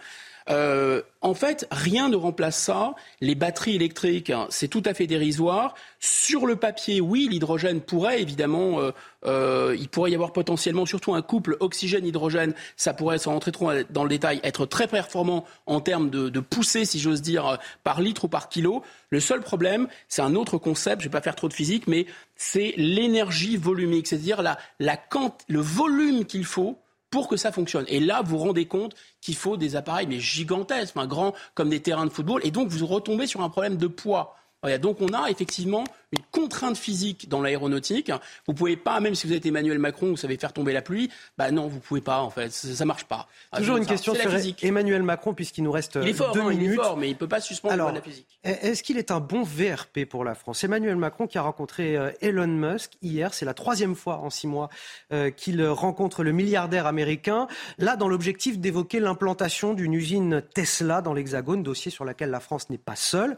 Euh, en fait, rien ne remplace ça. Les batteries électriques, hein, c'est tout à fait dérisoire. Sur le papier, oui, l'hydrogène pourrait évidemment, euh, euh, il pourrait y avoir potentiellement, surtout un couple oxygène-hydrogène, ça pourrait, sans rentrer trop dans le détail, être très performant en termes de, de poussée, si j'ose dire, par litre ou par kilo. Le seul problème, c'est un autre concept, je ne vais pas faire trop de physique, mais c'est l'énergie volumique, c'est-à-dire la, la, le volume qu'il faut pour que ça fonctionne. Et là, vous vous rendez compte qu'il faut des appareils mais gigantesques, grands comme des terrains de football, et donc vous retombez sur un problème de poids donc on a effectivement une contrainte physique dans l'aéronautique. Vous pouvez pas, même si vous êtes Emmanuel Macron, vous savez faire tomber la pluie, bah non, vous pouvez pas en fait, ça, ne marche pas. Ah, Toujours une question sur Emmanuel Macron puisqu'il nous reste il est fort, deux minutes. Il est fort, mais il peut pas suspendre Alors, la physique. Est-ce qu'il est un bon VRP pour la France? Emmanuel Macron qui a rencontré euh, Elon Musk hier, c'est la troisième fois en six mois euh, qu'il rencontre le milliardaire américain. Là, dans l'objectif d'évoquer l'implantation d'une usine Tesla dans l'Hexagone, dossier sur lequel la France n'est pas seule.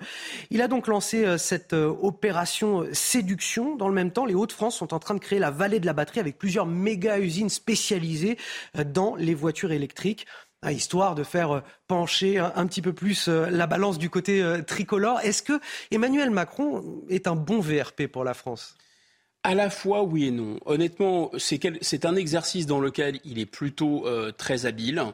Il a donc lancé euh, cette opération séduction. Dans le même temps, les Hauts-de-France sont en train de créer la vallée de la batterie avec plusieurs méga-usines spécialisées euh, dans les voitures électriques hein, histoire de faire euh, pencher un petit peu plus euh, la balance du côté tricolore. Est-ce que Emmanuel Macron est un bon VRP pour la France? À la fois, oui et non. Honnêtement, c'est un exercice dans lequel il est plutôt très habile.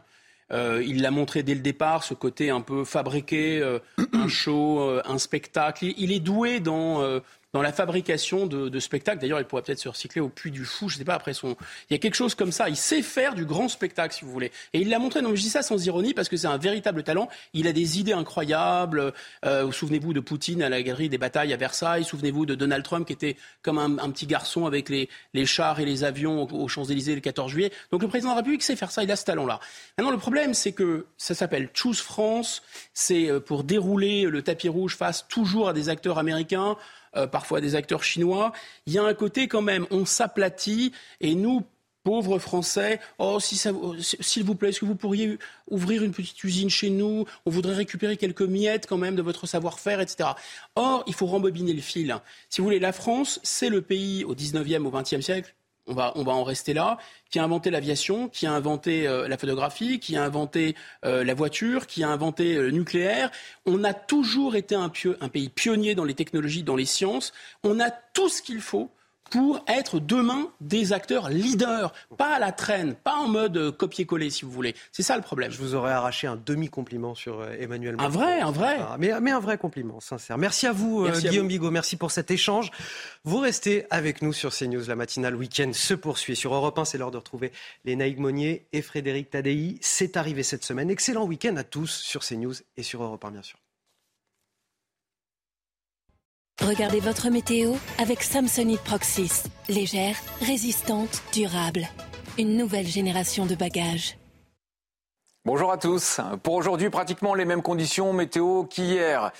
Euh, il l'a montré dès le départ, ce côté un peu fabriqué, euh, un show, euh, un spectacle. Il, est doué dans dans la fabrication de, de spectacles. D'ailleurs, il pourrait peut-être se recycler au Puy du Fou, je ne sais pas, après son... Il y a quelque chose comme ça. Il sait faire du grand spectacle, si vous voulez. Et il l'a montré, non, je dis ça sans ironie, parce que c'est un véritable talent. Il a des idées incroyables. Euh, souvenez-vous de Poutine à la galerie des batailles à Versailles? Souvenez-vous de Donald Trump, qui était comme un, petit garçon avec les, les, chars et les avions aux, Champs-Élysées le 14 juillet. Donc le président de la République sait faire ça, il a ce talent-là. Maintenant, le problème, c'est que ça s'appelle Choose France. C'est euh, pour dérouler le tapis rouge face toujours à des acteurs américains. Euh, parfois des acteurs chinois. Il y a un côté quand même, on s'aplatit et nous, pauvres Français, oh, si s'il vous plaît, est-ce que vous pourriez ouvrir une petite usine chez nous? On voudrait récupérer quelques miettes quand même de votre savoir-faire, etc. Or, il faut rembobiner le fil. Si vous voulez, la France, c'est le pays au 19e, au 20e siècle, on va, en rester là, qui a inventé l'aviation, qui a inventé euh, la photographie, qui a inventé euh, la voiture, qui a inventé euh, le nucléaire. On a toujours été un, un pays pionnier dans les technologies, dans les sciences. On a tout ce qu'il faut pour être demain des acteurs leaders, pas à la traîne, pas en mode euh, copier-coller si vous voulez. C'est ça le problème. Je vous aurais arraché un demi-compliment sur euh, Emmanuel Macron. Un vrai, un vrai. Mais, mais un vrai compliment, sincère. Merci à vous, euh, Guillaume Bigot. Merci pour cet échange. Vous restez avec nous sur CNews. La matinale week-end se poursuit. Sur Europe 1, c'est l'heure de retrouver les Naïg Monnier et Frédéric Tadei. C'est arrivé cette semaine. Excellent week-end à tous sur CNews et sur Europe 1, bien sûr. Regardez votre météo avec Samsonite Proxys. Légère, résistante, durable. Une nouvelle génération de bagages. Bonjour à tous. Pour aujourd'hui, pratiquement les mêmes conditions météo qu'hier.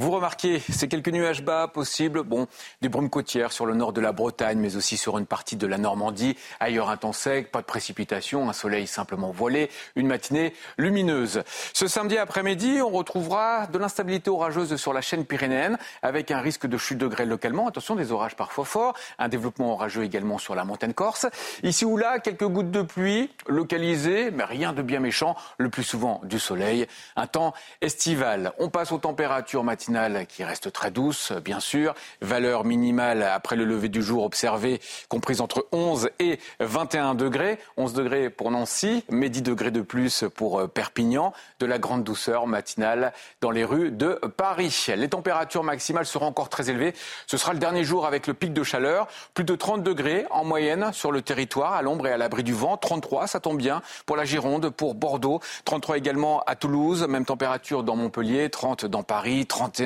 Vous remarquez ces quelques nuages bas possibles, bon, des brumes côtières sur le nord de la Bretagne, mais aussi sur une partie de la Normandie. Ailleurs un temps sec, pas de précipitation, un soleil simplement voilé, une matinée lumineuse. Ce samedi après-midi, on retrouvera de l'instabilité orageuse sur la chaîne pyrénéenne, avec un risque de chute de grêle localement. Attention, des orages parfois forts, un développement orageux également sur la montagne corse. Ici ou là, quelques gouttes de pluie localisées, mais rien de bien méchant, le plus souvent du soleil. Un temps estival. On passe aux températures matinales qui reste très douce, bien sûr. Valeur minimale après le lever du jour observée comprise entre 11 et 21 degrés. 11 degrés pour Nancy, mais 10 degrés de plus pour euh, Perpignan. De la grande douceur matinale dans les rues de Paris. Les températures maximales seront encore très élevées. Ce sera le dernier jour avec le pic de chaleur. Plus de 30 degrés en moyenne sur le territoire, à l'ombre et à l'abri du vent. 33, ça tombe bien pour la Gironde, pour Bordeaux. 33 également à Toulouse. Même température dans Montpellier. 30 dans Paris. 30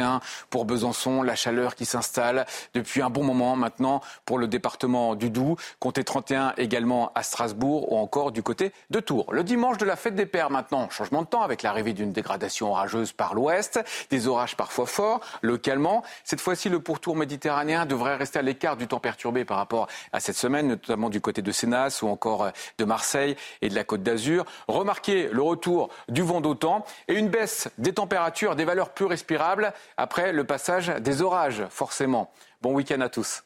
pour Besançon, la chaleur qui s'installe depuis un bon moment maintenant pour le département du Doubs, comptez 31 également à Strasbourg ou encore du côté de Tours. Le dimanche de la fête des pères maintenant, changement de temps avec l'arrivée d'une dégradation orageuse par l'ouest, des orages parfois forts localement. Cette fois-ci, le pourtour méditerranéen devrait rester à l'écart du temps perturbé par rapport à cette semaine, notamment du côté de Sénas ou encore de Marseille et de la Côte d'Azur. Remarquez le retour du vent d'autant et une baisse des températures, des valeurs plus respirables après le passage des orages, forcément. Bon week-end à tous.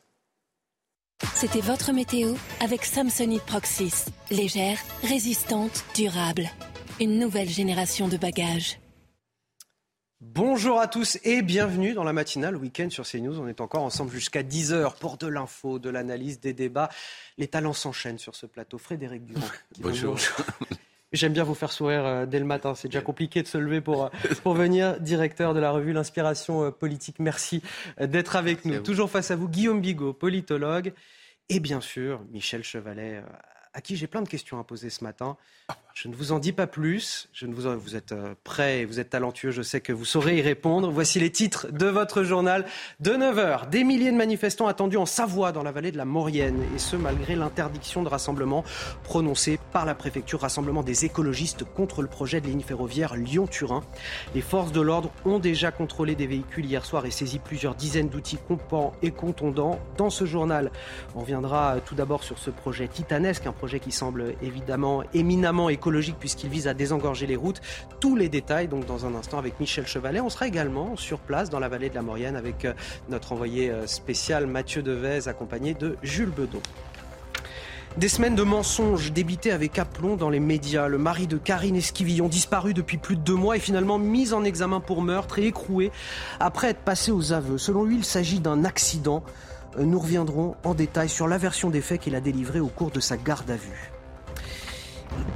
C'était votre météo avec Samsonite Proxys. Légère, résistante, durable. Une nouvelle génération de bagages. Bonjour à tous et bienvenue dans la matinale week-end sur CNews. On est encore ensemble jusqu'à 10h pour de l'info, de l'analyse, des débats. Les talents s'enchaînent sur ce plateau. Frédéric Durand. Bonjour. J'aime bien vous faire sourire euh, dès le matin. C'est déjà compliqué de se lever pour, euh, pour venir. Directeur de la revue L'Inspiration euh, politique, merci d'être avec nous. Toujours face à vous, Guillaume Bigot, politologue. Et bien sûr, Michel Chevalet, à qui j'ai plein de questions à poser ce matin. Je ne vous en dis pas plus. Je ne vous, vous êtes euh, prêt et vous êtes talentueux. Je sais que vous saurez y répondre. Voici les titres de votre journal de 9h. Des milliers de manifestants attendus en Savoie, dans la vallée de la Maurienne. Et ce, malgré l'interdiction de rassemblement prononcée par la préfecture. Rassemblement des écologistes contre le projet de ligne ferroviaire Lyon-Turin. Les forces de l'ordre ont déjà contrôlé des véhicules hier soir et saisi plusieurs dizaines d'outils compants et contondants. Dans ce journal, on reviendra tout d'abord sur ce projet titanesque, un projet qui semble évidemment éminemment écologique puisqu'il vise à désengorger les routes. Tous les détails donc dans un instant avec Michel Chevalet. On sera également sur place dans la vallée de la Maurienne avec euh, notre envoyé euh, spécial Mathieu Devez accompagné de Jules Bedon. Des semaines de mensonges débités avec aplomb dans les médias. Le mari de Karine Esquivillon, disparu depuis plus de deux mois, est finalement mis en examen pour meurtre et écroué après être passé aux aveux. Selon lui, il s'agit d'un accident. Euh, nous reviendrons en détail sur la version des faits qu'il a délivrée au cours de sa garde à vue.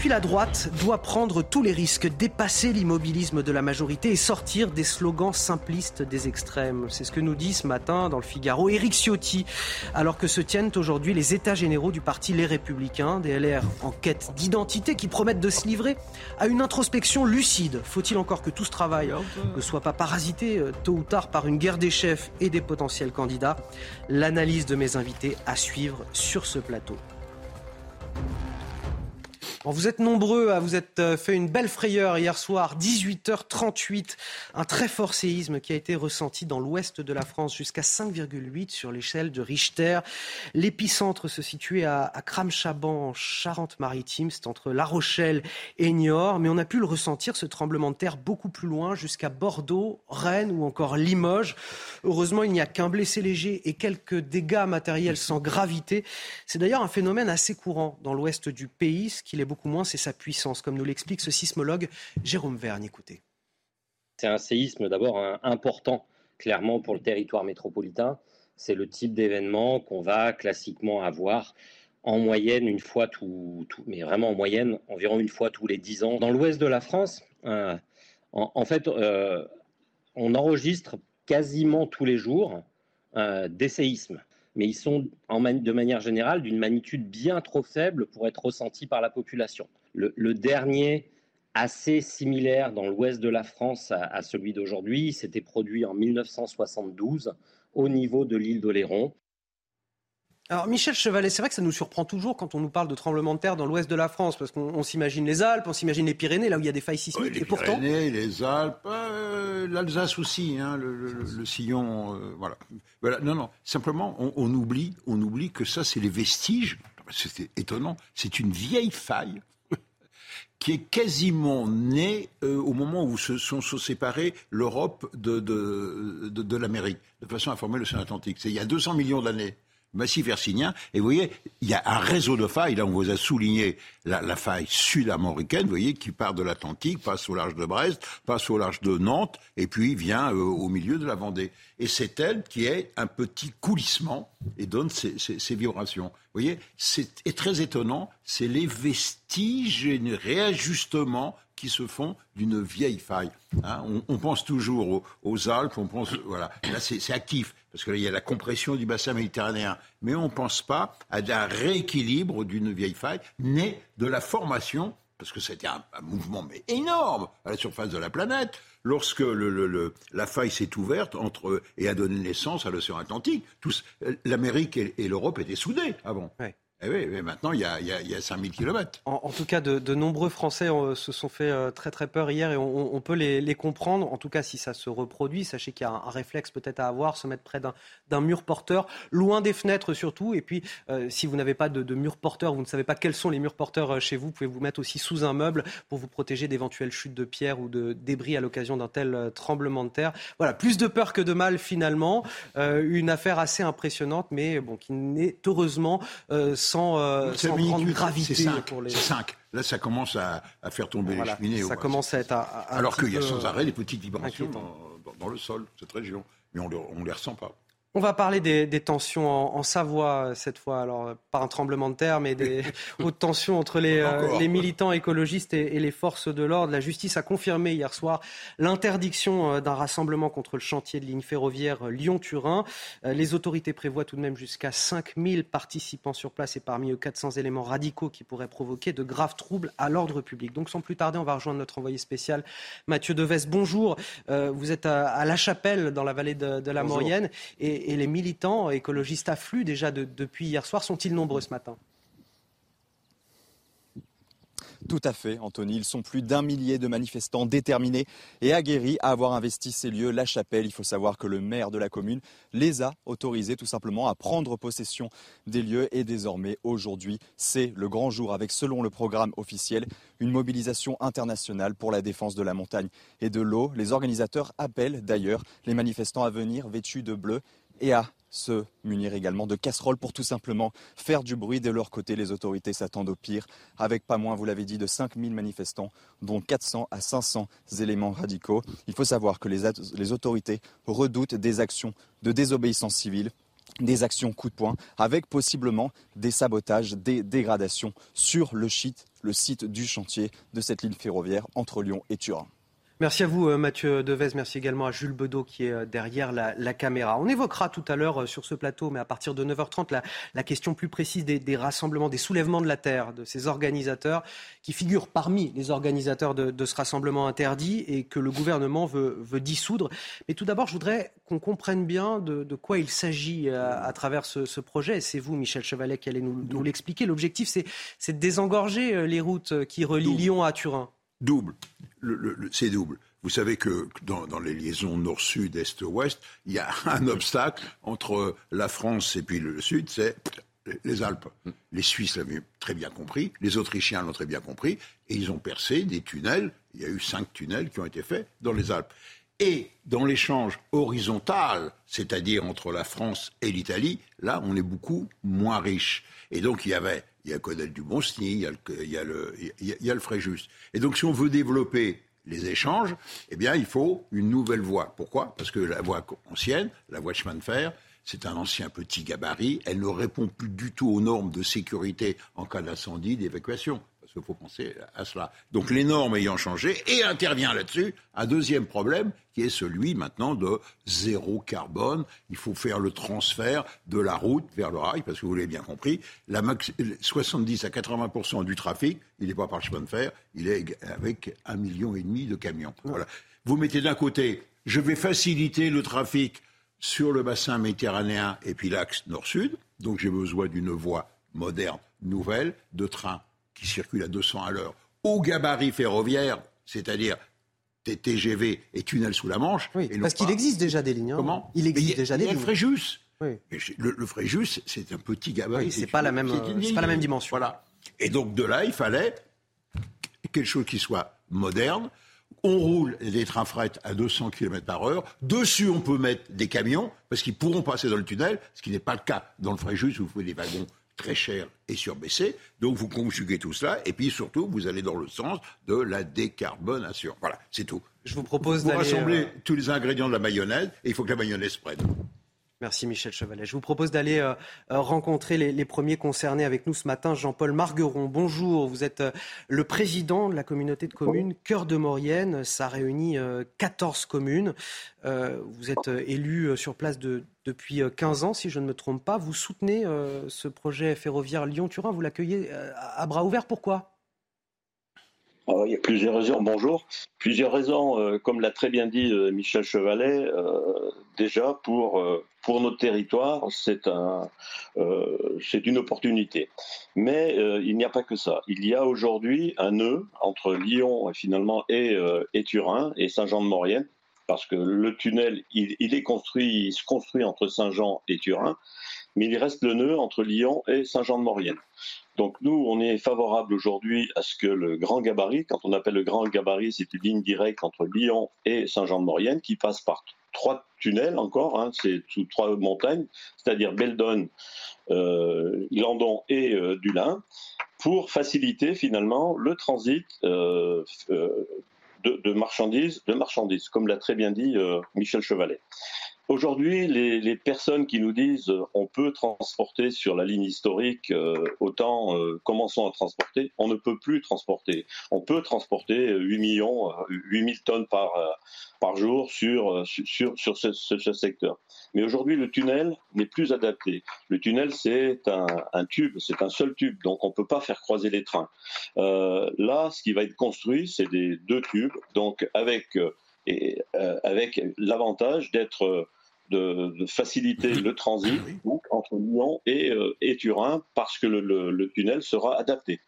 Puis la droite doit prendre tous les risques, dépasser l'immobilisme de la majorité et sortir des slogans simplistes des extrêmes. C'est ce que nous dit ce matin dans le Figaro Éric Ciotti, alors que se tiennent aujourd'hui les états généraux du parti Les Républicains, des LR en quête d'identité qui promettent de se livrer à une introspection lucide. Faut-il encore que tout ce travail ne soit pas parasité euh, tôt ou tard par une guerre des chefs et des potentiels candidats? L'analyse de mes invités à suivre sur ce plateau. Vous êtes nombreux à vous être euh, fait une belle frayeur hier soir, 18h38. Un très fort séisme qui a été ressenti dans l'ouest de la France jusqu'à 5,8 sur l'échelle de Richter. L'épicentre se situait à, à Cramchaban, en Charente-Maritime. C'est entre La Rochelle et Niort. Mais on a pu le ressentir, ce tremblement de terre, beaucoup plus loin, jusqu'à Bordeaux, Rennes ou encore Limoges. Heureusement, il n'y a qu'un blessé léger et quelques dégâts matériels sans gravité. C'est d'ailleurs un phénomène assez courant dans l'ouest du pays. Ce beaucoup moins, c'est sa puissance, comme nous l'explique ce sismologue Jérôme Vergne. Écoutez. C'est un séisme d'abord important, clairement, pour le territoire métropolitain. C'est le type d'événement qu'on va classiquement avoir en moyenne une fois tout, mais vraiment en moyenne environ une fois tous les dix ans. Dans l'ouest de la France, euh, en, fait, euh, on enregistre quasiment tous les jours euh, des séismes mais ils sont de manière générale d'une magnitude bien trop faible pour être ressentis par la population. Le, dernier, assez similaire dans l'ouest de la France à, celui d'aujourd'hui, s'était produit en 1972 au niveau de l'île d'Oléron. Alors Michel Chevalet, c'est vrai que ça nous surprend toujours quand on nous parle de tremblements de terre dans l'ouest de la France, parce qu'on s'imagine les Alpes, on s'imagine les Pyrénées, là où il y a des failles sismiques. les et pourtant... Pyrénées, les Alpes, euh, l'Alsace aussi, hein, le, sillon, euh, voilà. voilà. Non, non, simplement, on, oublie, on oublie que ça, c'est les vestiges. C'est étonnant. C'est une vieille faille qui est quasiment née euh, au moment où se sont séparés l'Europe de, de, de, de l'Amérique, de façon à former l'océan Atlantique. C'est il y a 200 millions d'années massif hercinien. Et vous voyez, il y a un réseau de failles. Là, on vous a souligné la, faille sud-américaine, vous voyez, qui part de l'Atlantique, passe au large de Brest, passe au large de Nantes, et puis vient euh, au milieu de la Vendée. Et c'est elle qui est un petit coulissement et donne ces, vibrations. Vous voyez, c'est très étonnant. C'est les vestiges et les réajustements qui se font d'une vieille faille. Hein. on, pense toujours aux, Alpes, on pense, voilà, là c'est actif, parce qu'il y a la compression du bassin méditerranéen, mais on ne pense pas à un rééquilibre d'une vieille faille née de la formation, parce que c'était un, mouvement mais énorme à la surface de la planète, lorsque la faille s'est ouverte entre, et a donné naissance à l'océan Atlantique. L'Amérique et, l'Europe étaient soudées avant. Eh oui, maintenant, il y a, y a, 5000 km. En, tout cas, de, nombreux Français euh, se sont fait euh, très très peur hier et on, peut les, comprendre. En tout cas, si ça se reproduit, sachez qu'il y a un, réflexe peut-être à avoir, se mettre près d'un mur porteur, loin des fenêtres surtout. Et puis, euh, si vous n'avez pas de, mur porteur, vous ne savez pas quels sont les murs porteurs chez vous, vous pouvez vous mettre aussi sous un meuble pour vous protéger d'éventuelles chutes de pierres ou de débris à l'occasion d'un tel tremblement de terre. Voilà, plus de peur que de mal finalement. une affaire assez impressionnante, mais bon, qui n'est heureusement sans, euh, sans grande gravité. C'est 5. Là, ça commence à, à faire tomber les cheminées. Ça commence à être Alors qu'il y a sans arrêt des petites vibrations dans, dans, le sol, cette région. Mais on ne les ressent pas. On va parler des, tensions en, Savoie euh, cette fois. Alors, pas un tremblement de terre, mais des hautes tensions entre les, euh, militants écologistes et, les forces de l'ordre. La justice a confirmé hier soir l'interdiction euh, d'un rassemblement contre le chantier de ligne ferroviaire Lyon-Turin. Les autorités prévoient tout de même jusqu'à 5000 participants sur place et parmi eux 400 éléments radicaux qui pourraient provoquer de graves troubles à l'ordre public. Donc, sans plus tarder, on va rejoindre notre envoyé spécial Mathieu Deves. Bonjour. vous êtes à, La Chapelle, dans la vallée de, la Maurienne. Et, et, les militants écologistes affluent déjà depuis hier soir. Sont-ils nombreux ce matin? Tout à fait, Anthony. Ils sont plus d'un millier de manifestants déterminés et aguerris à avoir investi ces lieux. La Chapelle, il faut savoir que le maire de la commune les a autorisés tout simplement à prendre possession des lieux. Et désormais, aujourd'hui, c'est le grand jour avec, selon le programme officiel, une mobilisation internationale pour la défense de la montagne et de l'eau. Les organisateurs appellent d'ailleurs les manifestants à venir vêtus de bleu et à se munir également de casseroles pour tout simplement faire du bruit. De leur côté, les autorités s'attendent au pire, avec pas moins, vous l'avez dit, de 5000 manifestants, dont 400 à 500 éléments radicaux. Il faut savoir que les, les autorités redoutent des actions de désobéissance civile des actions coup de poing, avec possiblement des sabotages, des dégradations sur le site, le site du chantier de cette ligne ferroviaire entre Lyon et Turin. Merci à vous, euh, Mathieu Devez. Merci également à Jules Bedeau qui est euh, derrière la, caméra. On évoquera tout à l'heure euh, sur ce plateau, mais à partir de 9h30, la, question plus précise des, rassemblements, des soulèvements de la terre, de ces organisateurs qui figurent parmi les organisateurs de, ce rassemblement interdit et que le gouvernement veut, dissoudre. Mais tout d'abord, je voudrais qu'on comprenne bien de, quoi il s'agit à, travers ce, projet. Et c'est vous, Michel Chevalet, qui allez nous, l'expliquer. L'objectif, c'est de désengorger les routes qui relient Lyon à Turin. Double. c'est double. Vous savez que dans, les liaisons nord-sud, est-ouest, il y a un obstacle entre la France et puis le sud, c'est les Alpes. Les Suisses l'avaient très bien compris, les Autrichiens l'ont très bien compris, et ils ont percé des tunnels. Il y a eu cinq tunnels qui ont été faits dans les Alpes. Et dans l'échange horizontal, c'est-à-dire entre la France et l'Italie, là, on est beaucoup moins riche. Et donc, il y avait il y a Codel du Bonsny, il y a le, il y a le, il y. Et donc, si on veut développer les échanges, eh bien, il faut une nouvelle voie. Pourquoi? Parce que la voie ancienne, la voie de chemin de fer, c'est un ancien petit gabarit. Elle ne répond plus du tout aux normes de sécurité en cas d'incendie, d'évacuation il faut penser à cela. Donc les normes ayant changé, et intervient là-dessus un deuxième problème qui est celui maintenant de zéro carbone. Il faut faire le transfert de la route vers le rail, parce que vous l'avez bien compris, la 70 à 80% du trafic, il n'est pas par le chemin de fer, il est avec un million et demi de camions. Voilà. Vous mettez d'un côté, je vais faciliter le trafic sur le bassin méditerranéen et puis l'axe nord-sud, donc j'ai besoin d'une voie moderne, nouvelle, de train qui circulent à 200 à l'heure au gabarit ferroviaire, c'est-à-dire TGV et tunnel sous la Manche. Oui, parce qu'il existe déjà des lignes. Hein. Comment Il existe déjà des lignes. Le Fréjus. Le, le, Fréjus, c'est un petit gabarit. Oui, c'est pas la même, pas la même dimension. Voilà. Et donc de là, il fallait quelque chose qui soit moderne. On roule des trains fret à 200 km par heure. Dessus, on peut mettre des camions parce qu'ils pourront passer dans le tunnel, ce qui n'est pas le cas dans le Fréjus où vous pouvez des wagons très cher et surbaissé. Donc vous conjuguez tout cela et puis surtout vous allez dans le sens de la décarbonation. Voilà, c'est tout. Je vous propose d'aller... rassembler euh, tous les ingrédients de la mayonnaise et il faut que la mayonnaise prenne. Merci Michel Chevalet. Je vous propose d'aller euh, euh, rencontrer les, premiers concernés avec nous ce matin. Jean-Paul Margueron, bonjour. Vous êtes le président de la communauté de communes Cœur de Maurienne. Ça réunit 14 communes. vous êtes élu sur place de, depuis 15 ans, si je ne me trompe pas. Vous soutenez ce projet ferroviaire Lyon-Turin. Vous l'accueillez à bras ouverts. Pourquoi? Ah il y a plusieurs raisons. Bonjour. Plusieurs raisons, euh, comme l'a très bien dit euh, Michel Chevalet. Euh, déjà, pour, pour notre territoire, c'est un, une opportunité. Mais il n'y a pas que ça. Il y a aujourd'hui un nœud entre Lyon finalement et, et Turin et Saint-Jean-de-Maurienne, parce que le tunnel, il, il, est construit, il se construit entre Saint-Jean et Turin, mais il reste le nœud entre Lyon et Saint-Jean-de-Maurienne. Donc nous, on est favorable aujourd'hui à ce que le grand gabarit, quand on appelle le grand gabarit, c'est une ligne directe entre Lyon et Saint-Jean-de-Maurienne qui passe par trois tunnels encore, hein, c'est sous trois montagnes, c'est-à-dire Beldon, euh, Glandon et euh, Dulin, pour faciliter finalement le transit euh, de, de, marchandises, de marchandises, comme l'a très bien dit Michel Chevalet. Aujourd'hui, les, personnes qui nous disent euh, on peut transporter sur la ligne historique, euh, autant euh, commençons à transporter, on ne peut plus transporter. On peut transporter 8 millions, 8000 tonnes par, par jour sur, sur, sur ce, ce, secteur. Mais aujourd'hui, le tunnel n'est plus adapté. Le tunnel, c'est un, un, tube, c'est un seul tube, donc on ne peut pas faire croiser les trains. là, ce qui va être construit, c'est des deux tubes, donc avec, et, avec l'avantage d'être de, faciliter le transit entre Lyon et, euh, Turin parce que le, tunnel sera adapté.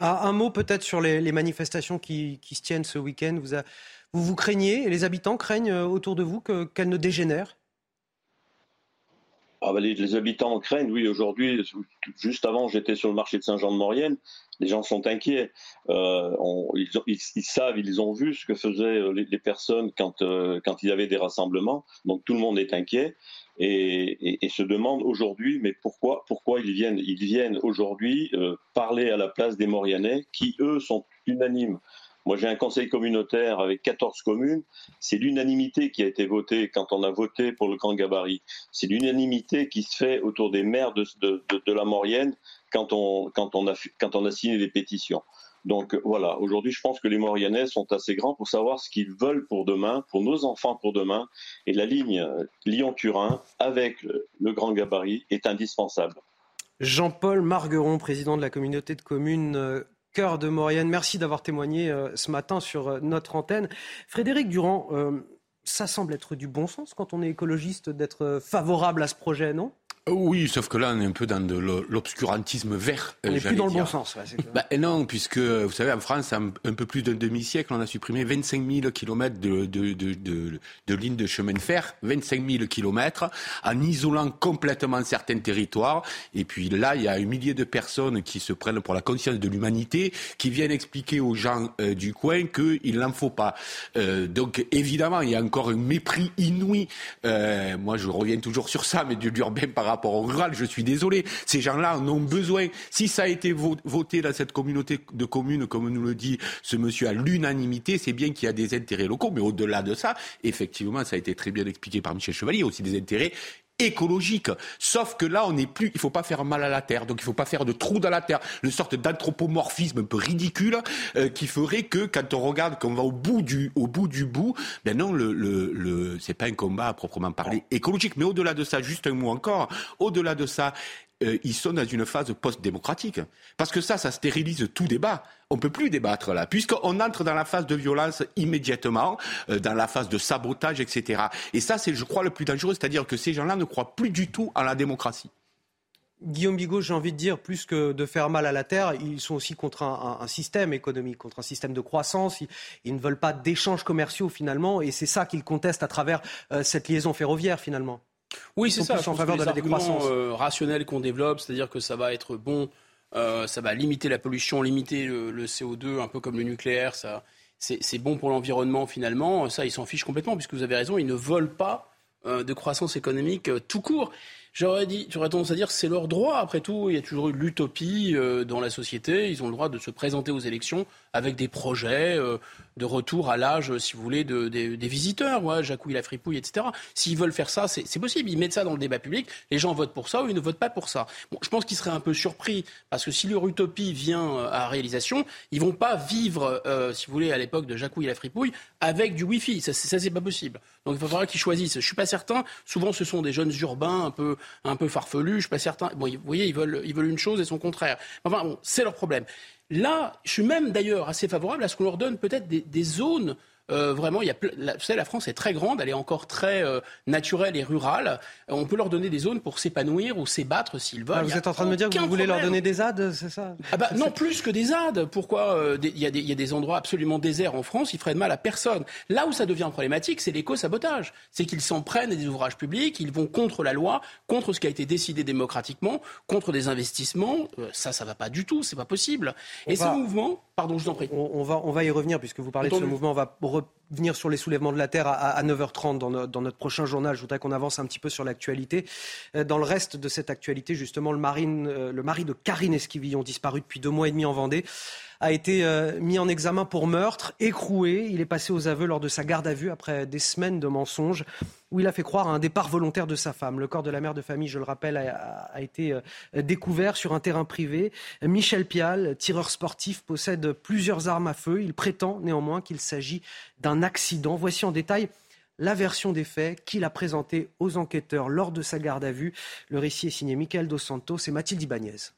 Ah, un mot peut-être sur les, manifestations qui, se tiennent ce week-end. Vous, vous, vous craignez, et les habitants craignent euh, autour de vous qu'elles ne dégénèrent? Ah bah, les, habitants craignent, oui, aujourd'hui, juste avant, j'étais sur le marché de Saint-Jean-de-Maurienne, les gens sont inquiets. Euh, ils, savent, ils ont vu ce que faisaient euh, les, personnes quand, euh, quand il y avait des rassemblements, donc tout le monde est inquiet et, se demande aujourd'hui, mais pourquoi, pourquoi ils viennent, ils viennent aujourd'hui parler à la place des Maurianais qui, eux, sont unanimes moi, j'ai un conseil communautaire avec 14 communes. C'est l'unanimité qui a été votée quand on a voté pour le grand gabarit. C'est l'unanimité qui se fait autour des maires de, la Maurienne quand on, a, signé des pétitions. Donc voilà, aujourd'hui, je pense que les Mauriennais sont assez grands pour savoir ce qu'ils veulent pour demain, pour nos enfants pour demain. Et la ligne Lyon-Turin, avec le grand gabarit, est indispensable. Jean-Paul Margueron, président de la communauté de communes euh, Cœur de Maurienne, merci d'avoir témoigné euh, ce matin sur notre antenne. Frédéric Durand, ça semble être du bon sens quand on est écologiste d'être favorable à ce projet, non? Oui, sauf que là, on est un peu dans de l'obscurantisme vert. On n'est plus dans le bon sens. bah, non, puisque, vous savez, en France, un, un peu plus d'un demi-siècle, on a supprimé 25 000 kilomètres de, de, de, de, de lignes de chemin de fer, 25 000 kilomètres, en isolant complètement certains territoires. Et puis là, il y a un millier de personnes qui se prennent pour la conscience de l'humanité, qui viennent expliquer aux gens euh, du coin qu'il n'en faut pas. Euh, donc, évidemment, il y a encore un mépris inouï. Euh, moi, je reviens toujours sur ça, mais du urbain par rapport Je suis désolé. Ces gens-là en ont besoin. Si ça a été voté dans cette communauté de communes, comme nous le dit ce monsieur, à l'unanimité, c'est bien qu'il y a des intérêts locaux. Mais au-delà de ça, effectivement, ça a été très bien expliqué par Michel Chevalier, aussi des intérêts écologique. Sauf que là, on n'est plus, il faut pas faire mal à la terre, donc il faut pas faire de trous dans la terre, une sorte d'anthropomorphisme un peu ridicule euh, qui ferait que quand on regarde qu'on va au bout du, au bout du bout, ben non, le, le c'est pas un combat à proprement parler écologique. Mais au-delà de ça, juste un mot encore, au-delà de ça, euh, ils sont dans une phase post-démocratique. Parce que ça, ça stérilise tout débat. On ne peut plus débattre là, puisqu'on entre dans la phase de violence immédiatement, euh, dans la phase de sabotage, etc. Et ça, c'est, je crois, le plus dangereux, c'est-à-dire que ces gens-là ne croient plus du tout en la démocratie. Guillaume Bigot, j'ai envie de dire, plus que de faire mal à la terre, ils sont aussi contre un, système économique, contre un système de croissance. Ils, ne veulent pas d'échanges commerciaux finalement, et c'est ça qu'ils contestent à travers euh, cette liaison ferroviaire finalement. Oui, c'est ça. en faveur de la décroissance. Euh, rationnel qu'on développe, c'est-à-dire que ça va être bon, euh, ça va limiter la pollution, limiter le, CO2, un peu comme le nucléaire. Ça, c'est bon pour l'environnement finalement. Ça, ils s'en fichent complètement, puisque vous avez raison, ils ne veulent pas euh, de croissance économique tout court. J'aurais dit, j'aurais tendance à dire c'est leur droit. Après tout, il y a toujours eu l'utopie dans la société. Ils ont le droit de se présenter aux élections avec des projets euh, de retour à l'âge, si vous voulez, de, des visiteurs, ouais, Jacouille la fripouille, etc. S'ils veulent faire ça, c'est possible. Ils mettent ça dans le débat public. Les gens votent pour ça ou ils ne votent pas pour ça. Je pense qu'ils seraient un peu surpris parce que si leur utopie vient euh, à réalisation, ils vont pas vivre, euh, si vous voulez, à l'époque de Jacouille la fripouille avec du Wi-Fi. Ça, ça c'est pas possible. Donc il va falloir qu'ils choisissent. Je suis pas certain. Souvent, ce sont des jeunes urbains un peu, un peu farfelus. Je suis pas certain. Bon, vous voyez, ils veulent, ils veulent une chose et son contraire. Enfin, bon, c'est leur problème. Là, je suis même d'ailleurs assez favorable à ce qu'on leur donne peut-être des, zones euh, vraiment, il y a, la, vous savez, la France est très grande, elle est encore très euh, naturelle et rurale. Euh, on peut leur donner des zones pour s'épanouir ou s'ébattre s'ils veulent. Ah, vous êtes en train de me dire que vous voulez leur donner des ZAD, c'est ça? Ah bah, Non, plus que des ZAD. Pourquoi il y, a des, il y, a des endroits absolument déserts en France, ils feraient de mal à personne. Là où ça devient problématique, c'est l'éco-sabotage. C'est qu'ils s'en prennent des ouvrages publics, ils vont contre la loi, contre ce qui a été décidé démocratiquement, contre des investissements. ça, ça va pas du tout, c'est pas possible. et ce mouvement, pardon, je vous en prie. On, va, on va y revenir puisque vous parlez de ce mouvement. On va revenir sur les soulèvements de la Terre à, 9h30 dans, notre prochain journal. Je voudrais qu'on avance un petit peu sur l'actualité. Euh, dans le reste de cette actualité, justement, le, euh, le mari de Karine Esquivillon, disparu depuis deux mois et demi en Vendée, a été euh, mis en examen pour meurtre, écroué. Il est passé aux aveux lors de sa garde à vue après des semaines de mensonges où il a fait croire à un départ volontaire de sa femme. Le corps de la mère de famille, je le rappelle, a, été euh, découvert sur un terrain privé. Michel Pial, tireur sportif, possède plusieurs armes à feu. Il prétend néanmoins qu'il s'agit d'un accident. Voici en détail la version des faits qu'il a présentée aux enquêteurs lors de sa garde à vue. Le récit est signé Michael Dos Santos et Mathilde Ibanez.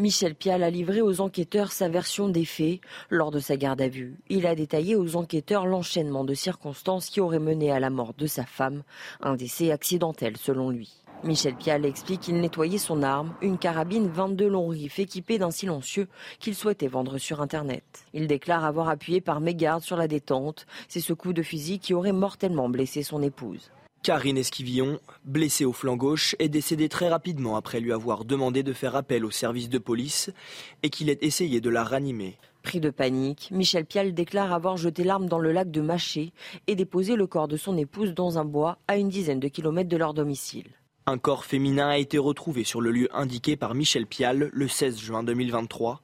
Michel Pial a livré aux enquêteurs sa version des faits lors de sa garde à vue. Il a détaillé aux enquêteurs l'enchaînement de circonstances qui auraient mené à la mort de sa femme, un décès accidentel selon lui. Michel Pial explique qu'il nettoyait son arme, une carabine 22 long rifles équipée d'un silencieux qu'il souhaitait vendre sur Internet. Il déclare avoir appuyé par mégarde sur la détente. C'est ce coup de fusil qui aurait mortellement blessé son épouse. Karine Esquivillon, blessée au flanc gauche, est décédée très rapidement après lui avoir demandé de faire appel au service de police et qu'il ait essayé de la ranimer. Pris de panique, Michel Pial déclare avoir jeté l'arme dans le lac de Maché et déposé le corps de son épouse dans un bois à une dizaine de kilomètres de leur domicile. Un corps féminin a été retrouvé sur le lieu indiqué par Michel Pial le 16 juin 2023.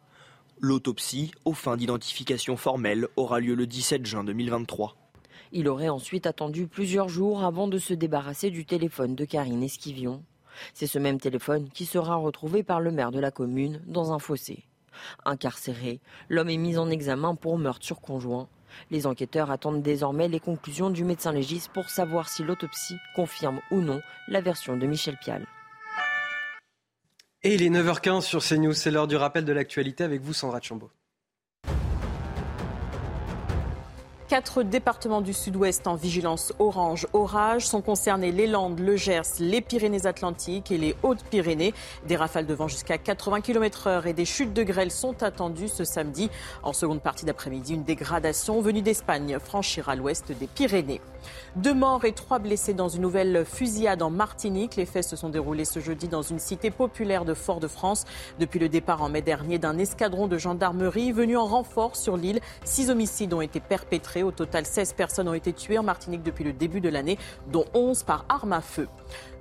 L'autopsie, aux fins d'identification formelle, aura lieu le 17 juin 2023. Il aurait ensuite attendu plusieurs jours avant de se débarrasser du téléphone de Karine Esquivion. C'est ce même téléphone qui sera retrouvé par le maire de la commune dans un fossé. Incarcéré, l'homme est mis en examen pour meurtre sur conjoint. Les enquêteurs attendent désormais les conclusions du médecin légiste pour savoir si l'autopsie confirme ou non la version de Michel Pial. Et il est 9h15 sur CNews, c'est l'heure du rappel de l'actualité avec vous Sandra Chambaud. Quatre départements du sud-ouest en vigilance orange orage sont concernés les Landes, le Gers, les Pyrénées-Atlantiques et les Hautes-Pyrénées. Des rafales de vent jusqu'à 80 km/h et des chutes de grêle sont attendues ce samedi. En seconde partie d'après-midi, une dégradation venue d'Espagne franchira l'ouest des Pyrénées. Deux morts et trois blessés dans une nouvelle fusillade en Martinique. Les faits se sont déroulés ce jeudi dans une cité populaire de Fort-de-France. Depuis le départ en mai dernier d'un escadron de gendarmerie venu en renfort sur l'île, six homicides ont été perpétrés. Au total, 16 personnes ont été tuées en Martinique depuis le début de l'année, dont 11 par arme à feu.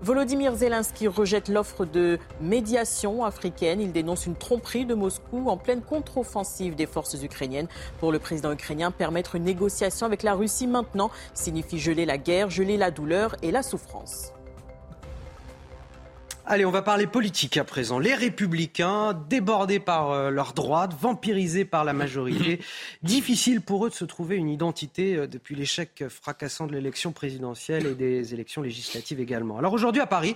Volodymyr Zelensky rejette l'offre de médiation africaine. Il dénonce une tromperie de Moscou en pleine contre-offensive des forces ukrainiennes. Pour le président ukrainien, permettre une négociation avec la Russie maintenant signifie geler la guerre, geler la douleur et la souffrance. Allez, on va parler politique à présent. Les républicains, débordés par euh, leur droite, vampirisés par la majorité, difficile pour eux de se trouver une identité euh, depuis l'échec fracassant de l'élection présidentielle et des élections législatives également. Alors aujourd'hui à Paris,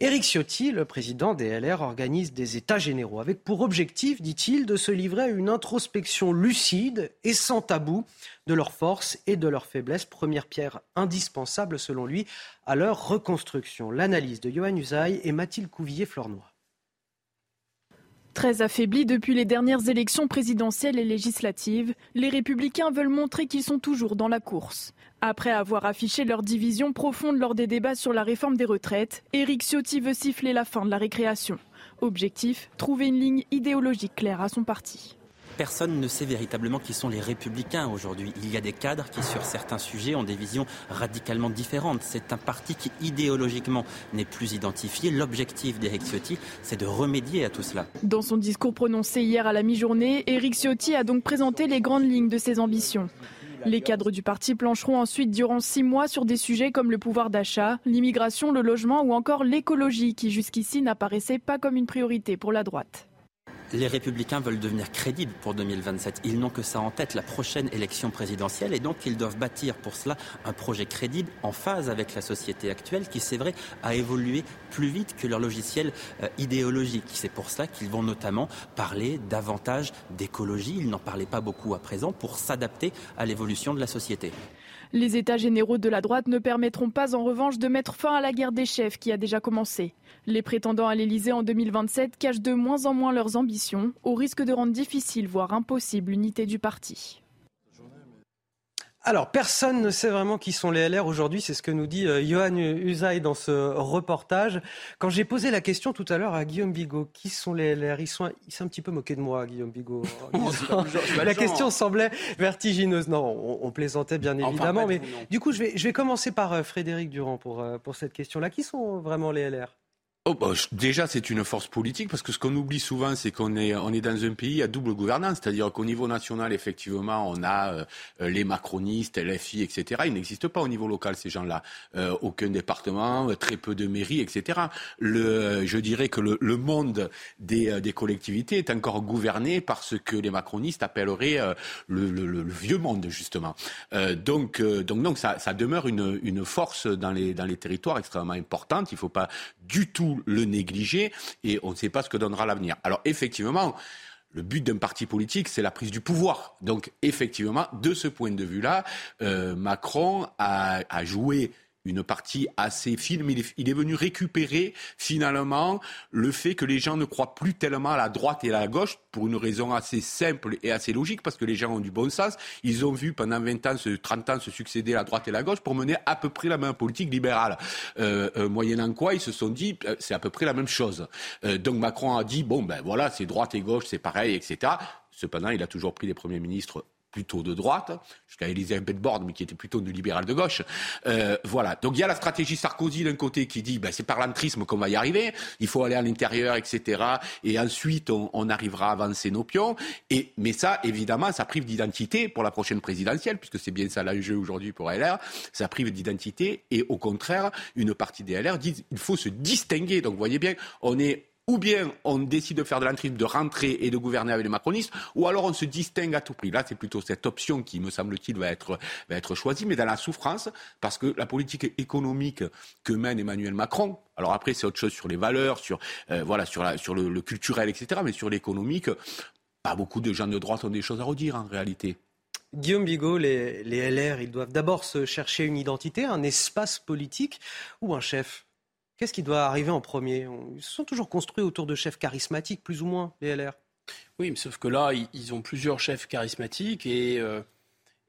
Éric Ciotti, le président des LR, organise des états généraux avec pour objectif, dit-il, de se livrer à une introspection lucide et sans tabou de leurs forces et de leurs faiblesses, première pierre indispensable selon lui à leur reconstruction. L'analyse de Johan Usaï et Mathilde Couvillier-Flornois. Très affaiblis depuis les dernières élections présidentielles et législatives, les républicains veulent montrer qu'ils sont toujours dans la course. Après avoir affiché leur division profonde lors des débats sur la réforme des retraites, Éric Ciotti veut siffler la fin de la récréation. Objectif, trouver une ligne idéologique claire à son parti personne ne sait véritablement qui sont les républicains aujourd'hui. Il y a des cadres qui, sur certains sujets, ont des visions radicalement différentes. C'est un parti qui, idéologiquement, n'est plus identifié. L'objectif d'Éric Ciotti, c'est de remédier à tout cela. Dans son discours prononcé hier à la mi-journée, Éric Ciotti a donc présenté les grandes lignes de ses ambitions. Les cadres du parti plancheront ensuite durant six mois sur des sujets comme le pouvoir d'achat, l'immigration, le logement ou encore l'écologie qui jusqu'ici n'apparaissait pas comme une priorité pour la droite les républicains veulent devenir crédibles pour 2027. Ils n'ont que ça en tête, la prochaine élection présidentielle, et donc ils doivent bâtir pour cela un projet crédible en phase avec la société actuelle qui, c'est vrai, a évolué plus vite que leur logiciel euh, idéologique. C'est pour cela qu'ils vont notamment parler davantage d'écologie. Ils n'en parlaient pas beaucoup à présent pour s'adapter à l'évolution de la société. Les États généraux de la droite ne permettront pas en revanche de mettre fin à la guerre des chefs qui a déjà commencé. Les prétendants à l'Elysée en 2027 cachent de moins en moins leurs ambitions, au risque de rendre difficile, voire impossible, l'unité du parti. Alors, personne ne sait vraiment qui sont les LR aujourd'hui, c'est ce que nous dit euh, Johan Usaï dans ce reportage. Quand j'ai posé la question tout à l'heure à Guillaume Bigot, qui sont les LR Il s'est un petit peu moqué de moi, Guillaume Bigot. la question semblait vertigineuse. Non, on, plaisantait bien évidemment, mais du coup, je vais, je vais commencer par euh, Frédéric Durand pour, euh, pour cette question-là. Qui sont vraiment les LR Oh, bah, déjà, c'est une force politique parce que ce qu'on oublie souvent, c'est qu'on est, on est dans un pays à double gouvernance, c'est-à-dire qu'au niveau national, effectivement, on a euh, les macronistes, LFI, etc. Ils n'existent pas au niveau local ces gens-là. Euh, aucun département, euh, très peu de mairies, etc. Le, je dirais que le, le monde des, des, collectivités est encore gouverné par ce que les macronistes appelleraient le, le, vieux monde, justement. donc, donc, donc, ça, ça demeure une, une force dans les, dans les territoires extrêmement importante. Il ne faut pas du tout le négliger et on ne sait pas ce que donnera l'avenir. Alors effectivement, le but d'un parti politique, c'est la prise du pouvoir. Donc effectivement, de ce point de vue-là, euh, Macron a, a joué une partie assez fine, mais il est, venu récupérer finalement le fait que les gens ne croient plus tellement à la droite et à la gauche pour une raison assez simple et assez logique, parce que les gens ont du bon sens. Ils ont vu pendant 20 ans, 30 ans se succéder la droite et la gauche pour mener à peu près la même politique libérale. Euh, euh, moyennant quoi, ils se sont dit, euh, c'est à peu près la même chose. donc Macron a dit, bon ben voilà, c'est droite et gauche, c'est pareil, etc. Cependant, il a toujours pris les premiers ministres plutôt de droite, jusqu'à Elisabeth Borne, mais qui était plutôt du libéral de gauche. Euh, voilà. Donc il y a la stratégie Sarkozy d'un côté qui dit ben, c'est par l'entrisme qu'on va y arriver, il faut aller à l'intérieur, etc. Et ensuite on, on, arrivera à avancer nos pions. Et, mais ça, évidemment, ça prive d'identité pour la prochaine présidentielle, puisque c'est bien ça l'enjeu aujourd'hui pour LR. Ça prive d'identité et au contraire, une partie des LR disent il faut se distinguer. Donc vous voyez bien, on est ou bien on décide de faire de l'entrisme, de rentrer et de gouverner avec les macronistes, ou alors on se distingue à tout prix. Là, c'est plutôt cette option qui, me semble-t-il, va être, choisie, mais dans la souffrance, parce que la politique économique que mène Emmanuel Macron, alors après c'est autre chose sur les valeurs, sur, euh, voilà, sur, le, culturel, etc., mais sur l'économique, pas beaucoup de gens de droite ont des choses à redire en réalité. Guillaume Bigot, les LR, ils doivent d'abord se chercher une identité, un espace politique ou un chef? Qu'est-ce qui doit arriver en premier? Ils se sont toujours construits autour de chefs charismatiques, plus ou moins, les LR. Oui, mais sauf que là, ils ont plusieurs chefs charismatiques et, euh,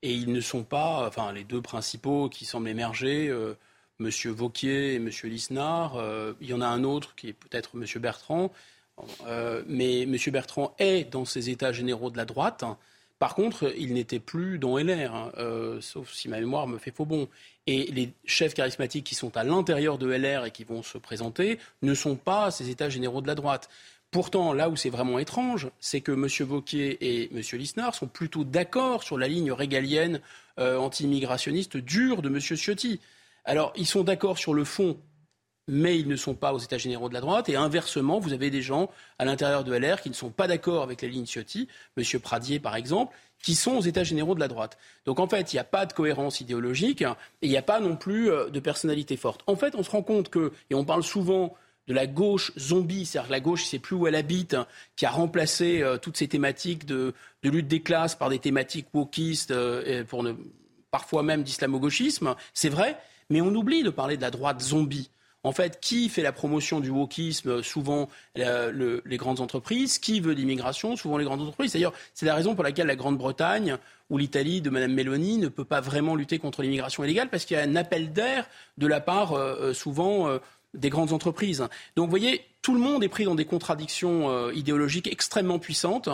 et ils ne sont pas, enfin, les deux principaux qui semblent émerger, euh, M. Vauquier et M. Lisnard. Euh, il y en a un autre qui est peut-être M. Bertrand. mais M. Bertrand est dans ces états généraux de la droite. Par contre, il n'était plus dans LR, hein, sauf si ma mémoire me fait faux bon. Et les chefs charismatiques qui sont à l'intérieur de LR et qui vont se présenter ne sont pas ces états généraux de la droite. Pourtant, là où c'est vraiment étrange, c'est que M. Vauquier et M. Lisnard sont plutôt d'accord sur la ligne régalienne euh, anti-immigrationniste dure de M. Ciotti. Alors, ils sont d'accord sur le fond, mais ils ne sont pas aux États généraux de la droite. Et inversement, vous avez des gens à l'intérieur de LR qui ne sont pas d'accord avec la ligne Ciotti, M. Pradier par exemple, qui sont aux États généraux de la droite. Donc en fait, il n'y a pas de cohérence idéologique et il n'y a pas non plus euh, de personnalité forte. En fait, on se rend compte que, et on parle souvent de la gauche zombie, c'est-à-dire que la gauche, c'est plus où elle habite, qui a remplacé euh, toutes ces thématiques de, lutte des classes par des thématiques wokistes, euh, parfois même d'islamo-gauchisme. C'est vrai, mais on oublie de parler de la droite zombie. En fait, qui fait la promotion du wokisme Souvent les grandes entreprises? Qui veut l'immigration Souvent les grandes entreprises? D'ailleurs, c'est la raison pour laquelle la Grande-Bretagne ou l'Italie de Mme Meloni ne peut pas vraiment lutter contre l'immigration illégale parce qu'il y a un appel d'air de la part euh, euh, souvent euh, des grandes entreprises. Donc vous voyez, tout le monde est pris dans des contradictions euh, idéologiques extrêmement puissantes.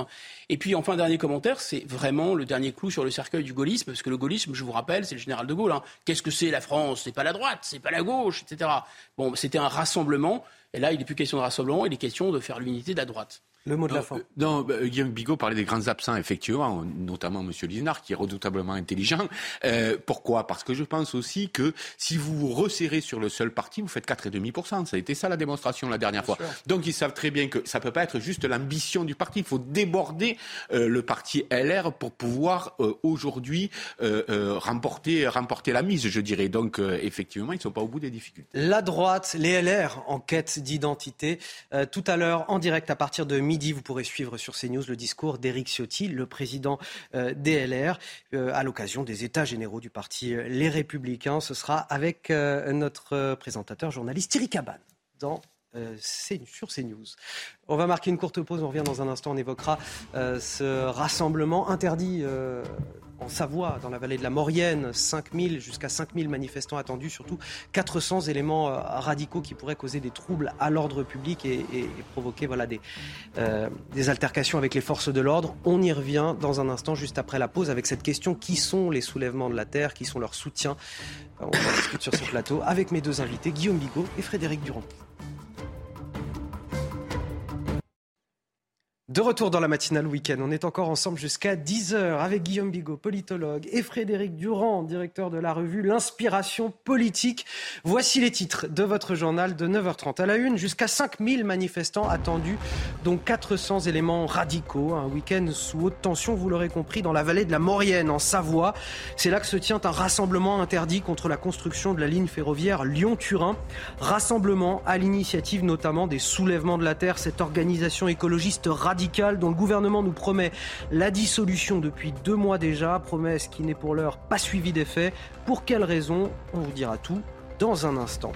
Et puis, enfin, dernier commentaire, c'est vraiment le dernier clou sur le cercueil du gaullisme, parce que le gaullisme, je vous rappelle, c'est le général de Gaulle. Hein. Qu'est-ce que c'est la France? C'est pas la droite, c'est pas la gauche, etc. Bon, c'était un rassemblement. Et là, il n'est plus question de rassemblement, il est question de faire l'unité de la droite. Le mot de la fin. Euh, non, bah, Guillaume Bigot parlait des grands absents, effectivement, notamment M. Lisnard, qui est redoutablement intelligent. Euh, pourquoi? Parce que je pense aussi que si vous vous resserrez sur le seul parti, vous faites 4,5%. Ça a été ça la démonstration la dernière fois. Donc ils savent très bien que ça ne peut pas être juste l'ambition du parti. Il faut déborder euh, le parti LR pour pouvoir aujourd'hui remporter, remporter la mise, je dirais. Donc effectivement, ils ne sont pas au bout des difficultés. La droite, les LR en quête d'identité. tout à l'heure, en direct à partir de midi, vous pourrez suivre sur CNews le discours d'Éric Ciotti, le président euh, DLR, euh, à l'occasion des États généraux du parti euh, Les Républicains. Ce sera avec notre présentateur journaliste Thierry Cabane dans sur CNews. On va marquer une courte pause, on revient dans un instant, on évoquera ce rassemblement interdit en Savoie, dans la vallée de la Maurienne, 5000 jusqu'à 5000 manifestants attendus, surtout 400 éléments euh, radicaux qui pourraient causer des troubles à l'ordre public et, provoquer voilà, des, euh, des altercations avec les forces de l'ordre. On y revient dans un instant, juste après la pause, avec cette question qui sont les soulèvements de la terre, qui sont leurs soutiens? On va discuter sur ce plateau avec mes deux invités, Guillaume Bigot et Frédéric Durand. De retour dans la matinale week-end, on est encore ensemble jusqu'à 10h avec Guillaume Bigot, politologue, et Frédéric Durand, directeur de la revue L'Inspiration politique. Voici les titres de votre journal de 9h30 à la une. Jusqu'à 5000 manifestants attendus, dont 400 éléments radicaux. Un week-end sous haute tension, vous l'aurez compris, dans la vallée de la Maurienne, en Savoie. C'est là que se tient un rassemblement interdit contre la construction de la ligne ferroviaire Lyon-Turin. Rassemblement à l'initiative notamment des soulèvements de la Terre, cette organisation écologiste radicale dont le gouvernement nous promet la dissolution depuis deux mois déjà, promesse qui n'est pour l'heure pas suivie d'effet. Pour quelles raisons On vous dira tout dans un instant.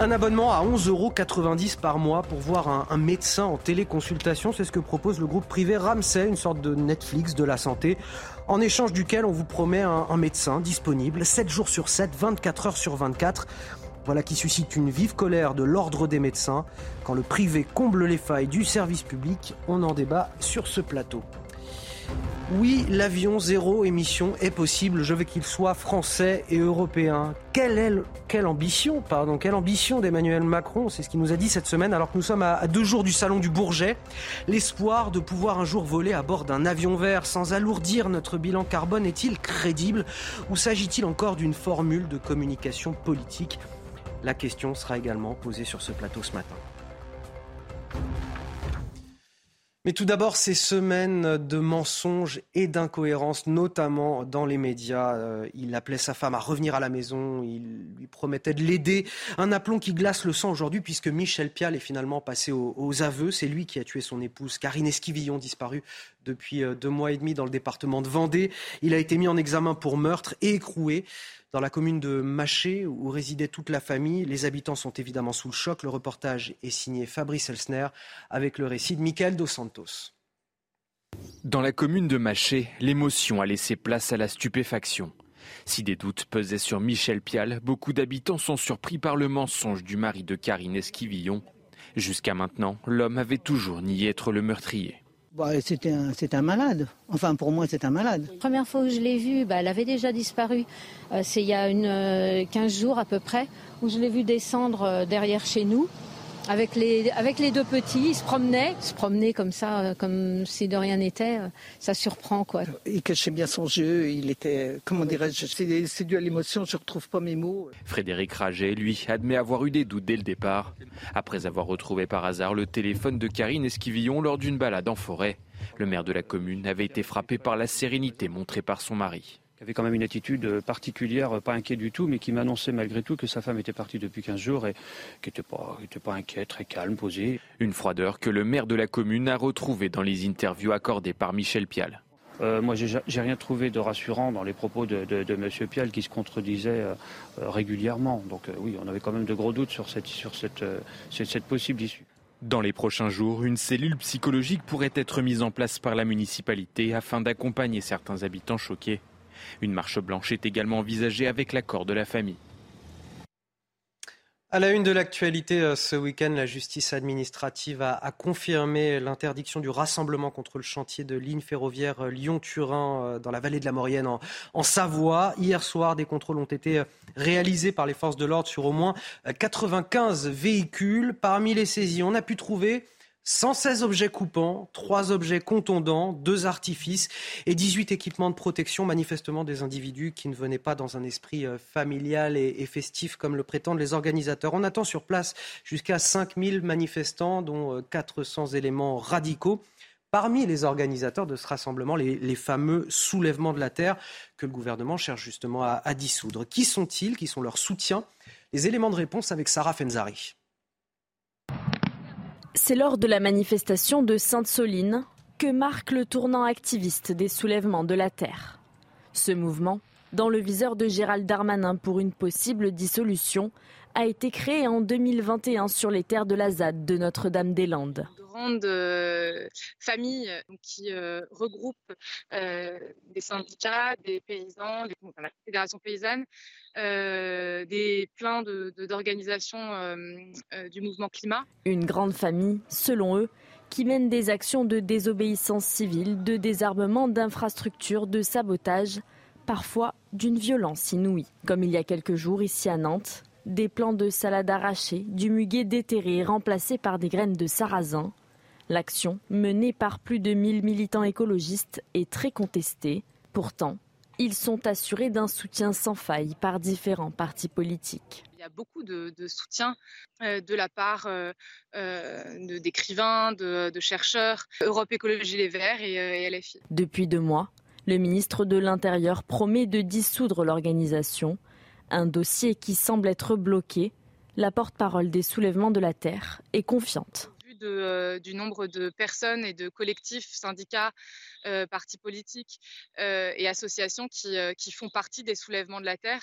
Un abonnement à 11,90 euros par mois pour voir un, médecin en téléconsultation, c'est ce que propose le groupe privé Ramsay, une sorte de Netflix de la santé, en échange duquel on vous promet un, un médecin disponible 7 jours sur 7, 24 heures sur 24. Voilà qui suscite une vive colère de l'ordre des médecins. Quand le privé comble les failles du service public, on en débat sur ce plateau. Oui, l'avion zéro émission est possible, je veux qu'il soit français et européen. Quelle, ambition, pardon, quelle ambition d'Emmanuel Macron, c'est ce qu'il nous a dit cette semaine alors que nous sommes à, deux jours du salon du Bourget. L'espoir de pouvoir un jour voler à bord d'un avion vert sans alourdir notre bilan carbone est-il crédible? Ou s'agit-il encore d'une formule de communication politique? La question sera également posée sur ce plateau ce matin. Mais tout d'abord, ces semaines de mensonges et d'incohérences, notamment dans les médias. Euh, il appelait sa femme à revenir à la maison, il lui promettait de l'aider. Un aplomb qui glace le sang aujourd'hui, puisque Michel Pial est finalement passé aux, aveux. C'est lui qui a tué son épouse, Karine Esquivillon, disparue depuis euh, deux mois et demi dans le département de Vendée. Il a été mis en examen pour meurtre et écroué dans la commune de Maché, où résidait toute la famille. Les habitants sont évidemment sous le choc. Le reportage est signé Fabrice Elsner avec le récit de Michael Dos Santos. Dans la commune de Maché, l'émotion a laissé place à la stupéfaction. Si des doutes pesaient sur Michel Pial, beaucoup d'habitants sont surpris par le mensonge du mari de Karine Esquivillon. Jusqu'à maintenant, l'homme avait toujours nié être le meurtrier. Bah, c'est un, malade. Enfin, pour moi, c'est un malade. La première fois que je l'ai vu, bah, elle avait déjà disparu. Euh, c'est il y a une, 15 euh, jours à peu près, où je l'ai vu descendre euh, derrière chez nous avec les, avec les deux petits, ils se promenaient, se promenaient comme ça, euh, comme si de rien n'était. Euh, ça surprend, quoi. Il cachait bien son jeu, il était, comment dirais-je, c'est dû à l'émotion, je ne retrouve pas mes mots. Frédéric Raget, lui, admet avoir eu des doutes dès le départ, après avoir retrouvé par hasard le téléphone de Karine Esquivillon lors d'une balade en forêt. Le maire de la commune avait été frappé par la sérénité montrée par son mari qui avait quand même une attitude euh, particulière, euh, pas inquiet du tout, mais qui m'annonçait malgré tout que sa femme était partie depuis 15 jours et qui n'était pas, pas inquiet, très calme, posé. Une froideur que le maire de la commune a retrouvée dans les interviews accordées par Michel Pial. Euh, moi, j'ai rien trouvé de rassurant dans les propos de, de, M. Pial qui se contredisait régulièrement. Donc oui, on avait quand même de gros doutes sur cette, sur cette, cette possible issue. Dans les prochains jours, une cellule psychologique pourrait être mise en place par la municipalité afin d'accompagner certains habitants choqués. Une marche blanche est également envisagée avec l'accord de la famille. À la une de l'actualité euh, ce week-end, la justice administrative a, confirmé l'interdiction du rassemblement contre le chantier de ligne ferroviaire euh, Lyon-Turin euh, dans la vallée de la Maurienne en, en, Savoie. Hier soir, des contrôles ont été réalisés par les forces de l'ordre sur au moins 95 véhicules. Parmi les saisies, on a pu trouver 116 objets coupants, 3 objets contondants, 2 artifices et 18 équipements de protection, manifestement des individus qui ne venaient pas dans un esprit euh, familial et festif comme le prétendent les organisateurs. On attend sur place jusqu'à 5000 manifestants, dont 400 euh, éléments radicaux. Parmi les organisateurs de ce rassemblement, les, fameux soulèvements de la terre que le gouvernement cherche justement à, à dissoudre. Qui sont-ils? Qui sont leurs soutiens? Les éléments de réponse avec Sarah Fenzari. C'est lors de la manifestation de Sainte-Soline que marque le tournant activiste des soulèvements de la Terre. Ce mouvement, dans le viseur de Gérald Darmanin pour une possible dissolution, a été créé en 2021 sur les terres de la ZAD de Notre-Dame-des-Landes grande euh, famille qui euh, regroupe euh, des syndicats, des paysans, la fédération paysanne, des plein d'organisations du mouvement climat. Une grande famille, selon eux, qui mène des actions de désobéissance civile, de désarmement d'infrastructures, de sabotage, parfois d'une violence inouïe. Comme il y a quelques jours ici à Nantes, des plants de salade arrachés, du muguet déterré remplacé par des graines de sarrasin, L'action, menée par plus de 1000 militants écologistes, est très contestée. Pourtant, ils sont assurés d'un soutien sans faille par différents partis politiques. Il y a beaucoup de, soutien euh, de la part euh, euh, d'écrivains, de, chercheurs, Europe Écologie Les Verts et, et LFI. Depuis deux mois, le ministre de l'Intérieur promet de dissoudre l'organisation, un dossier qui semble être bloqué. La porte-parole des soulèvements de la Terre est confiante. Euh, du nombre de personnes et de collectifs, syndicats, euh, partis politiques euh, et associations qui, font partie des soulèvements de la Terre.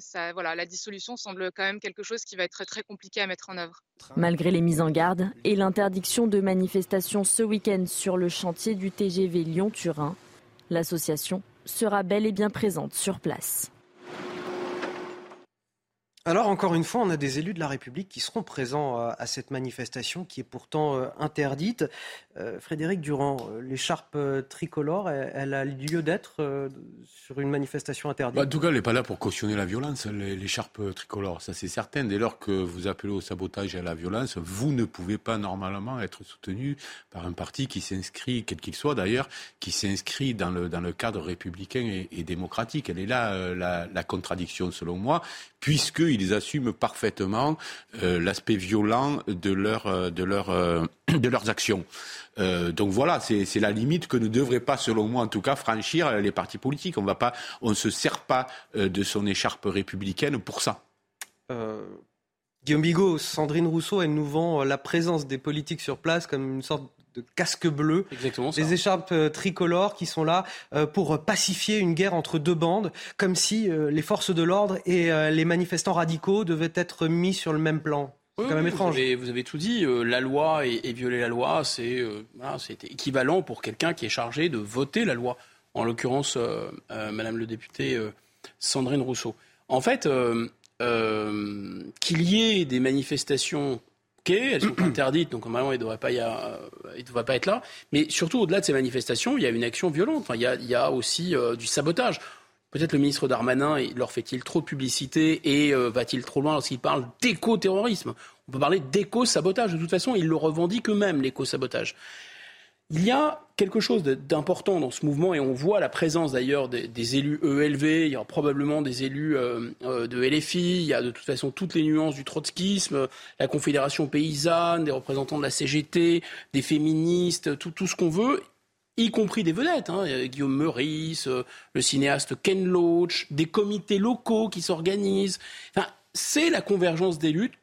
Ça, voilà, la dissolution semble quand même quelque chose qui va être très compliqué à mettre en œuvre. Malgré les mises en garde et l'interdiction de manifestations ce week-end sur le chantier du TGV Lyon-Turin, l'association sera bel et bien présente sur place. Alors encore une fois, on a des élus de la République qui seront présents euh, à cette manifestation qui est pourtant euh, interdite. Euh, Frédéric Durand, l'écharpe tricolore, elle, a lieu d'être sur une manifestation interdite bah, En tout cas, elle n'est pas là pour cautionner la violence, l'écharpe tricolore, ça c'est certain. Dès lors que vous appelez au sabotage et à la violence, vous ne pouvez pas normalement être soutenu par un parti qui s'inscrit, quel qu'il soit d'ailleurs, qui s'inscrit dans le, dans le cadre républicain et, démocratique. Elle est là la contradiction selon moi, puisque ils assument parfaitement l'aspect violent de, leur, de, leur, de leurs actions. donc voilà, c'est la limite que ne devraient pas, selon moi en tout cas, franchir les partis politiques. On ne se sert pas de son écharpe républicaine pour ça. Guillaume Bigot, Sandrine Rousseau, elle nous vend la présence des politiques sur place comme une sorte de casque bleu, Exactement des écharpes euh, tricolores qui sont là euh, pour pacifier une guerre entre deux bandes, comme si euh, les forces de l'ordre et les manifestants radicaux devaient être mis sur le même plan. C'est quand même étrange. Vous avez, tout dit. la loi et, violer la loi, c'est équivalent pour quelqu'un qui est chargé de voter la loi. En l'occurrence, Madame le député Sandrine Rousseau. En fait, euh, qu'il y ait des manifestations elles sont interdites, donc normalement il ne devrait, pas devrait pas être là. Mais surtout, au-delà de ces manifestations, il y a une action violente. Enfin, il, y a, il y a aussi euh, du sabotage. Peut-être le ministre Darmanin leur fait-il trop de publicité et euh, va-t-il trop loin lorsqu'il parle d'éco-terrorisme? On peut parler d'éco-sabotage. De toute façon, ils le revendiquent eux-mêmes, l'éco-sabotage. Il y a quelque chose d'important dans ce mouvement et on voit la présence d'ailleurs des, élus ELV, il y aura probablement des élus euh, euh, de LFI, il y a de toute façon toutes les nuances du trotskisme, la Confédération paysanne, des représentants de la CGT, des féministes, tout, ce qu'on veut, y compris des vedettes, hein, Guillaume Meurice, euh, le cinéaste Ken Loach, des comités locaux qui s'organisent. Enfin, c'est la convergence des luttes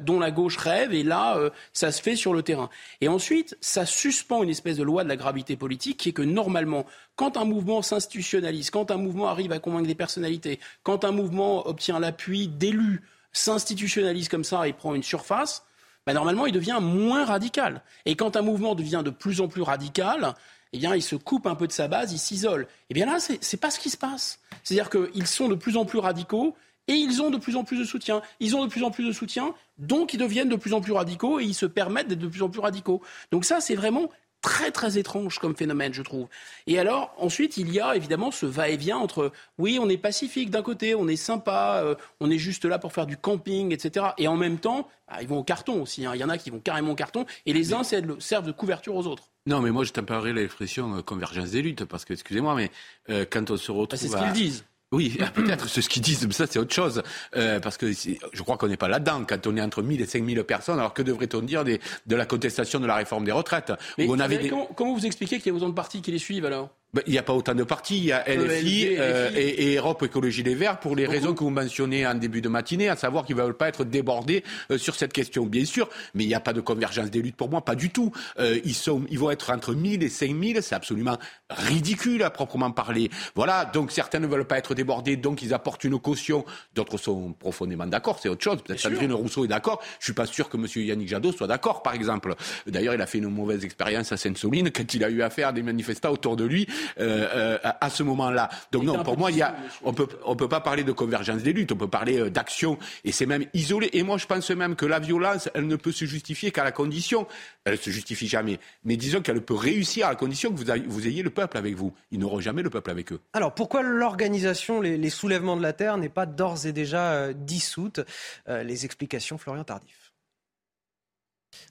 dont la gauche rêve, et là, euh, ça se fait sur le terrain. Et ensuite, ça suspend une espèce de loi de la gravité politique qui est que normalement, quand un mouvement s'institutionnalise, quand un mouvement arrive à convaincre des personnalités, quand un mouvement obtient l'appui d'élus, s'institutionnalise comme ça et prend une surface, bah, normalement, il devient moins radical. Et quand un mouvement devient de plus en plus radical, eh bien, il se coupe un peu de sa base, il s'isole. Eh bien là, ce n'est pas ce qui se passe. C'est-à-dire qu'ils sont de plus en plus radicaux et ils ont de plus en plus de soutien. Ils ont de plus en plus de soutien, donc ils deviennent de plus en plus radicaux et ils se permettent d'être de plus en plus radicaux. Donc ça, c'est vraiment très très étrange comme phénomène, je trouve. Et alors, ensuite, il y a évidemment ce va-et-vient entre, oui, on est pacifique d'un côté, on est sympa, euh, on est juste là pour faire du camping, etc. Et en même temps, bah, ils vont au carton aussi. Hein. Il y en a qui vont carrément au carton, et les uns servent de couverture aux autres. Non, mais moi, je t'appellerais l'expression euh, convergence des luttes, parce que, excusez-moi, mais euh, quand on se retrouve... Bah, c'est ce qu'ils disent. Oui, peut-être, c'est ce qu'ils disent, mais ça c'est autre chose. Euh, parce que je crois qu'on n'est pas là-dedans quand on est entre 1000 et 5000 personnes. Alors que devrait-on dire des, de la contestation de la réforme des retraites? Mais on avait comment, vous expliquez qu'il y a autant de partis qui les suivent alors? Ben, il n'y a pas autant de partis. Il y a LFI, euh, et, Europe Écologie Les Verts pour les raisons que vous mentionnez en début de matinée, à savoir qu'ils ne veulent pas être débordés euh, sur cette question, bien sûr. Mais il n'y a pas de convergence des luttes pour moi, pas du tout. Euh, ils, sont, ils vont être entre 1000 et 5000. C'est absolument ridicule à proprement parler. Voilà. Donc certains ne veulent pas être débordés, donc ils apportent une caution. D'autres sont profondément d'accord. C'est autre chose. Peut-être Sandrine Rousseau est d'accord. Je suis pas sûr que M. Yannick Jadot soit d'accord, par exemple. D'ailleurs, il a fait une mauvaise expérience à Sainte-Soline quand il a eu affaire à des manifestants autour de lui. Euh, euh, à ce moment-là. Donc non, pour moi, il y a, on peut, on peut pas parler de convergence des luttes, on peut parler euh, d'action, et c'est même isolé. Et moi, je pense même que la violence, elle ne peut se justifier qu'à la condition, elle se justifie jamais, mais disons qu'elle peut réussir à la condition que vous, vous ayez le peuple avec vous. Ils n'auront jamais le peuple avec eux. Alors pourquoi l'organisation, les, soulèvements de la terre n'est pas d'ores et déjà dissoute? Les explications, Florian Tardif.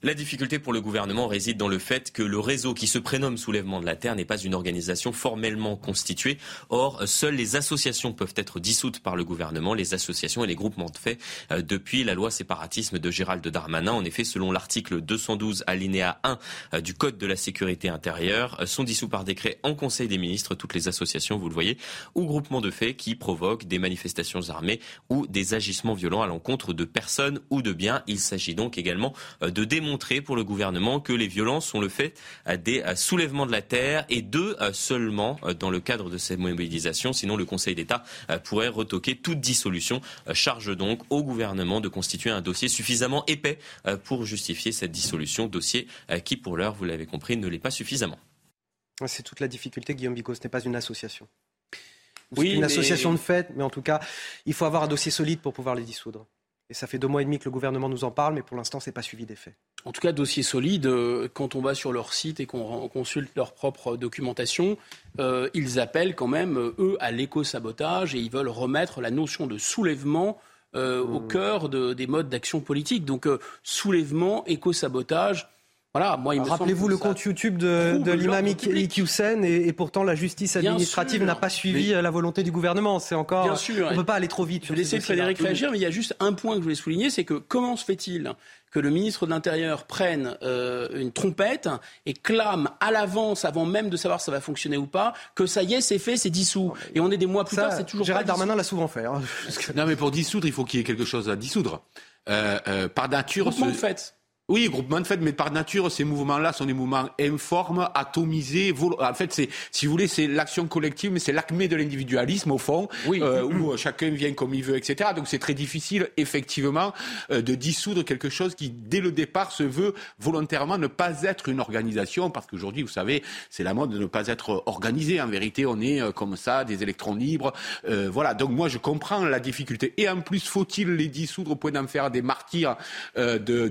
La difficulté pour le gouvernement réside dans le fait que le réseau qui se prénomme Soulèvement de la Terre n'est pas une organisation formellement constituée. Or, seules les associations peuvent être dissoutes par le gouvernement, les associations et les groupements de fait, euh, depuis la loi séparatisme de Gérald Darmanin. En effet, selon l'article 212 alinéa 1 euh, du Code de la sécurité intérieure, euh, sont dissous par décret en Conseil des ministres toutes les associations, vous le voyez, ou groupements de fait qui provoquent des manifestations armées ou des agissements violents à l'encontre de personnes ou de biens. Il s'agit donc également de démontrer pour le gouvernement que les violences sont le fait des soulèvements de la terre et deux seulement dans le cadre de cette mobilisation. Sinon, le Conseil d'État pourrait retoquer toute dissolution. Charge donc au gouvernement de constituer un dossier suffisamment épais pour justifier cette dissolution. Dossier qui, pour l'heure, vous l'avez compris, ne l'est pas suffisamment. C'est toute la difficulté, Guillaume Bigot. Ce n'est pas une association. Oui, une association de fait, mais en tout cas, il faut avoir un dossier solide pour pouvoir les dissoudre. Et ça fait deux mois et demi que le gouvernement nous en parle, mais pour l'instant, ce n'est pas suivi des faits. En tout cas, dossier solide, euh, quand on va sur leur site et qu'on consulte leur propre documentation, euh, ils appellent quand même, euh, eux, à l'éco-sabotage et ils veulent remettre la notion de soulèvement au mmh. cœur des modes d'action politique. Donc, soulèvement, éco-sabotage, Voilà, moi, Rappelez-vous le compte YouTube de, de l'imam Iqiyoussen et, et, pourtant la justice administrative n'a pas suivi la volonté du gouvernement. C'est encore. Bien sûr. On ne peut pas aller trop vite. Je vais laisser Frédéric réagir, mais il y a juste un point que je voulais souligner, c'est que comment se fait-il que le ministre de l'Intérieur prenne euh, une trompette et clame à l'avance, avant même de savoir si ça va fonctionner ou pas, que ça y est, c'est fait, c'est dissous. Et on est des mois plus tard, c'est toujours Gérald Darmanin l'a souvent fait. Hein. Non, mais pour dissoudre, il faut qu'il y ait quelque chose à dissoudre. Euh, euh, par nature, ce... fait. Oui, groupement de fait, mais par nature, ces mouvements-là sont des mouvements informes, atomisés. En fait, c'est, si vous voulez, c'est l'action collective, mais c'est l'acmé de l'individualisme au fond, oui. euh, où euh, chacun vient comme il veut, etc. Donc c'est très difficile, effectivement, euh, de dissoudre quelque chose qui, dès le départ, se veut volontairement ne pas être une organisation, parce qu'aujourd'hui, vous savez, c'est la mode de ne pas être organisé. En vérité, on est euh, comme ça, des électrons libres. voilà. Donc moi, je comprends la difficulté. Et en plus, faut-il les dissoudre au point d'en faire des martyrs de, de,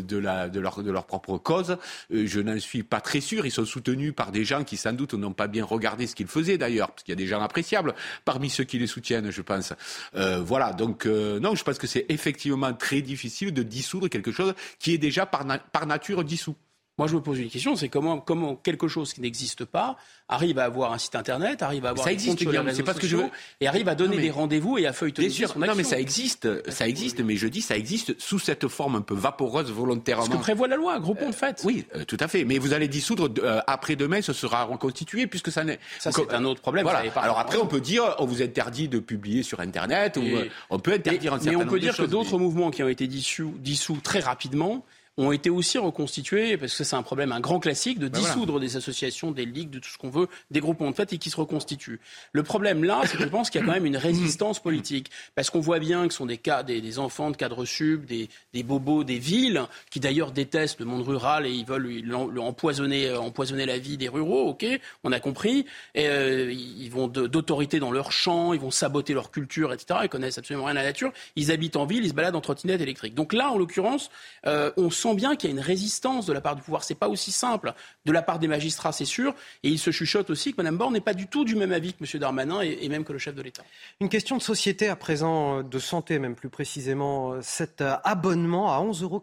de de, leur, propre cause. Euh, je n'en suis pas très sûr. Ils sont soutenus par des gens qui, sans doute, n'ont pas bien regardé ce qu'ils faisaient, d'ailleurs, parce qu'il y a des gens appréciables parmi ceux qui les soutiennent, je pense. Euh, voilà, donc euh, non, je pense que c'est effectivement très difficile de dissoudre quelque chose qui est déjà par nature dissous. Moi, je me pose une question, c'est comment, comment quelque chose qui n'existe pas arrive à avoir un site internet, arrive à avoir ça existe, c'est pas ce que je veux, et arrive à donner des rendez-vous et à feuilletonner Bien sûr, non mais ça existe, ça existe, mais je dis ça existe sous cette forme un peu vaporeuse volontairement. Ce que prévoit la loi, gros pont de fait. oui, euh, tout à fait. Mais vous allez dissoudre euh, après demain, ce sera reconstitué puisque ça n'est. Ça c'est un autre problème. Voilà. Alors après, on peut dire, on vous interdit de publier sur internet, ou euh, on peut interdire un certain Mais on peut dire que d'autres mouvements qui ont été dissous, dissous très rapidement ont été aussi reconstitués, parce que c'est un problème, un grand classique, de ben dissoudre des associations, des ligues, de tout ce qu'on veut, des groupements de fait, et qui se reconstituent. Le problème là, c'est que je pense qu'il y a quand même une résistance politique, parce qu'on voit bien que ce sont des, cas, des, enfants de cadres sub, des, des, bobos des villes, qui d'ailleurs détestent le monde rural et ils veulent lui, empoisonner, euh, empoisonner la vie des ruraux, ok, on a compris, et, euh, ils vont d'autorité dans leur champ, ils vont saboter leur culture, etc., ils connaissent absolument rien à la nature, ils habitent en ville, ils se baladent en trottinette électrique. Donc là, en l'occurrence, euh, on bien qu'il y a une résistance de la part du pouvoir. C'est pas aussi simple. De la part des magistrats, c'est sûr. Et il se chuchote aussi que Mme Borne n'est pas du tout du même avis que M. Darmanin et, même que le chef de l'État. Une question de société à présent, euh, de santé même plus précisément. Euh, cet euh, abonnement à 11,90 euros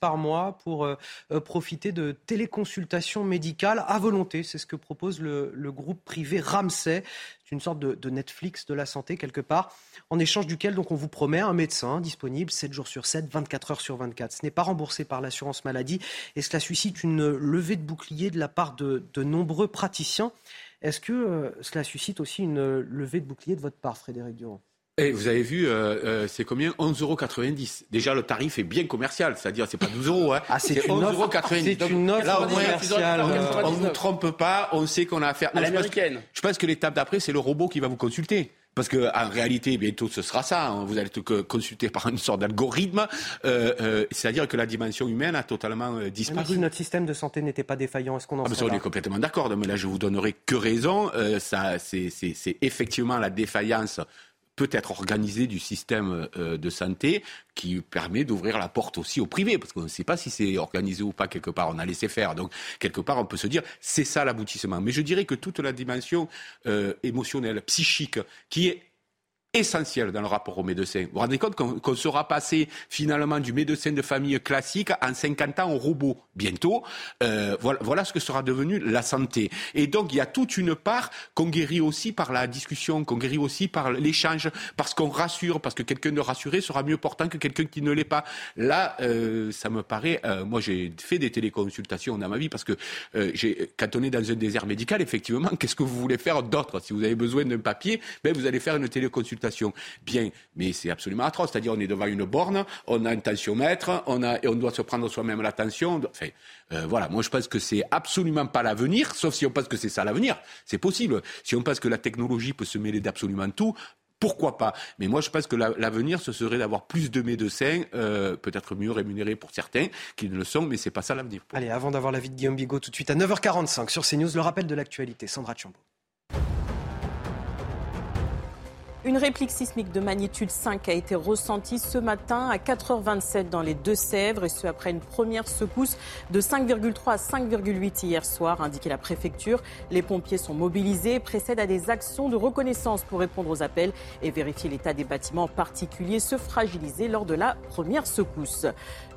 par mois pour profiter de téléconsultations médicales à volonté. C'est ce que propose le, le groupe privé Ramsay une sorte de, Netflix de la santé quelque part, en échange duquel on vous promet un médecin disponible 7 jours sur 7, 24 heures sur 24. Ce n'est pas remboursé par l'assurance maladie et cela suscite une levée de bouclier de la part de, nombreux praticiens. Est-ce que euh, cela suscite aussi une levée de bouclier de votre part, Frédéric Durand? Et vous avez vu, euh, euh, c'est combien? 11,90 euros. Déjà, le tarif est bien commercial, c'est-à-dire c'est pas 12 euros. Hein. Ah, c'est 11,90 euros. C'est une offre là, commerciale. On ne vous trompe pas, on sait qu'on a affaire à l'américaine. Je pense que l'étape d'après, c'est le robot qui va vous consulter. Parce que en réalité, bientôt, ce sera ça. Hein. Vous allez être consulté par une sorte d'algorithme. Euh, euh, C'est-à-dire que la dimension humaine a totalement euh, disparu. Si notre système de santé n'était pas défaillant, est-ce qu'on en ah, On est complètement d'accord. Mais là, je vous donnerai que raison. Euh, ça, c'est effectivement la défaillance peut être organisé du système euh, de santé qui permet d'ouvrir la porte aussi au privé, parce qu'on ne sait pas si c'est organisé ou pas quelque part, on a laissé faire. Donc, quelque part, on peut se dire, c'est ça l'aboutissement. Mais je dirais que toute la dimension euh, émotionnelle, psychique, qui est essentiel dans le rapport au médecin. Vous vous rendez compte qu'on sera passé finalement du médecin de famille classique en 50 ans au robot bientôt. Euh, voilà, ce que sera devenu la santé. Et donc il y a toute une part qu'on guérit aussi par la discussion, qu'on guérit aussi par l'échange, parce qu'on rassure, parce que quelqu'un de rassuré sera mieux portant que quelqu'un qui ne l'est pas. Là, euh, ça me paraît. Euh, moi, j'ai fait des téléconsultations dans ma vie parce que quand on est dans un désert médical, effectivement, qu'est-ce que vous voulez faire d'autre? Si vous avez besoin d'un papier, ben vous allez faire une téléconsultation Bien, mais c'est absolument atroce. C'est-à-dire, on est devant une borne, on a un tensiomètre, on a, et on doit se prendre soi-même la tension. Enfin, euh, voilà. Moi, je pense que c'est absolument pas l'avenir, sauf si on pense que c'est ça l'avenir. C'est possible. Si on pense que la technologie peut se mêler d'absolument tout, pourquoi pas? Mais moi, je pense que l'avenir, ce serait d'avoir plus de médecins, euh, peut-être mieux rémunérés pour certains, qui ne le sont, mais c'est pas ça l'avenir. Allez, avant d'avoir l'avis de Guillaume Bigot, tout de suite à 9h45 sur CNews, le rappel de l'actualité. Sandra Chambaud. Une réplique sismique de magnitude 5 a été ressentie ce matin à 4h27 dans les Deux-Sèvres et ce après une première secousse de 5,3 à 5,8 hier soir, indiqué la préfecture. Les pompiers sont mobilisés et précèdent à des actions de reconnaissance pour répondre aux appels et vérifier l'état des bâtiments, en particulier ceux fragilisés lors de la première secousse.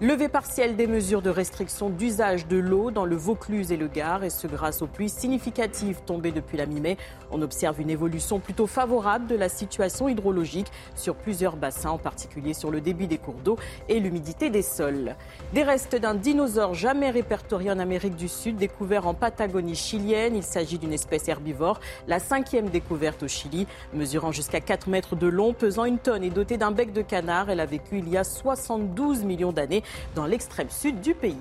Levée partielle des mesures de restriction d'usage de l'eau dans le Vaucluse et le Gard et ce grâce aux pluies significatives tombées depuis la mi-mai. On observe une évolution plutôt favorable de la situation situation hydrologique sur plusieurs bassins, en particulier sur le débit des cours d'eau et l'humidité des sols. Des restes d'un dinosaure jamais répertorié en Amérique du Sud, découvert en Patagonie chilienne. Il s'agit d'une espèce herbivore, la cinquième découverte au Chili, mesurant jusqu'à 4 mètres de long, pesant une tonne et dotée d'un bec de canard. Elle a vécu il y a 72 millions d'années dans l'extrême sud du pays.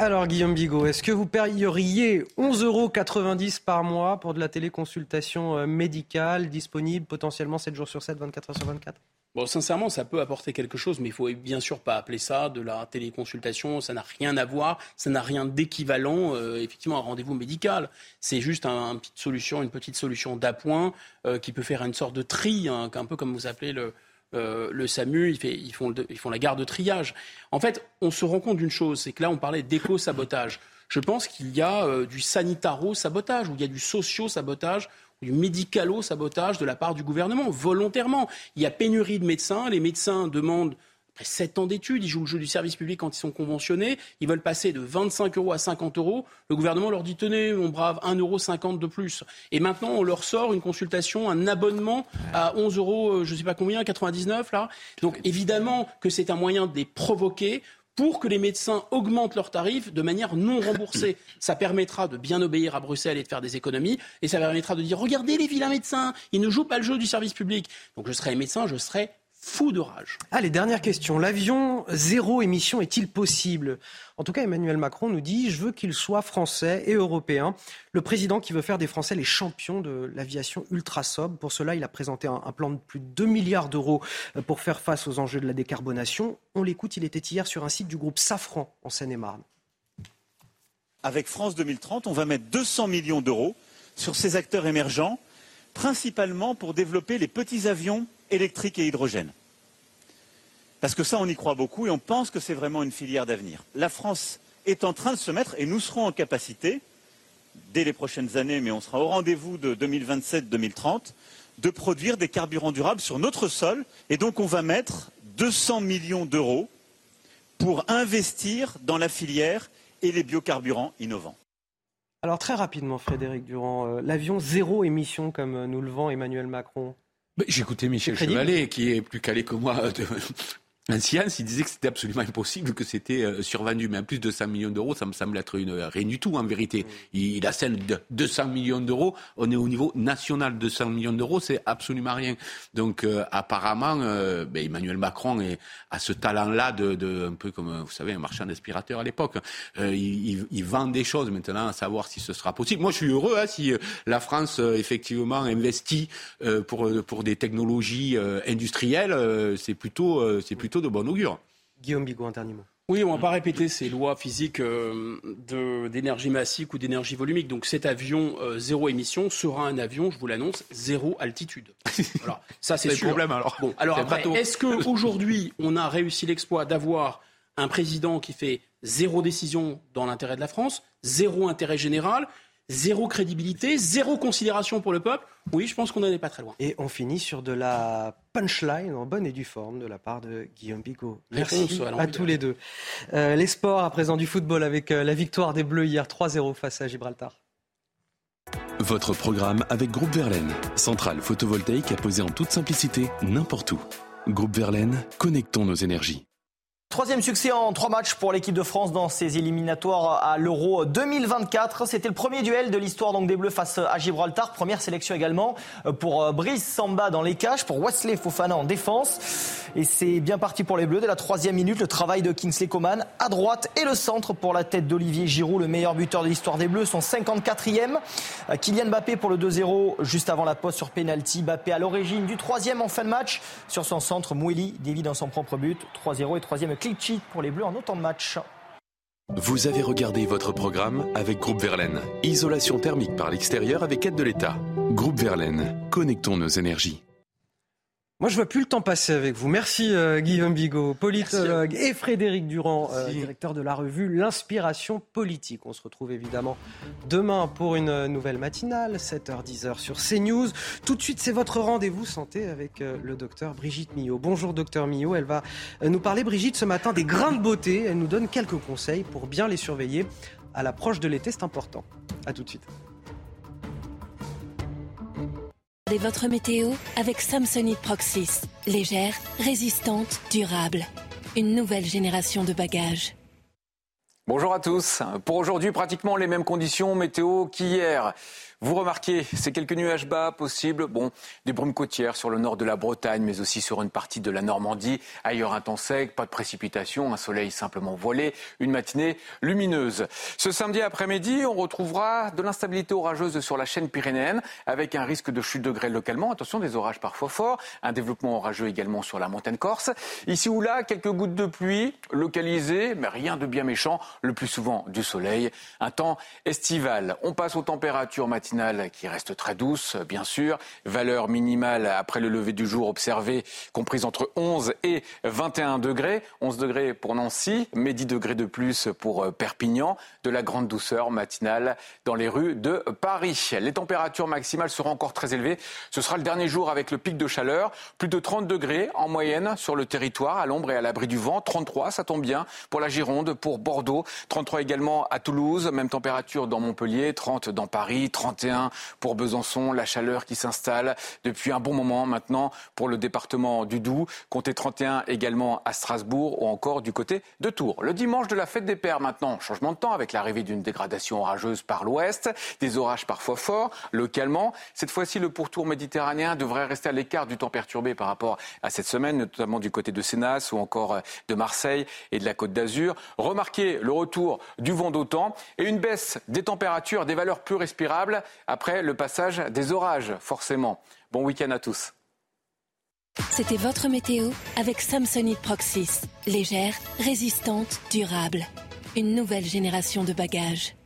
Alors Guillaume Bigot, est-ce que vous payeriez 11,90 euros par mois pour de la téléconsultation euh, médicale disponible potentiellement 7 jours sur 7, 24 heures sur 24 Bon, sincèrement, ça peut apporter quelque chose, mais il faut bien sûr pas appeler ça de la téléconsultation. Ça n'a rien à voir, ça n'a rien d'équivalent, euh, effectivement, à un rendez-vous médical. C'est juste un, une petite solution, une petite solution d'appoint euh, qui peut faire une sorte de tri, hein, un peu comme vous appelez le, euh, le SAMU, ils, font la garde de triage. En fait, on se rend compte d'une chose, c'est que là, on parlait d'éco-sabotage. Je pense qu'il y a euh, du sanitaro-sabotage, ou il y a du socio-sabotage, ou du médicalo-sabotage de la part du gouvernement, volontairement. Il y a pénurie de médecins, les médecins demandent après 7 ans d'études, ils jouent le jeu du service public quand ils sont conventionnés, ils veulent passer de 25 euros à 50 euros. Le gouvernement leur dit tenez, mon brave, 1,50 euro de plus. Et maintenant, on leur sort une consultation, un abonnement à 11 euros, euh, je ne sais pas combien, 99 là. Donc évidemment que c'est un moyen de les provoquer pour que les médecins augmentent leurs tarifs de manière non remboursée. Ça permettra de bien obéir à Bruxelles et de faire des économies. Et ça permettra de dire, regardez les vilains médecins, ils ne jouent pas le jeu du service public. Donc je serai médecin, je serai fou de rage. Allez, dernière question. L'avion zéro émission est-il possible? En tout cas, Emmanuel Macron nous dit je veux qu'il soit français et européen. Le président qui veut faire des Français les champions de l'aviation ultra sobre. Pour cela, il a présenté un, plan de plus de 2 milliards d'euros euh, pour faire face aux enjeux de la décarbonation. On l'écoute, il était hier sur un site du groupe Safran en Seine-et-Marne. Avec France 2030, on va mettre 200 millions d'euros sur ces acteurs émergents, principalement pour développer les petits avions électriques et hydrogène. Parce que ça, on y croit beaucoup et on pense que c'est vraiment une filière d'avenir. La France est en train de se mettre, et nous serons en capacité, dès les prochaines années, mais on sera au rendez-vous de 2027-2030, de produire des carburants durables sur notre sol. Et donc, on va mettre 200 millions d'euros pour investir dans la filière et les biocarburants innovants. Alors très rapidement, Frédéric Durand, euh, l'avion zéro émission comme euh, nous le vend Emmanuel Macron. J'ai écouté Michel Chevalet, qui est plus calé que moi de, un science, il disait que c'était absolument impossible, que c'était euh, survendu. Mais en plus de 100 millions d'euros, ça me semble être une, rien du tout en vérité. Il, a celle de 200 millions d'euros. On est au niveau national de 100 millions d'euros, c'est absolument rien. Donc euh, apparemment, euh, ben, Emmanuel Macron est, a ce talent-là de, de, un peu comme vous savez un marchand d'aspirateur à l'époque. Il, il, il, vend des choses maintenant, à savoir si ce sera possible. Moi, je suis heureux hein, si la France effectivement investit pour pour des technologies industrielles. c'est plutôt c'est plutôt de bon augure. Guillaume Bigot, un dernier mot. Oui, on ne va pas répéter ces lois physiques euh, d'énergie massique ou d'énergie volumique. Donc cet avion euh, zéro émission sera un avion, je vous l'annonce, zéro altitude. Voilà, ça c'est sûr. problème alors. Bon, alors est-ce qu'aujourd'hui on a réussi l'exploit d'avoir un président qui fait zéro décision dans l'intérêt de la France, zéro intérêt général, zéro crédibilité, zéro considération pour le peuple. Oui, je pense qu'on n'en est pas très loin. Et on finit sur de la punchline en bonne et due forme de la part de Guillaume Bigot. Merci à, tous les deux. Euh, les sports à présent du football avec euh, la victoire des Bleus hier 3-0 face à Gibraltar. Votre programme avec Groupe Verlaine, centrale photovoltaïque à poser en toute simplicité n'importe où. Groupe Verlaine, connectons nos énergies. Troisième succès en trois matchs pour l'équipe de France dans ses éliminatoires à l'Euro 2024. C'était le premier duel de l'histoire donc des Bleus face à Gibraltar. Première sélection également pour euh, Brice Samba dans les cages, pour Wesley Fofana en défense. Et c'est bien parti pour les Bleus. Dès la troisième minute, le travail de Kingsley Coman à droite et le centre pour la tête d'Olivier Giroud, le meilleur buteur de l'histoire des Bleus, son 54e. Euh, Kylian Mbappé pour le 2-0 juste avant la pause sur penalty. Mbappé à l'origine du troisième en fin de match. Sur son centre, Moueli dévie dans son propre but. 3-0 et troisième clic pour les Bleus en autant de matchs. Vous avez regardé votre programme avec Groupe Verlaine. Isolation thermique par l'extérieur avec aide de l'État. Groupe Verlaine, connectons nos énergies. Moi, je vois plus le temps passer avec vous. Merci euh, Guillaume Bigot, politologue, et Frédéric Durand, euh, directeur de la revue L'Inspiration politique. On se retrouve évidemment demain pour une nouvelle matinale, 7h-10h sur CNews. Tout de suite, c'est votre rendez-vous santé avec euh, le docteur Brigitte Millot. Bonjour docteur Millot, elle va nous parler, Brigitte, ce matin des grains de beauté. Elle nous donne quelques conseils pour bien les surveiller. À l'approche de l'été, c'est important. A tout de suite. Votre météo avec Samsonite Proxys. Légère, résistante, durable. Une nouvelle génération de bagages. Bonjour à tous. Pour aujourd'hui, pratiquement les mêmes conditions météo qu'hier. Vous remarquez ces quelques nuages bas possibles, bon, des brumes côtières sur le nord de la Bretagne, mais aussi sur une partie de la Normandie. Ailleurs, un temps sec, pas de précipitation, un soleil simplement voilé, une matinée lumineuse. Ce samedi après-midi, on retrouvera de l'instabilité orageuse sur la chaîne pyrénéenne, avec un risque de chute de grêle localement. Attention, des orages parfois forts, un développement orageux également sur la montagne corse. Ici ou là, quelques gouttes de pluie localisées, mais rien de bien méchant, le plus souvent du soleil. Un temps estival. On passe aux températures matinales qui reste très douce, bien sûr. Valeur minimale après le lever du jour observée comprise entre 11 et 21 degrés. 11 degrés pour Nancy, mais 10 degrés de plus pour euh, Perpignan. De la grande douceur matinale dans les rues de Paris. Les températures maximales seront encore très élevées. Ce sera le dernier jour avec le pic de chaleur. Plus de 30 degrés en moyenne sur le territoire, à l'ombre et à l'abri du vent. 33, ça tombe bien pour la Gironde, pour Bordeaux. 33 également à Toulouse. Même température dans Montpellier. 30 dans Paris. 30 pour Besançon, la chaleur qui s'installe depuis un bon moment maintenant pour le département du Doubs, comptez 31 également à Strasbourg ou encore du côté de Tours. Le dimanche de la fête des pères maintenant, changement de temps avec l'arrivée d'une dégradation orageuse par l'ouest, des orages parfois forts localement. Cette fois-ci, le pourtour méditerranéen devrait rester à l'écart du temps perturbé par rapport à cette semaine, notamment du côté de Sénas ou encore de Marseille et de la Côte d'Azur. Remarquez le retour du vent d'autant et une baisse des températures, des valeurs plus respirables après le passage des orages, forcément. Bon week-end à tous. C'était votre météo avec Samsonite Proxys. Légère, résistante, durable. Une nouvelle génération de bagages.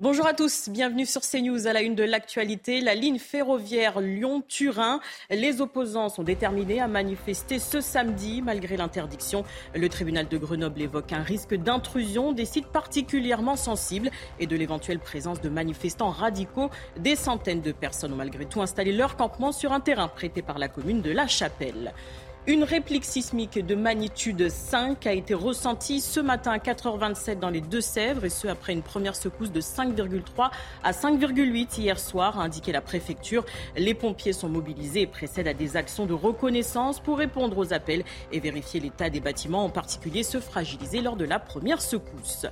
Bonjour à tous, bienvenue sur CNews à la une de l'actualité. La ligne ferroviaire Lyon-Turin. Les opposants sont déterminés à manifester ce samedi malgré l'interdiction. Le tribunal de Grenoble évoque un risque d'intrusion des sites particulièrement sensibles et de l'éventuelle présence de manifestants radicaux. Des centaines de personnes ont malgré tout installé leur campement sur un terrain prêté par la commune de La Chapelle. Une réplique sismique de magnitude 5 a été ressentie ce matin à 4h27 dans les Deux-Sèvres et ce après une première secousse de 5,3 à 5,8 hier soir, a indiqué la préfecture. Les pompiers sont mobilisés et précèdent à des actions de reconnaissance pour répondre aux appels et vérifier l'état des bâtiments, en particulier ceux fragilisés lors de la première secousse.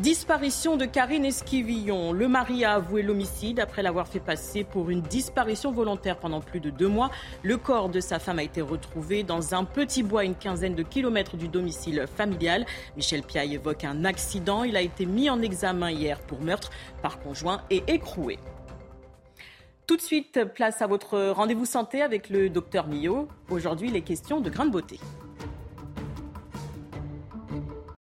Disparition de Karine Esquivillon. Le mari a avoué l'homicide après l'avoir fait passer pour une disparition volontaire pendant plus de deux mois. Le corps de sa femme a été retrouvé dans un petit bois à une quinzaine de kilomètres du domicile familial. Michel Piaille évoque un accident. Il a été mis en examen hier pour meurtre par conjoint et écroué. Tout de suite, place à votre rendez-vous santé avec le docteur Millot. Aujourd'hui, les questions de grains de beauté.